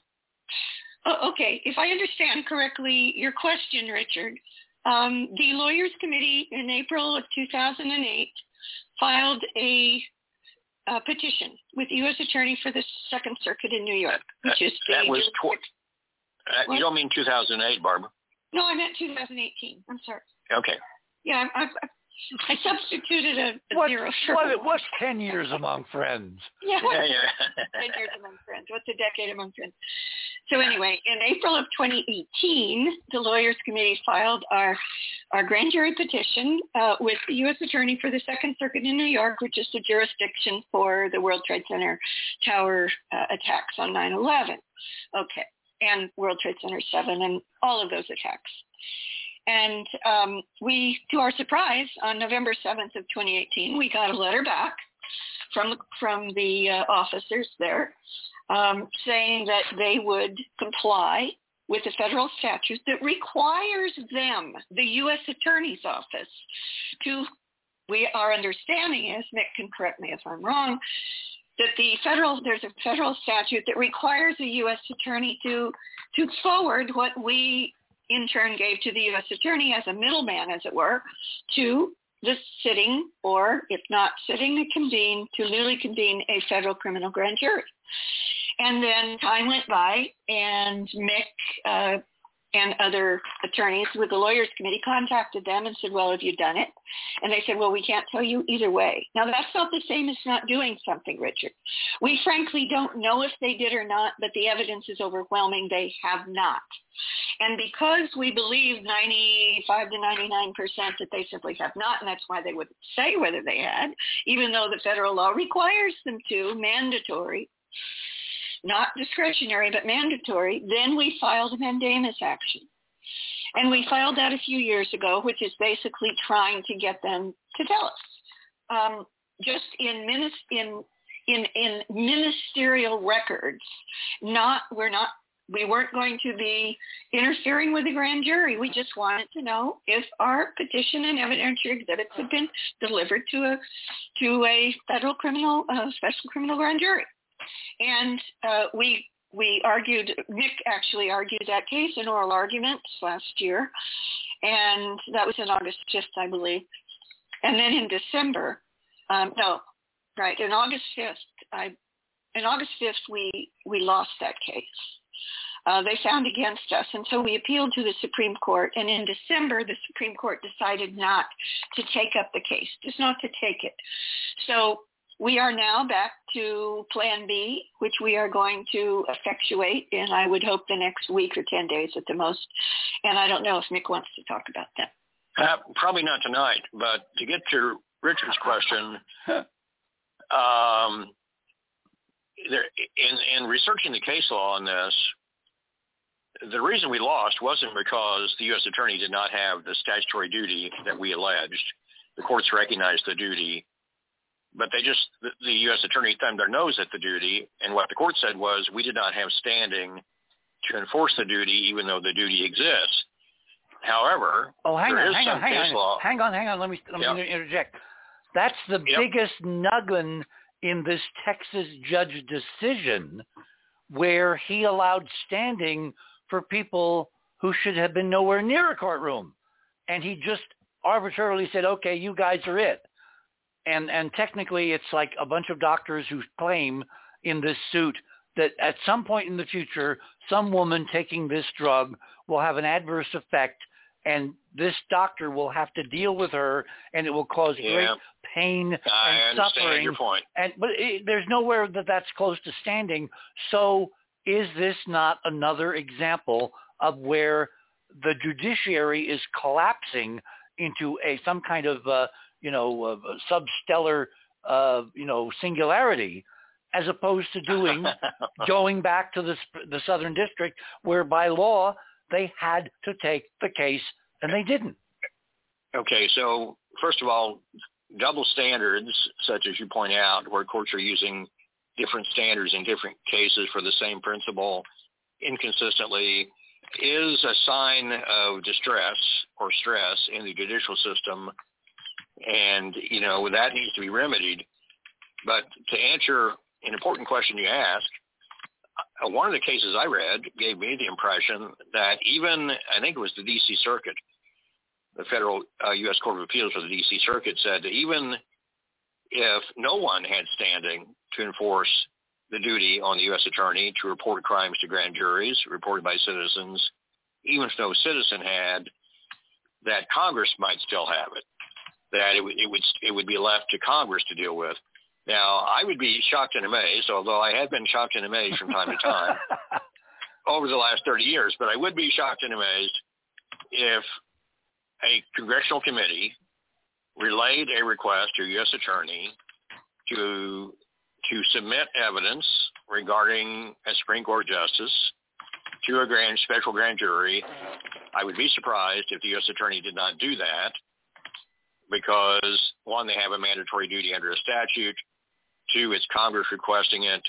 Oh, okay. If I understand correctly, your question, Richard, um, the Lawyers Committee in April of 2008 filed a, uh petition with the U.S. Attorney for the Second Circuit in New York, which is that was tw- uh, you don't mean 2008, Barbara? no, I meant 2018. I'm sorry. Okay. Yeah, I, I, I substituted a, a What, zero. for what, one. what's ten years among friends? Yeah. Yeah, yeah. Ten years among friends. What's a decade among friends? So anyway, in April of 2018, the Lawyers Committee filed our our grand jury petition uh, with the U.S. Attorney for the Second Circuit in New York, which is the jurisdiction for the World Trade Center tower uh, attacks on 9/11. Okay, and World Trade Center 7 and all of those attacks. And um, we, to our surprise, on November 7th of 2018, we got a letter back from from the uh, officers there um, saying that they would comply with the federal statute that requires them, the U.S. Attorney's Office, to, we, our understanding is, Nick can correct me if I'm wrong, that the federal, there's a federal statute that requires a U.S. Attorney to, to forward what we in turn gave to the U.S. Attorney as a middleman, as it were, to the sitting, or if not sitting, to convene, to newly convene a federal criminal grand jury. And then time went by, and Mick uh, and other attorneys with the lawyers committee contacted them and said, well, have you done it? And they said, well, we can't tell you either way. Now, that's not the same as not doing something, Richard. We frankly don't know if they did or not, but the evidence is overwhelming. They have not. And because we believe 95 to 99% that they simply have not, and that's why they wouldn't say whether they had, even though the federal law requires them to, mandatory, not discretionary, but mandatory, then we filed a mandamus action. And we filed that a few years ago, which is basically trying to get them to tell us. Um, just in, minis- in, in, in ministerial records, not, we're not we weren't going to be interfering with the grand jury. We just wanted to know if our petition and evidentiary exhibits had been delivered to a to a federal criminal uh, special criminal grand jury. And uh, we we argued, Nick actually argued that case in oral arguments last year, and that was in August 5th, I believe. And then in December, um, no, right, in August 5th, I, in August 5th, we, we lost that case. Uh, they found against us, and so we appealed to the Supreme Court. And in December, the Supreme Court decided not to take up the case, just not to take it. So we are now back to Plan B, which we are going to effectuate in, I would hope, the next week or 10 days at the most. And I don't know if Nick wants to talk about that. Uh, probably not tonight, but to get to Richard's question, um, there, in, in researching the case law on this, the reason we lost wasn't because the U.S. attorney did not have the statutory duty that we alleged. The courts recognized the duty but they just the, the U.S. attorney thumbed their nose at the duty, and what the court said was we did not have standing to enforce the duty, even though the duty exists. However, oh, hang on, hang on, hang on, law. hang on, hang on. Let me let me interject. That's the Yep. biggest nuggin in this Texas judge decision, where he allowed standing for people who should have been nowhere near a courtroom, and he just arbitrarily said, "Okay, you guys are it." And and technically it's like a bunch of doctors who claim in this suit that at some point in the future some woman taking this drug will have an adverse effect and this doctor will have to deal with her and it will cause great Yeah. pain I and suffering your point. and but it, there's nowhere that that's close to standing so is this not another example of where the judiciary is collapsing into a some kind of uh, you know uh, substellar uh, you know singularity as opposed to doing going back to the the southern district where by law they had to take the case and they didn't. Okay, so first of all, double standards, such as you point out, where courts are using different standards in different cases for the same principle inconsistently, is a sign of distress or stress in the judicial system, and you know that needs to be remedied. But to answer an important question you asked, uh, one of the cases I read gave me the impression that even I think it was the D.C. Circuit the federal uh, U.S. Court of Appeals for the D.C. Circuit said that even if no one had standing to enforce the duty on the U.S. attorney to report crimes to grand juries reported by citizens, even if no citizen had, that Congress might still have it, that it, would- it would it would be left to Congress to deal with. Now, I would be shocked and amazed, although I have been shocked and amazed from time to time over the last 30 years, but I would be shocked and amazed if a congressional committee relayed a request to a U.S. attorney to to submit evidence regarding a Supreme Court justice to a grand special grand jury I would be surprised if the U.S. Attorney did not do that because, one, they have a mandatory duty under a statute. Two, it's Congress requesting it,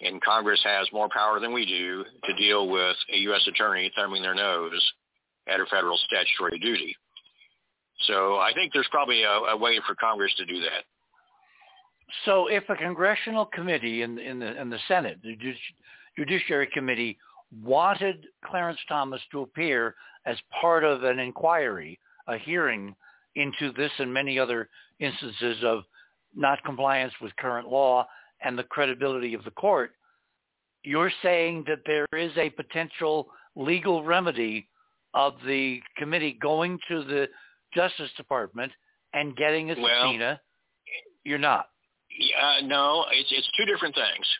and Congress has more power than we do to deal with a U.S. Attorney thumbing their nose at a federal statutory duty. So I think there's probably a, a way for Congress to do that. So if a congressional committee in, in, the, in the Senate, the Judiciary Committee, wanted Clarence Thomas to appear as part of an inquiry, a hearing into this and many other instances of not compliance with current law and the credibility of the court, you're saying that there is a potential legal remedy of the committee going to the Justice Department and getting a Well- subpoena. You're not. Yeah, uh, no, it's it's two different things.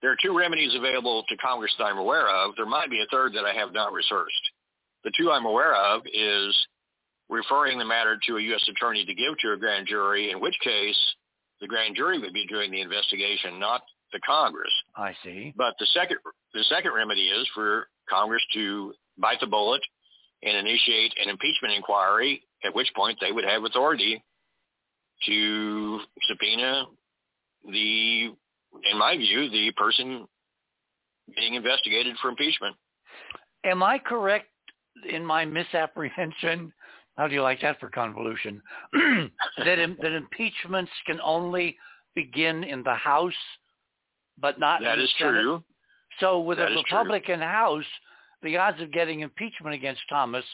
There are two remedies available to Congress that I'm aware of. There might be a third that I have not researched. The two I'm aware of is referring the matter to a U.S. attorney to give to a grand jury, in which case the grand jury would be doing the investigation, not the Congress. I see. But the second the second remedy is for Congress to bite the bullet and initiate an impeachment inquiry, at which point they would have authority to subpoena the, in my view, the person being investigated for impeachment. Am I correct in my misapprehension? How do you like that for convolution? that, im- that impeachments can only begin in the House, but not That in the is Senate? true. So with That a is true. Republican House, the odds of getting impeachment against Thomas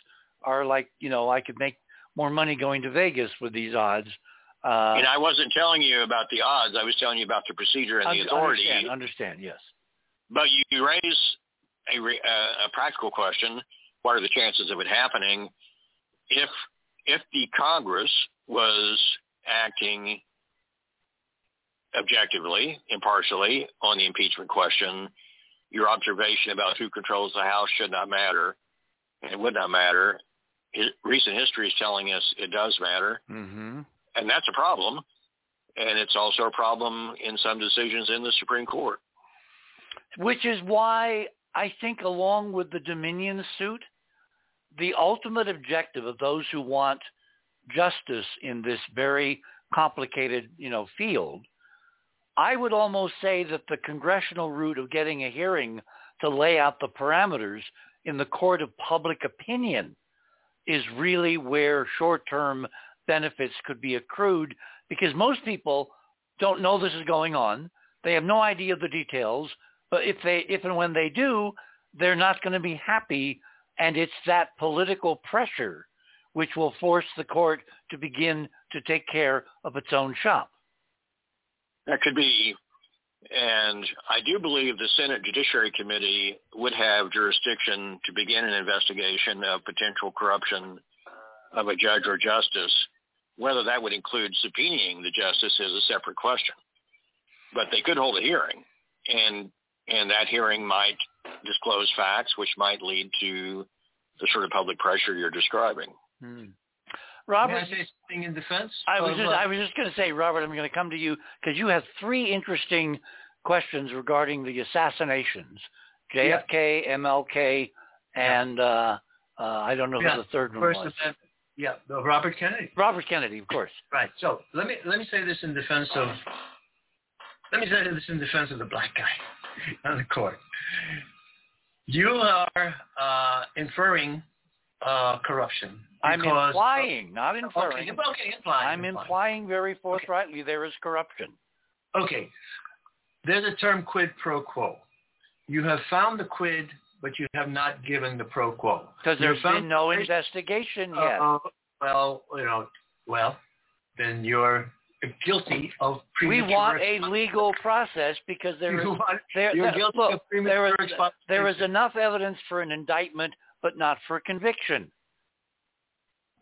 are like, you know, I could make more money going to Vegas with these odds. Uh, and I wasn't telling you about the odds. I was telling you about the procedure and the authority. Understand, understand, yes. But you raise a, re- uh, a practical question. What are the chances of it happening? If if the Congress was acting objectively, impartially on the impeachment question, your observation about who controls the House should not matter and would not matter. Recent history is telling us it does matter, Mm-hmm. and that's a problem. And it's also a problem in some decisions in the Supreme Court. Which is why I think along with the Dominion suit, the ultimate objective of those who want justice in this very complicated, you know, field, I would almost say that the congressional route of getting a hearing to lay out the parameters in the court of public opinion is really where short-term benefits could be accrued because most people don't know this is going on. They have no idea of the details, but if they if and when they do, they're not going to be happy and it's that political pressure which will force the court to begin to take care of its own shop. That could be. And I do believe the Senate Judiciary Committee would have jurisdiction to begin an investigation of potential corruption of a judge or justice. Whether that would include subpoenaing the justice is a separate question. But they could hold a hearing, and and that hearing might disclose facts, which might lead to the sort of public pressure you're describing. Robert, May I say something in defense? I was just uh, I was just going to say, Robert, I'm going to come to you because you have three interesting questions regarding the assassinations: JFK, MLK, and uh, uh, I don't know yeah, who the third one First was. Amendment- yeah, Robert Kennedy. Robert Kennedy, of course. Right. So let me let me say this in defense of let me say this in defense of the black guy on the court. You are uh, inferring uh, corruption. I'm implying, not inferring. Okay, okay, implying. I'm implying very forthrightly there is corruption. Okay. There's a term quid pro quo. You have found the quid, but you have not given the pro quo. Because there's been no investigation yet. Uh, well, you know, well, then you're guilty of we want a legal process because there is want, there, you're there, guilty look, of premature there is, there is enough evidence for an indictment, but not for conviction.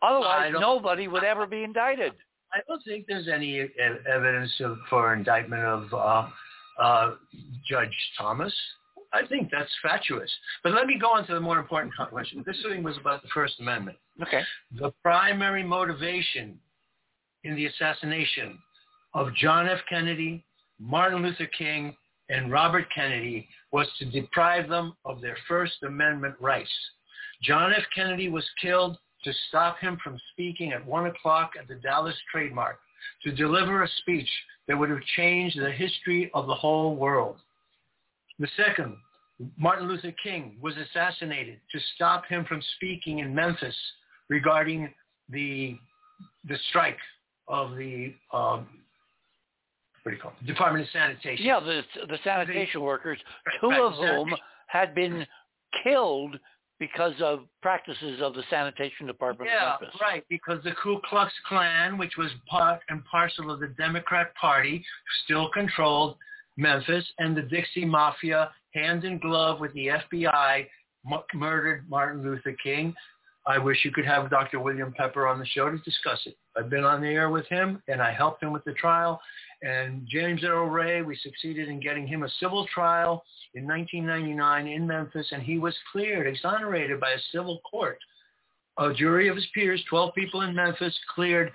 Otherwise, nobody would ever be indicted. I don't think there's any evidence of, for indictment of uh, uh, Judge Thomas. I think that's fatuous. But let me go on to the more important question. This thing was about the First Amendment. Okay. The primary motivation in the assassination of John F. Kennedy, Martin Luther King, and Robert Kennedy was to deprive them of their First Amendment rights. John F. Kennedy was killed to stop him from speaking at 1 o'clock at the Dallas Trade Mart to deliver a speech that would have changed the history of the whole world. The second, Martin Luther King was assassinated to stop him from speaking in Memphis regarding the the strike of the um, what do you call it? Department of Sanitation. Yeah, the the sanitation workers, two right, of whom had been killed because of practices of the sanitation department Yeah, right. Because the Ku Klux Klan, which was part and parcel of the Democrat Party, still controlled Memphis, and the Dixie Mafia, hand in glove with the FBI, mu- murdered Martin Luther King. I wish you could have Dr. William Pepper on the show to discuss it. I've been on the air with him, and I helped him with the trial. And James Earl Ray, we succeeded in getting him a civil trial in 1999 in Memphis, and he was cleared, exonerated by a civil court. A jury of his peers, 12 people in Memphis, cleared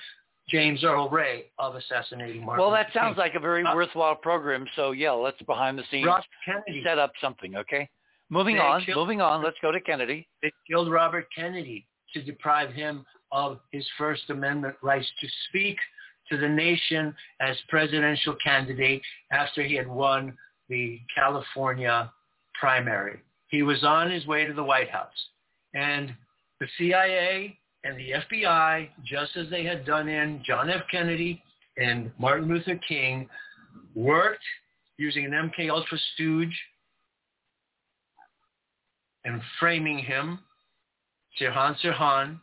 James Earl Ray of assassinating Martin Well, that Luther sounds like a very uh, worthwhile program. So yeah, let's behind the scenes Robert Kennedy. set up something. Okay. Moving They on. killed- Moving on. Let's go to Kennedy. They killed Robert Kennedy to deprive him of his First Amendment rights to speak to the nation as presidential candidate after he had won the California primary. He was on his way to the White House. And the CIA and the FBI, just as they had done in John F. Kennedy and Martin Luther King, worked using an MK Ultra stooge and framing him, Sirhan Sirhan.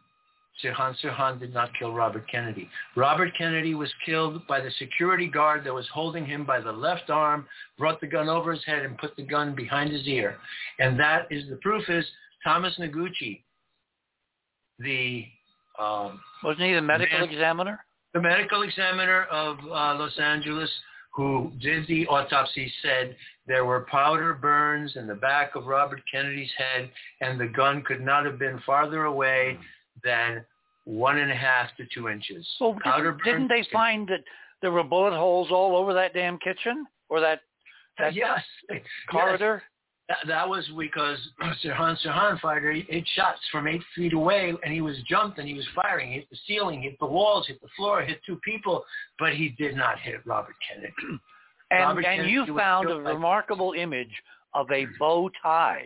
Sirhan Sirhan did not kill Robert Kennedy. Robert Kennedy was killed by the security guard that was holding him by the left arm, brought the gun over his head and put the gun behind his ear. And that is the proof is Thomas Noguchi, the um, Wasn't he the medical Man- examiner? the medical examiner of uh, Los Angeles who did the autopsy said there were powder burns in the back of Robert Kennedy's head and the gun could not have been farther away than one and a half to two inches. Well, powder didn't, didn't they find that there were bullet holes all over that damn kitchen or that that uh, yes. corridor? That, that was because Sirhan Sirhan fired eight, shots from eight feet away, and he was jumped and he was firing. He hit the ceiling, hit the walls, hit the floor, hit two people, but he did not hit Robert Kennedy. And Robert and Kennedy you found a remarkable image of a bow tie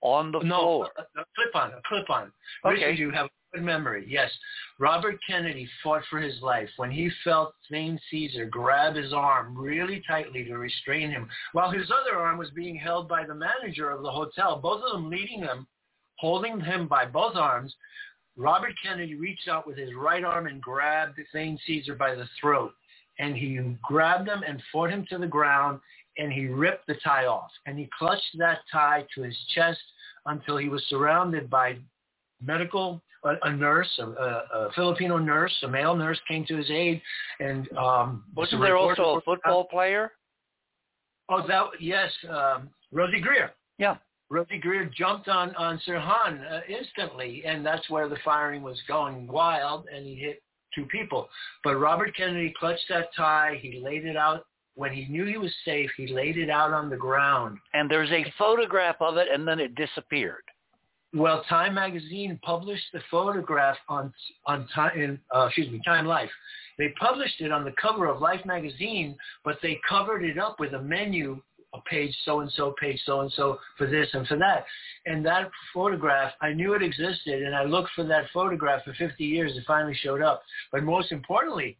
on the no, floor. a, a clip-on, a clip-on. Okay. Richard, you have good memory. Yes, Robert Kennedy fought for his life when he felt Thane Cesar grab his arm really tightly to restrain him, while his other arm was being held by the manager of the hotel. Both of them leading him, holding him by both arms. Robert Kennedy reached out with his right arm and grabbed Thane Cesar by the throat, and he grabbed him and fought him to the ground, and he ripped the tie off, and he clutched that tie to his chest until he was surrounded by medical a, a nurse, a, a, Filipino nurse, a male nurse came to his aid, and um, Wasn't there also a football player? Oh, that yes, um, Rosey Grier. Yeah. Rosey Grier jumped on on Sirhan uh, instantly, and that's where the firing was going wild, and he hit two people. But Robert Kennedy clutched that tie. He laid it out when he knew he was safe. He laid it out on the ground. And there's a photograph of it, and then it disappeared. Well, Time Magazine published the photograph on on time, in, uh, excuse me, Time Life. They published it on the cover of Life magazine, but they covered it up with a menu, a page so and so, page so and so for this and for that. And that photograph, I knew it existed, and I looked for that photograph for 50 years. It finally showed up. But most importantly,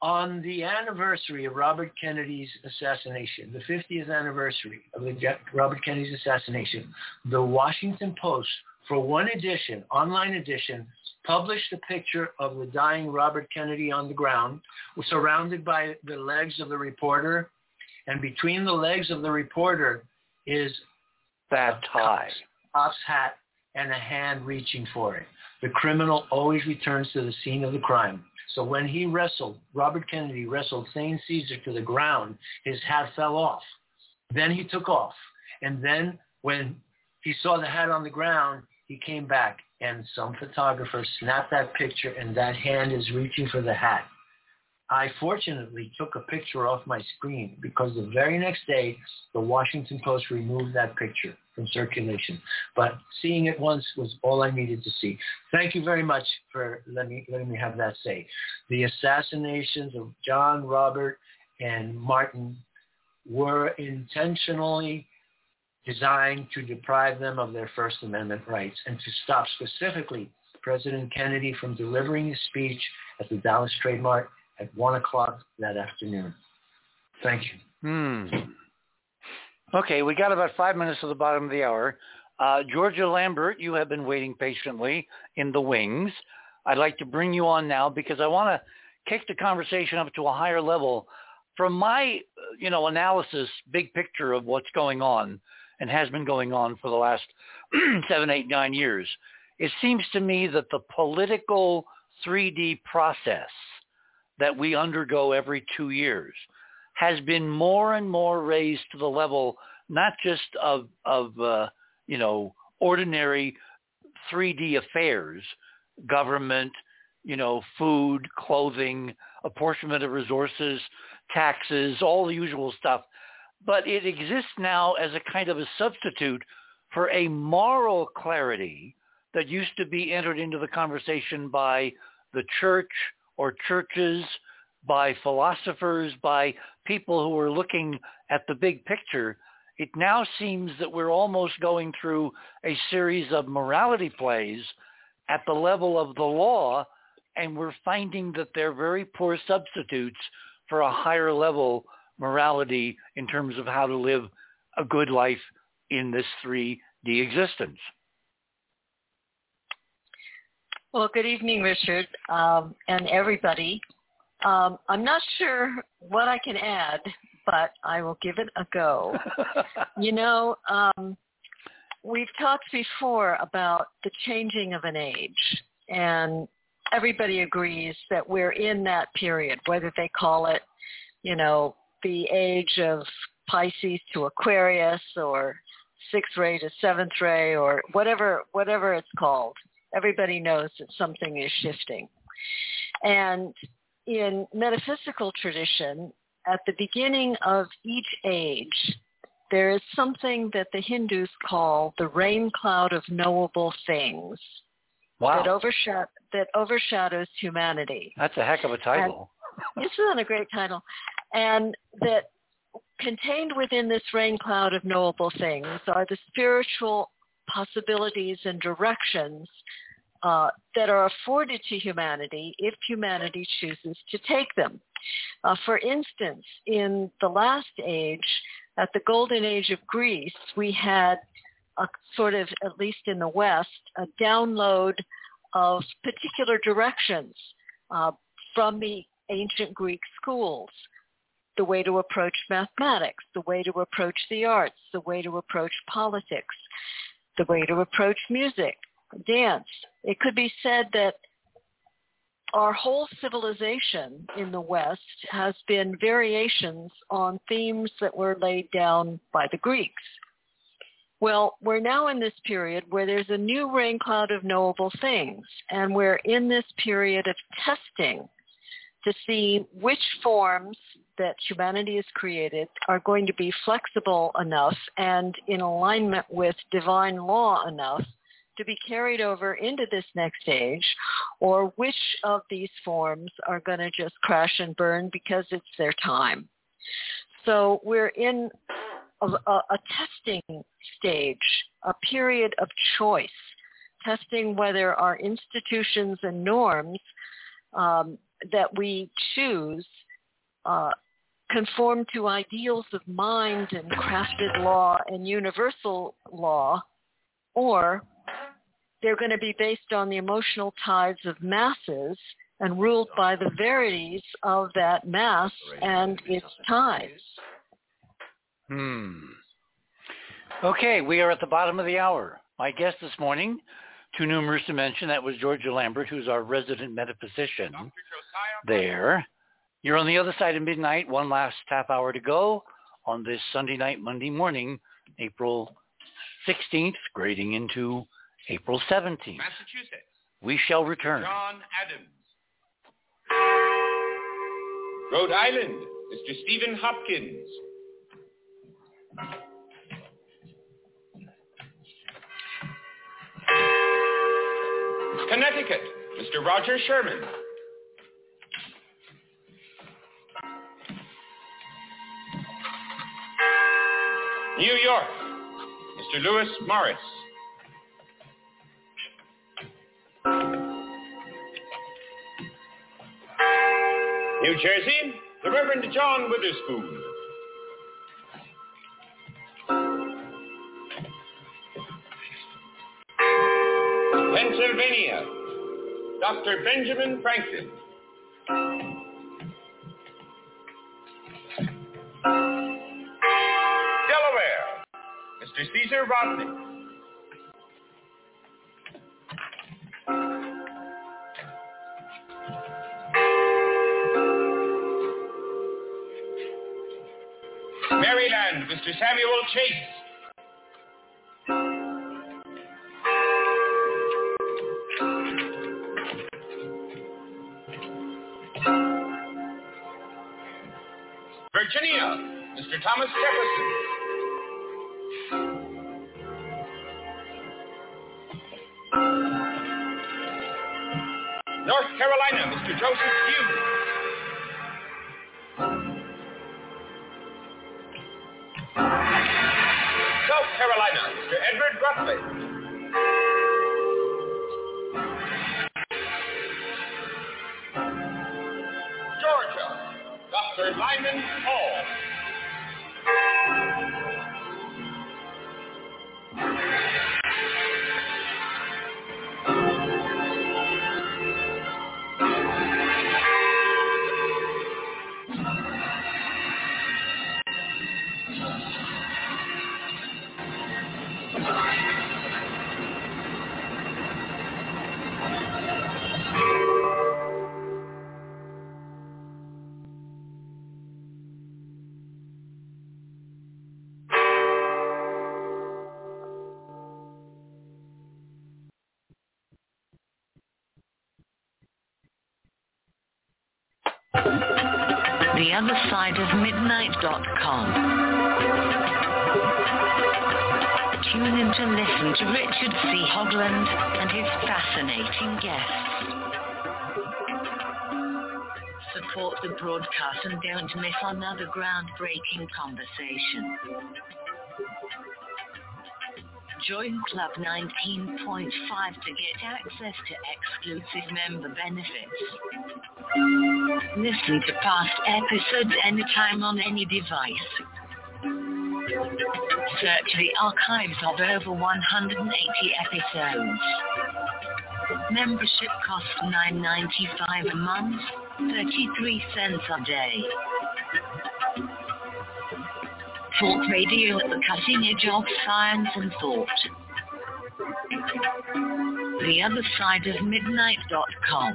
on the anniversary of Robert Kennedy's assassination, the 50th anniversary of the Robert Kennedy's assassination, the Washington Post, for one edition, online edition, published a picture of the dying Robert Kennedy on the ground, surrounded by the legs of the reporter, and between the legs of the reporter is that tie, cop's hat, and a hand reaching for it. The criminal always returns to the scene of the crime. So when he wrestled, Robert Kennedy wrestled Thane Cesar to the ground, his hat fell off. Then he took off. And then when he saw the hat on the ground, he came back and some photographer snapped that picture and that hand is reaching for the hat. I fortunately took a picture off my screen because the very next day, the Washington Post removed that picture from circulation. But seeing it once was all I needed to see. Thank you very much for letting me, letting me have that say. The assassinations of John, Robert, and Martin were intentionally designed to deprive them of their First Amendment rights and to stop specifically President Kennedy from delivering his speech at the Dallas Trade Mart at 1 o'clock that afternoon. Thank you. Hmm. Okay, we got about five minutes to the bottom of the hour. Uh, Georgia Lambert, you have been waiting patiently in the wings. I'd like to bring you on now because I want to kick the conversation up to a higher level. From my, you know, analysis, big picture of what's going on and has been going on for the last seven, eight, nine years, it seems to me that the political 3D process that we undergo every two years has been more and more raised to the level not just of of uh, you know ordinary 3D affairs, government, you know, food, clothing, apportionment of resources, taxes, all the usual stuff, but it exists now as a kind of a substitute for a moral clarity that used to be entered into the conversation by the church or churches, by philosophers, by people who are looking at the big picture, it now seems that we're almost going through a series of morality plays at the level of the law, and we're finding that they're very poor substitutes for a higher level morality in terms of how to live a good life in this 3D existence. Well, good evening, Richard, um, and everybody. Um, I'm not sure what I can add, but I will give it a go. you know, um, we've talked before about the changing of an age, and everybody agrees that we're in that period, whether they call it, you know, the age of Pisces to Aquarius or sixth ray to seventh ray or whatever whatever it's called everybody knows that something is shifting. And in metaphysical tradition, at the beginning of each age, there is something that the Hindus call the rain cloud of knowable things wow. that, overshadow, that overshadows humanity. That's a heck of a title. And, isn't that a great title? And that contained within this rain cloud of knowable things are the spiritual possibilities and directions uh, that are afforded to humanity if humanity chooses to take them. Uh, for instance, in the last age, at the golden age of Greece, we had a sort of, at least in the West, a download of particular directions uh, from the ancient Greek schools the way to approach mathematics, the way to approach the arts, the way to approach politics, the way to approach music, dance. It could be said that our whole civilization in the West has been variations on themes that were laid down by the Greeks. Well, we're now in this period where there's a new rain cloud of knowable things, and we're in this period of testing to see which forms that humanity has created are going to be flexible enough and in alignment with divine law enough to be carried over into this next stage or which of these forms are going to just crash and burn because it's their time. So we're in a, a, testing stage, a period of choice, testing whether our institutions and norms um, that we choose uh, conform to ideals of mind and crafted law and universal law, or they're going to be based on the emotional tides of masses and ruled by the verities of that mass and its tides. Hmm. Okay, we are at the bottom of the hour. My guest this morning, too numerous to mention, that was Georgia Lambert, who's our resident metaphysician there. You're on the other side of midnight, one last half hour to go on this Sunday night, Monday morning, April 16th, grading into April 17th. Massachusetts. We shall return. John Adams. Rhode Island, Mr. Stephen Hopkins. Connecticut, Mr. Roger Sherman. New York, Mr. Lewis Morris. New Jersey, the Reverend John Witherspoon. Pennsylvania, Dr. Benjamin Franklin. Delaware, Mr. Caesar Rodney. Maryland, Mr. Samuel Chase. Mr. Thomas Jefferson. North Carolina, Mr. Joseph Hewes. South Carolina, Mr. Edward Rutledge. Georgia, Dr. Lyman Hall. On the other side of midnight.com. Tune in to listen to Richard C. Hoagland and his fascinating guests. Support the broadcast and don't miss another groundbreaking conversation. Join Club 19.5 to get access to exclusive member benefits. Listen to past episodes anytime on any device. Search the archives of over 180 episodes. Membership costs $9.95 a month, 33 cents a day. Talk radio at the cutting edge of science and thought. The other side of midnight.com.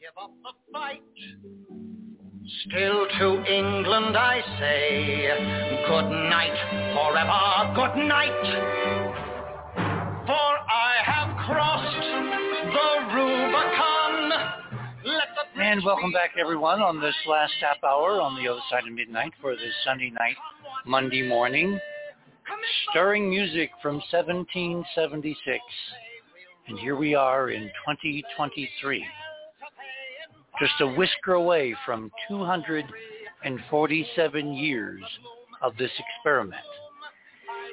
give up the fight. Still to England I say, good night, forever good night. And welcome back, everyone, on this last half hour on the other side of midnight for this Sunday night, Monday morning. Stirring music from 1776. And here we are in 2023. Just a whisker away from 247 years of this experiment.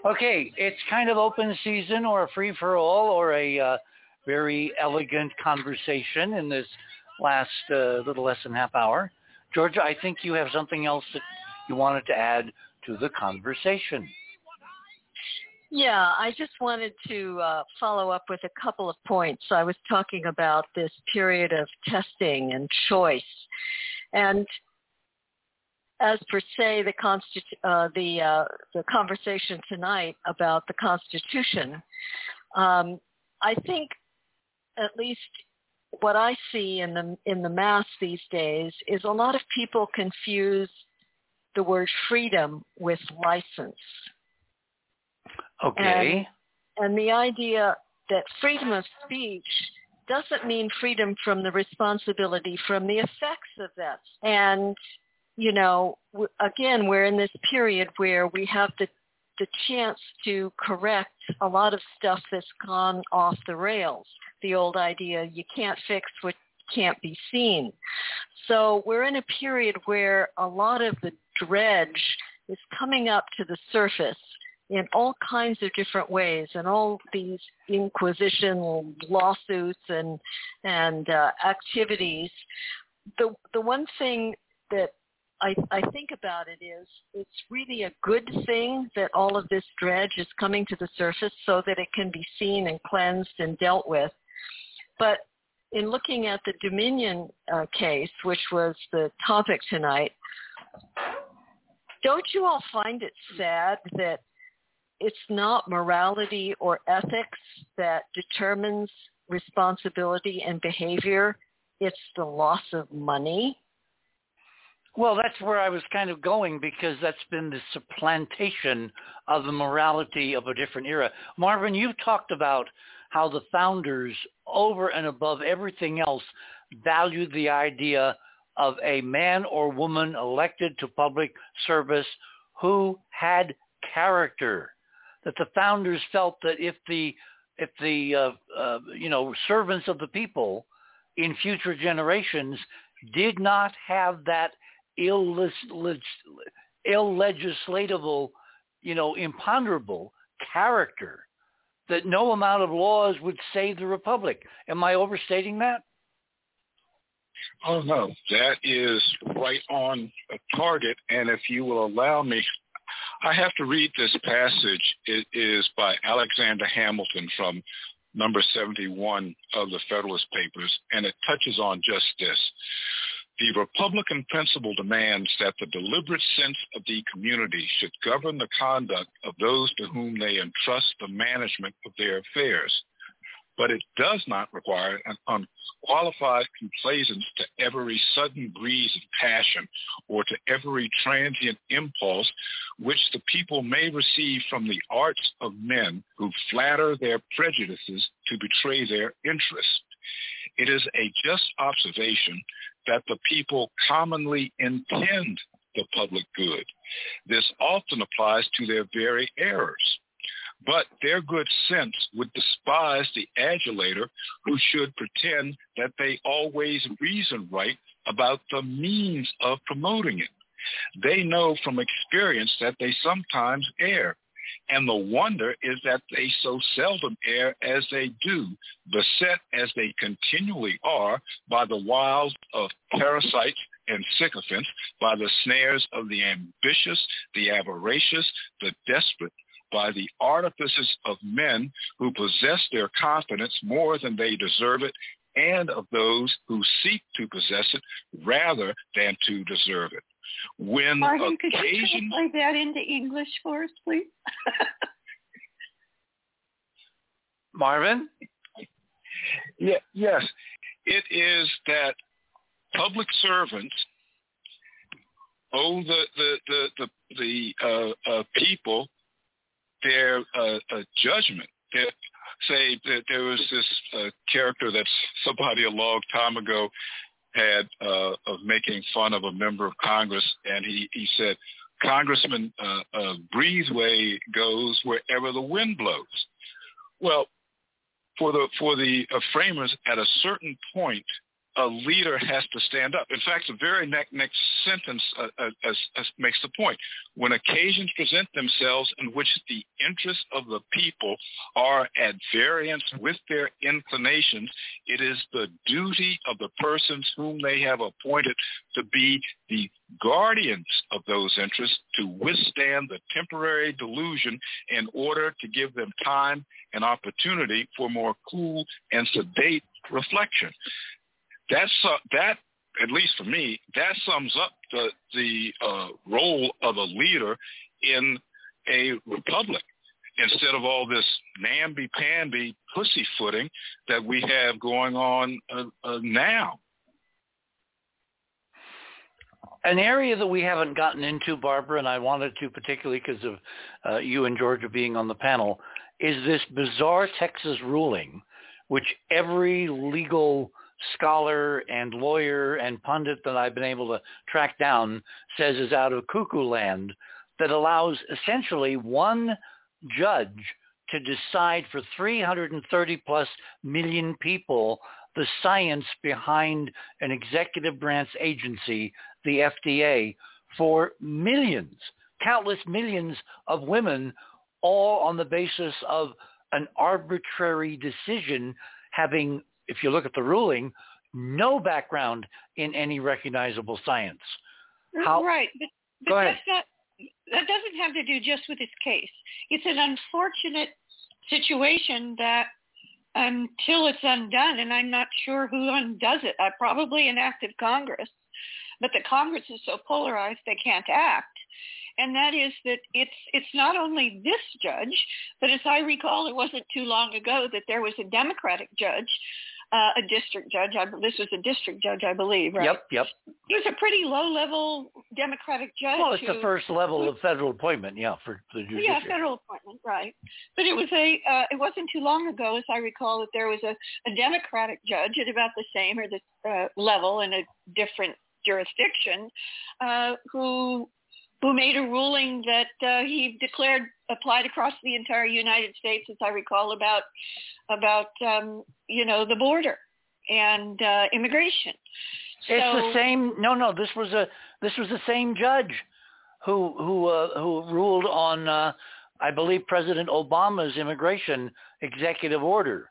Okay, it's kind of open season or a free-for-all or a uh, very elegant conversation in this last uh, little less than half hour. Georgia, I think you have something else that you wanted to add to the conversation. Yeah, I just wanted to uh, follow up with a couple of points. I was talking about this period of testing and choice, and as per se, the constitu- uh, the uh, the conversation tonight about the Constitution, um, I think at least what I see in the in the mass these days is a lot of people confuse the word freedom with license. Okay. And, and the idea that freedom of speech doesn't mean freedom from the responsibility from the effects of that. And, you know, again, we're in this period where we have the, the chance to correct a lot of stuff that's gone off the rails. The old idea, you can't fix what can't be seen. So we're in a period where a lot of the dredge is coming up to the surface in all kinds of different ways and all these inquisition lawsuits and and uh, activities the the one thing that I, I think about it is it's really a good thing that all of this dredge is coming to the surface so that it can be seen and cleansed and dealt with. But in looking at the Dominion uh, case, which was the topic tonight, don't you all find it sad that it's not morality or ethics that determines responsibility and behavior. It's the loss of money. Well, that's where I was kind of going because that's been the supplantation of the morality of a different era. Marvin, you've talked about how the founders, over and above everything else, valued the idea of a man or woman elected to public service who had character that the founders felt that if the if the uh, uh, you know servants of the people in future generations did not have that ill illegislatable, you know, imponderable character, that no amount of laws would save the republic. Am I overstating that? Oh no, that is right on target. And if you will allow me, I have to read this passage. It is by Alexander Hamilton from number 71 of the Federalist Papers, and it touches on just this. The Republican principle demands that the deliberate sense of the community should govern the conduct of those to whom they entrust the management of their affairs but it does not require an unqualified complaisance to every sudden breeze of passion or to every transient impulse which the people may receive from the arts of men who flatter their prejudices to betray their interests. It is a just observation that the people commonly intend the public good. This often applies to their very errors. But their good sense would despise the adulator who should pretend that they always reason right about the means of promoting it. They know from experience that they sometimes err. And the wonder is that they so seldom err as they do, beset as they continually are by the wiles of parasites and sycophants, by the snares of the ambitious, the avaricious, the desperate, by the artifices of men who possess their confidence more than they deserve it and of those who seek to possess it rather than to deserve it. When Martin, occasion... could you translate that into English for us, please? Marvin? Yeah, yes. It is that public servants owe the the the the, the uh, uh, people their uh, uh, judgment. That say that there was this uh, character that somebody a long time ago had uh, of making fun of a member of Congress, and he he said, Congressman uh, uh, Breezeway goes wherever the wind blows. Well, for the for the uh, framers, at a certain point, a leader has to stand up. In fact, the very next, next sentence uh, uh, uh, makes the point. When occasions present themselves in which the interests of the people are at variance with their inclinations, it is the duty of the persons whom they have appointed to be the guardians of those interests to withstand the temporary delusion in order to give them time and opportunity for more cool and sedate reflection that's uh, that at least for me that sums up the the uh, role of a leader in a republic instead of all this namby-pamby pussyfooting that we have going on uh, uh, now. An area that we haven't gotten into, Barbara, and I wanted to particularly because of uh, you and Georgia being on the panel, is this bizarre Texas ruling which every legal scholar and lawyer and pundit that I've been able to track down says is out of cuckoo land that allows essentially one judge to decide for 330 plus million people the science behind an executive branch agency, the FDA, for millions, countless millions of women, all on the basis of an arbitrary decision having, if you look at the ruling, no background in any recognizable science. How, right, but, but go ahead. Not, that doesn't have to do just with this case. It's an unfortunate situation that until it's undone, and I'm not sure who undoes it. Uh, probably an active Congress, but the Congress is so polarized they can't act. And that is that it's it's not only this judge, but as I recall, it wasn't too long ago that there was a Democratic judge uh, a district judge. I, this was a district judge, I believe, right? Yep, yep. He was a pretty low-level Democratic judge. Well, it's who, the first level of federal appointment, yeah, for the judiciary. Yeah, federal appointment, right. But it was a. Uh, it wasn't too long ago, as I recall, that there was a, a Democratic judge at about the same or the uh, level in a different jurisdiction uh, who who made a ruling that uh, he declared applied across the entire United States, as I recall, about about um, you know the border and uh, immigration. It's so, the same. No, no. This was a this was the same judge who who uh, who ruled on uh, I believe President Obama's immigration executive order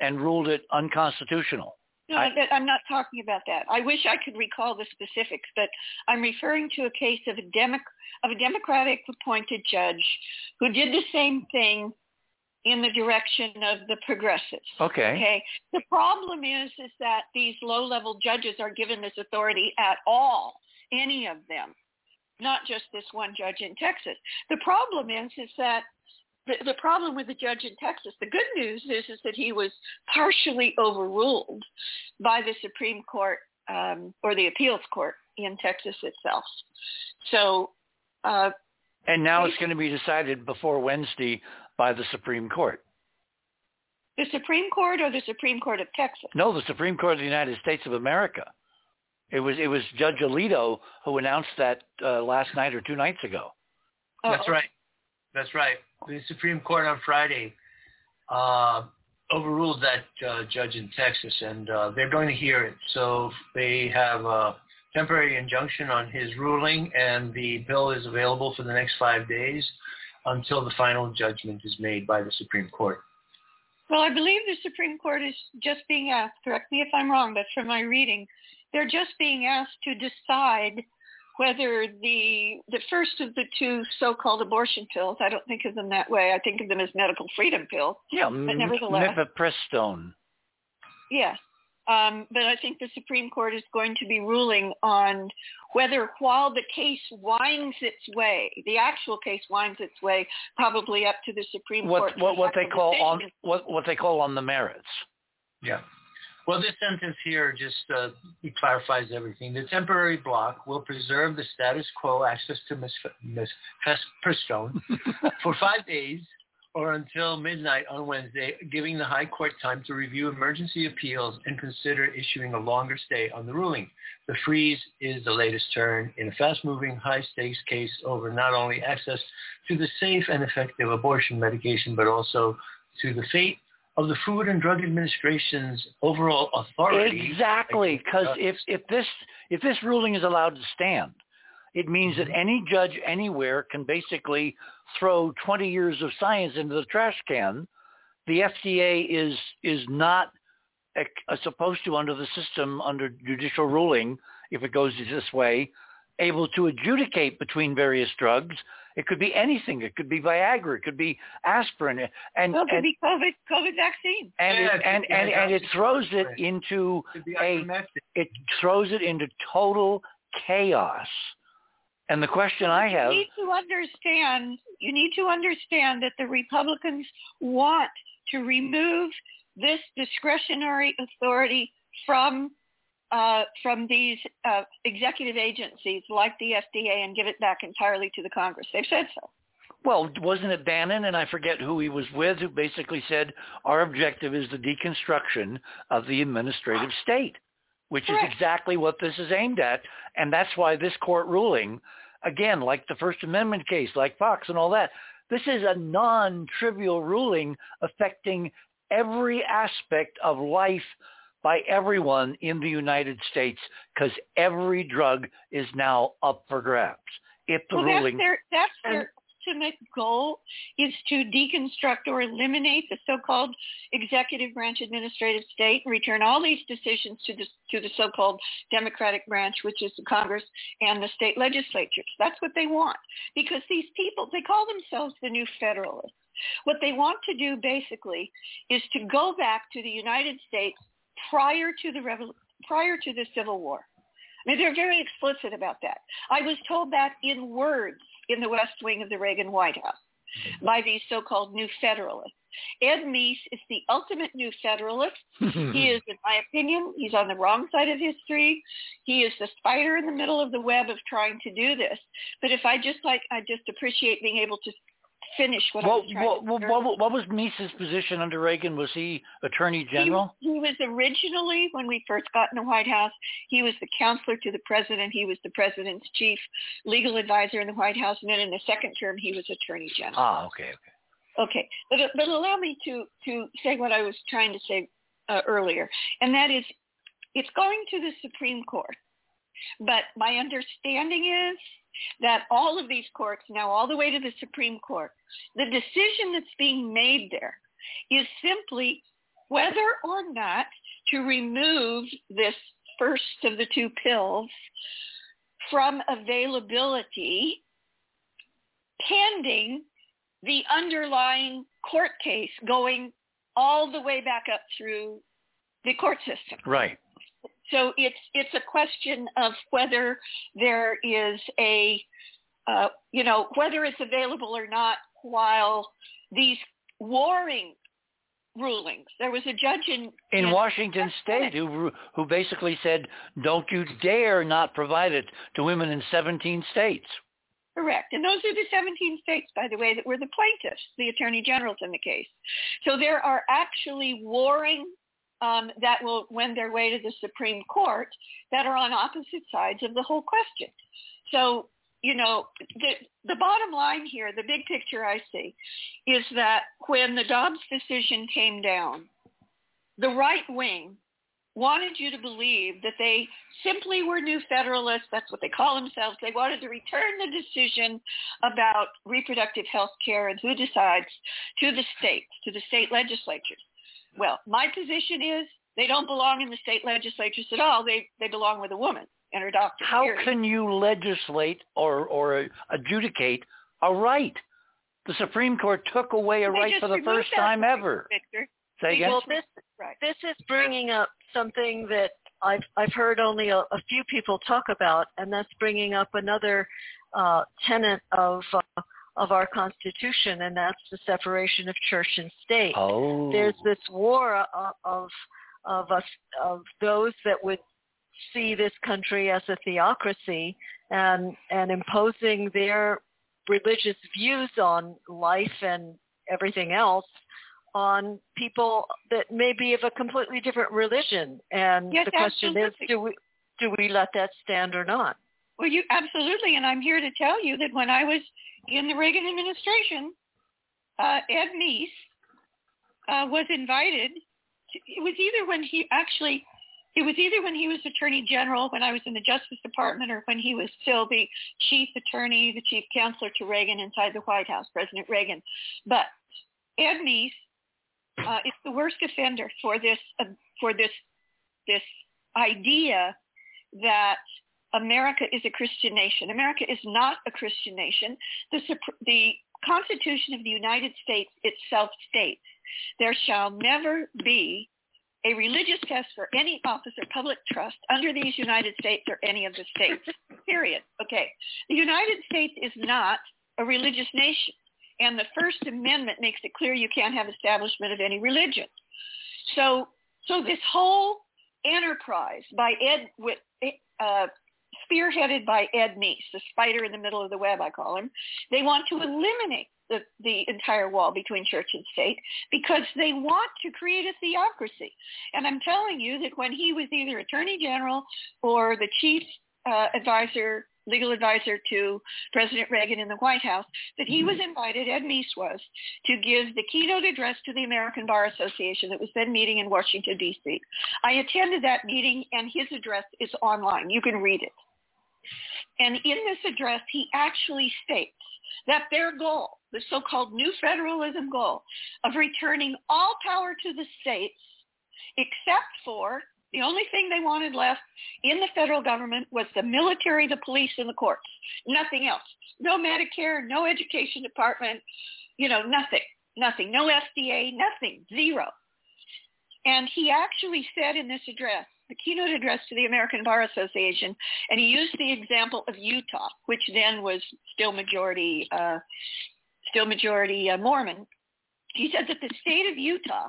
and ruled it unconstitutional. No, I, am not talking about that. I wish I could recall the specifics, but I'm referring to a case of a, Demo- of a Democratic appointed judge who did the same thing in the direction of the progressives. Okay. Okay. The problem is is that these low-level judges are given this authority at all, any of them, not just this one judge in Texas. The problem is is that the, the problem with the judge in Texas, the good news is, is that he was partially overruled by the Supreme Court um, or the appeals court in Texas itself. So, uh, and now it's going to be decided before Wednesday by the Supreme Court. The Supreme Court or the Supreme Court of Texas? No, the Supreme Court of the United States of America. It was it was Judge Alito who announced that uh, last night or two nights ago. Oh, That's right. That's right. The Supreme Court on Friday uh, overruled that uh, judge in Texas, and uh, they're going to hear it. So they have a temporary injunction on his ruling, and the bill is available for the next five days until the final judgment is made by the Supreme Court. Well, I believe the Supreme Court is just being asked, correct me if I'm wrong, but from my reading, they're just being asked to decide whether the the first of the two so-called abortion pills, I don't think of them that way. I think of them as medical freedom pills. Yeah, but nevertheless, mifepristone. Yes, um, but I think the Supreme Court is going to be ruling on whether, while the case winds its way, the actual case winds its way, probably up to the Supreme what, Court. What what they call on what what they call on the merits. Yeah. Well, this sentence here just uh, clarifies everything. The temporary block will preserve the status quo access to mifepristone for five days or until midnight on Wednesday, giving the High Court time to review emergency appeals and consider issuing a longer stay on the ruling. The freeze is the latest turn in a fast-moving, high-stakes case over not only access to the safe and effective abortion medication, but also to the fate of the Food and Drug Administration's overall authority. Exactly, because if, if this if this ruling is allowed to stand, it means that mm-hmm. any judge anywhere can basically throw 20 years of science into the trash can. The FDA is is not a, a supposed to, under the system, under judicial ruling, if it goes this way, able to adjudicate between various drugs it could be anything. It could be Viagra. It could be aspirin. And well, it could and, be COVID COVID vaccine. And yeah, it, and, and, and it throws it into a it throws it into total chaos. And the question I have You need to understand you need to understand that the Republicans want to remove this discretionary authority from uh, from these uh, executive agencies like the FDA and give it back entirely to the Congress. They've said so. Well, wasn't it Bannon, and I forget who he was with, who basically said our objective is the deconstruction of the administrative state, which Correct. is exactly what this is aimed at, and that's why this court ruling, again, like the First Amendment case, like Fox and all that, this is a non-trivial ruling affecting every aspect of life by everyone in the United States because every drug is now up for grabs. If the well, ruling that's their that's their ultimate goal is to deconstruct or eliminate the so-called executive branch administrative state and return all these decisions to the to the so-called democratic branch which is the congress and the state legislatures. That's what they want. Because these people they call themselves the new federalists. What they want to do basically is to go back to the united states prior to the revol- prior to the civil war I mean, they're very explicit about that. I was told that in words in the West Wing of the Reagan White House mm-hmm. by these so-called New Federalists. Ed Meese is the ultimate New Federalist. he is, in my opinion, he's on the wrong side of history. He is the spider in the middle of the web of trying to do this. But if I just like, I just appreciate being able to finish what I was trying what, to say. what, what was Meese's position under Reagan? Was he Attorney General? He, he was originally, when we first got in the White House, he was the counselor to the president. He was the president's chief legal advisor in the White House. And then in the second term, he was attorney general. Ah, okay, okay. Okay, but, but allow me to, to say what I was trying to say uh, earlier, and that is it's going to the Supreme Court. But my understanding is that all of these courts, now all the way to the Supreme Court, the decision that's being made there is simply whether or not to remove this first of the two pills from availability pending the underlying court case going all the way back up through the court system. Right. So it's it's a question of whether there is a uh, you know whether it's available or not while these warring rulings. There was a judge in In Washington State, who who basically said, "Don't you dare not provide it to women in 17 states." Correct. And those are the 17 states, by the way, that were the plaintiffs, the attorney generals in the case. So there are actually warring um, that will wend their way to the Supreme Court that are on opposite sides of the whole question. So, you know, the, the bottom line here, the big picture I see, is that when the Dobbs decision came down, the right wing wanted you to believe that they simply were new federalists. That's what they call themselves. They wanted to return the decision about reproductive health care and who decides to the states, to the state legislatures. Well, my position is they don't belong in the state legislatures at all. They they belong with a woman and her doctor. How period. can you legislate or or adjudicate a right? The Supreme Court took away a They right for the first that time right, ever. Victor. Say again. Well, this Right. this is bringing up something that I've I've heard only a, a few people talk about, and that's bringing up another uh, tenet of uh, of our Constitution, and that's the separation of church and state. Oh. There's this war of of of us of those that would see this country as a theocracy and and imposing their religious views on life and everything else on people that may be of a completely different religion. And Yes, the question absolutely. is, do we do we let that stand or not? Well, you absolutely, and I'm here to tell you that when I was in the Reagan administration, uh, Ed Meese uh, was invited. To, it was either when he actually, it was either when he was Attorney General, when I was in the Justice Department, or when he was still the Chief Attorney, the Chief Counselor to Reagan inside the White House, President Reagan. But Ed Meese uh, is the worst offender for this uh, for this this idea that America is a Christian nation. America is not a Christian nation. The, the Constitution of the United States itself states there shall never be a religious test for any office or public trust under these United States or any of the states. Period. Okay. The United States is not a religious nation. And the First Amendment makes it clear you can't have establishment of any religion. So, so this whole enterprise by Ed, uh, spearheaded by Ed Meese, the spider in the middle of the web, I call him. They want to eliminate the, the entire wall between church and state because they want to create a theocracy. And I'm telling you that when he was either attorney general or the chief uh, advisor legal advisor to President Reagan in the White House, that he was invited, Ed Meese was, to give the keynote address to the American Bar Association that was then meeting in Washington, D.C. I attended that meeting, and his address is online. You can read it. And in this address, he actually states that their goal, the so-called new federalism goal of returning all power to the states, except for the only thing they wanted left in the federal government was the military, the police, and the courts. Nothing else. No Medicare, no education department, you know, nothing, nothing. No FDA, nothing, zero. And he actually said in this address, the keynote address to the American Bar Association, and he used the example of Utah, which then was still majority, uh, still majority uh, Mormon. He said that the state of Utah,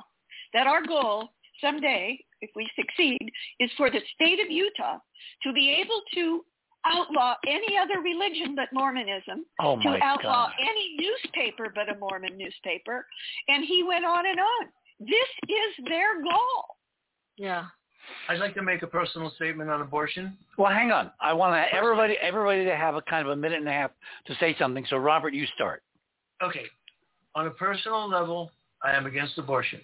that our goal someday if we succeed, is for the state of Utah to be able to outlaw any other religion but Mormonism, oh to outlaw God. any newspaper but a Mormon newspaper. And he went on and on. This is their goal. Yeah. I'd like to make a personal statement on abortion. Well, hang on. I want to everybody everybody to have a kind of a minute and a half to say something. So, Robert, you start. Okay. On a personal level, I am against abortion.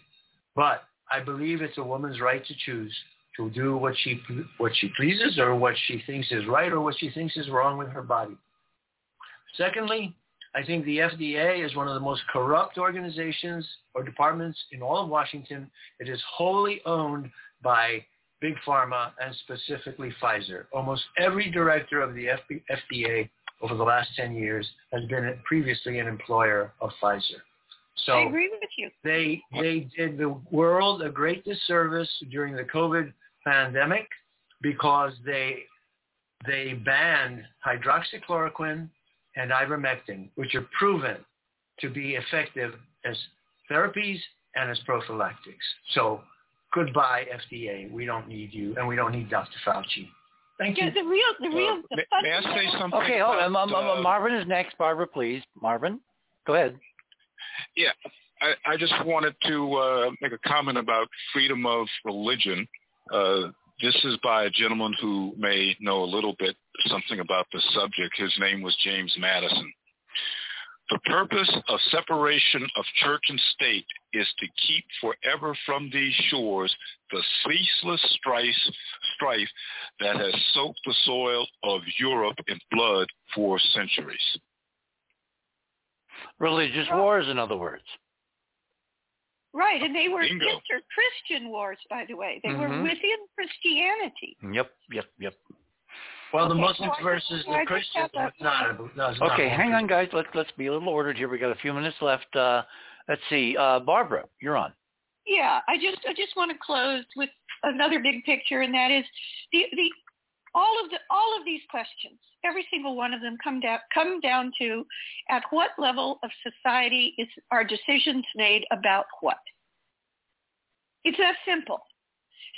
But I believe it's a woman's right to choose to do what she what she pleases or what she thinks is right or what she thinks is wrong with her body. Secondly, I think the FDA is one of the most corrupt organizations or departments in all of Washington. It is wholly owned by big pharma and specifically Pfizer. Almost every director of the FDA over the last 10 years has been previously an employer of Pfizer. So I agree with you. They they did the world a great disservice during the COVID pandemic because they they banned hydroxychloroquine and ivermectin, which are proven to be effective as therapies and as prophylactics. So goodbye FDA. We don't need you, and we don't need Dr. Fauci. Thank yeah, you. The real, the real. The may I say something? Okay, hold on. about, uh, Marvin is next. Barbara, please. Marvin, go ahead. Yeah, I, I just wanted to uh, make a comment about freedom of religion. Uh, this is by a gentleman who may know a little bit something about the subject. His name was James Madison. The purpose of separation of church and state is to keep forever from these shores the ceaseless strife, strife that has soaked the soil of Europe in blood for centuries. Religious wars, in other words. Right, and they were inter-Christian wars, by the way. They were Mhm. within Christianity. Yep, yep, yep. Well, the Okay, Muslims so versus the Christians, have that that's not, a- that's not Okay, hang on, guys. Let's let's be a little ordered here. We got a few minutes left. Uh, let's see. Uh, Barbara, you're on. Yeah, I just I just want to close with another big picture, and that is the the all of the all of these questions, every single one of them come down come down to at what level of society is are decisions made about what. It's that simple.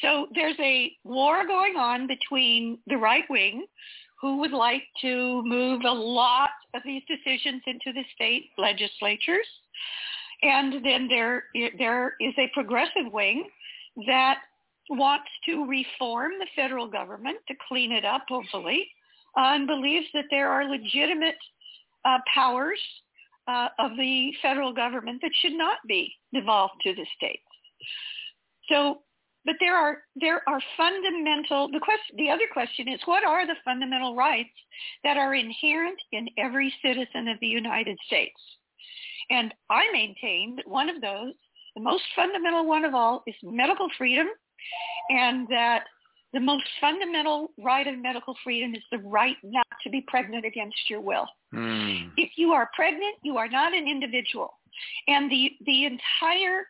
So there's a war going on between the right wing, who would like to move a lot of these decisions into the state legislatures, and then there there is a progressive wing that wants to reform the federal government to clean it up, hopefully, uh, and believes that there are legitimate uh, powers uh, of the federal government that should not be devolved to the states. So, but there are there are fundamental. The question, the other question is, what are the fundamental rights that are inherent in every citizen of the United States? And I maintain that one of those, the most fundamental one of all, is medical freedom, and that the most fundamental right of medical freedom is the right not to be pregnant against your will. Hmm. If you are pregnant, you are not an individual. And the, the entire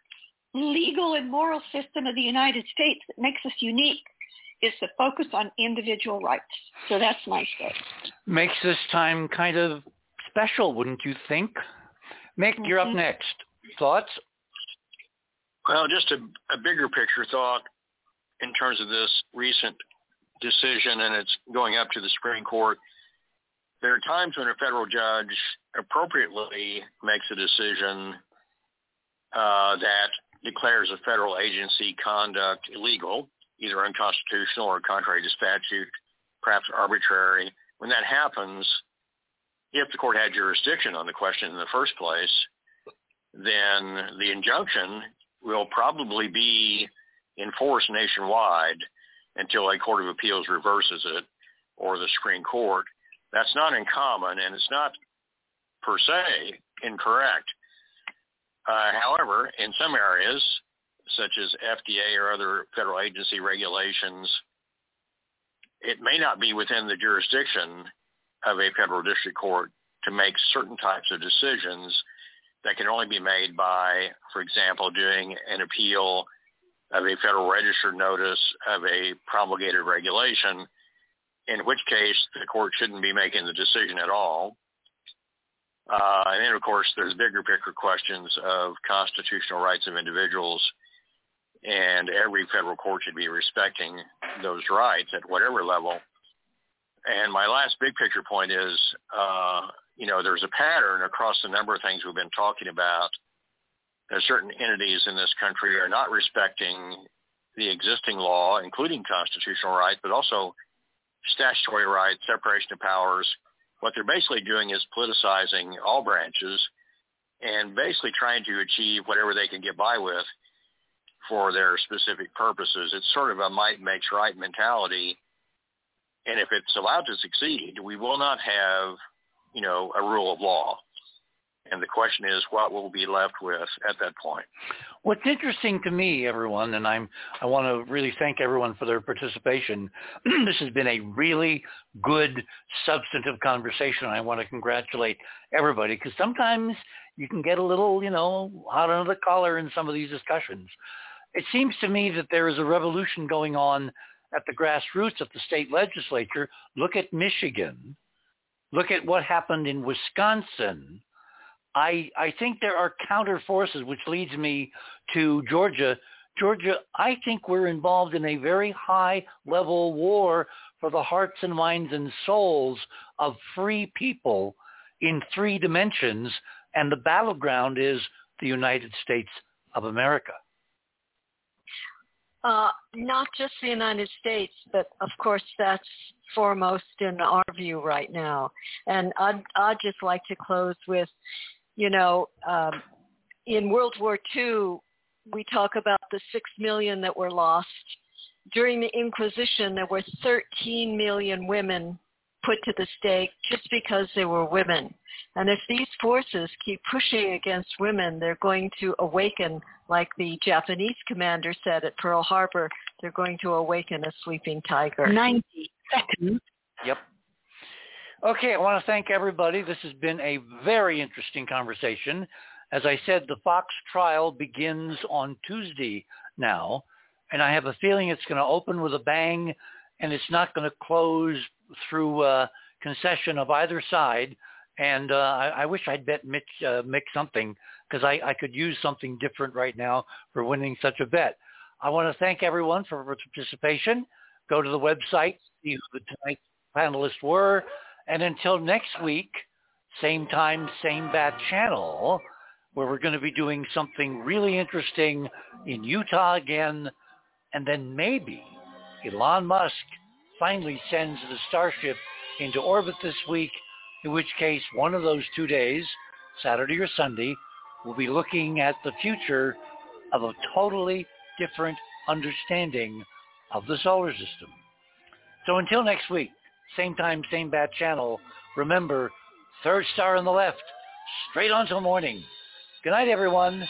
legal and moral system of the United States that makes us unique is the focus on individual rights. So that's my say. Makes this time kind of special, wouldn't you think? Mick, you're up next. Thoughts? Well, just a, a bigger picture thought in terms of this recent decision and it's going up to the Supreme Court, there are times when a federal judge appropriately makes a decision uh, that declares a federal agency conduct illegal, either unconstitutional or contrary to statute, perhaps arbitrary. When that happens, if the court had jurisdiction on the question in the first place, then the injunction will probably be enforced nationwide until a court of appeals reverses it or the Supreme Court. That's not uncommon, and it's not per se incorrect. Uh, however, in some areas, such as FDA or other federal agency regulations, it may not be within the jurisdiction of a federal district court to make certain types of decisions that can only be made by, for example, doing an appeal of a federal Register notice of a promulgated regulation, in which case the court shouldn't be making the decision at all. Uh, and then, of course, there's bigger picture questions of constitutional rights of individuals, and every federal court should be respecting those rights at whatever level. And my last big picture point is, uh, you know, there's a pattern across the number of things we've been talking about. That certain entities in this country are not respecting the existing law, including constitutional rights, but also statutory rights, separation of powers. What they're basically doing is politicizing all branches and basically trying to achieve whatever they can get by with for their specific purposes. It's sort of a might makes right mentality and if it's allowed to succeed, we will not have, you know, a rule of law. And the question is, what will be left with at that point? What's interesting to me, everyone, and I'm I want to really thank everyone for their participation. this has been a really good, substantive conversation. I want to congratulate everybody because sometimes you can get a little, you know, hot under the collar in some of these discussions. It seems to me that there is a revolution going on at the grassroots of the state legislature. Look at Michigan. Look at what happened in Wisconsin. I, I think there are counter forces, which leads me to Georgia. Georgia, I think we're involved in a very high level war for the hearts and minds and souls of free people in three dimensions, and the battleground is the United States of America. Uh, not just the United States, but of course that's foremost in our view right now. And I'd, I'd just like to close with, you know, um, in World War II, we talk about the six million that were lost. During the Inquisition, there were 13 million women put to the stake just because they were women. And if these forces keep pushing against women, they're going to awaken, like the Japanese commander said at Pearl Harbor, they're going to awaken a sleeping tiger. 90 seconds. Yep. Okay, I want to thank everybody. This has been a very interesting conversation. As I said, the Fox trial begins on Tuesday now, and I have a feeling it's going to open with a bang, and it's not going to close through uh, concession of either side. And uh, I, I wish I'd bet Mitch uh, Mick something because I, I could use something different right now for winning such a bet. I want to thank everyone for participation. Go to the website, see who the tonight's panelists were. And until next week, same time, same bat channel, where we're going to be doing something really interesting in Utah again. And then maybe Elon Musk finally sends the Starship into orbit this week, in which case one of those two days, Saturday or Sunday, we'll be looking at the future of a totally different understanding of the solar system. So until next week, same time, same bat channel, remember, third star on the left, straight on till morning. Good night, everyone.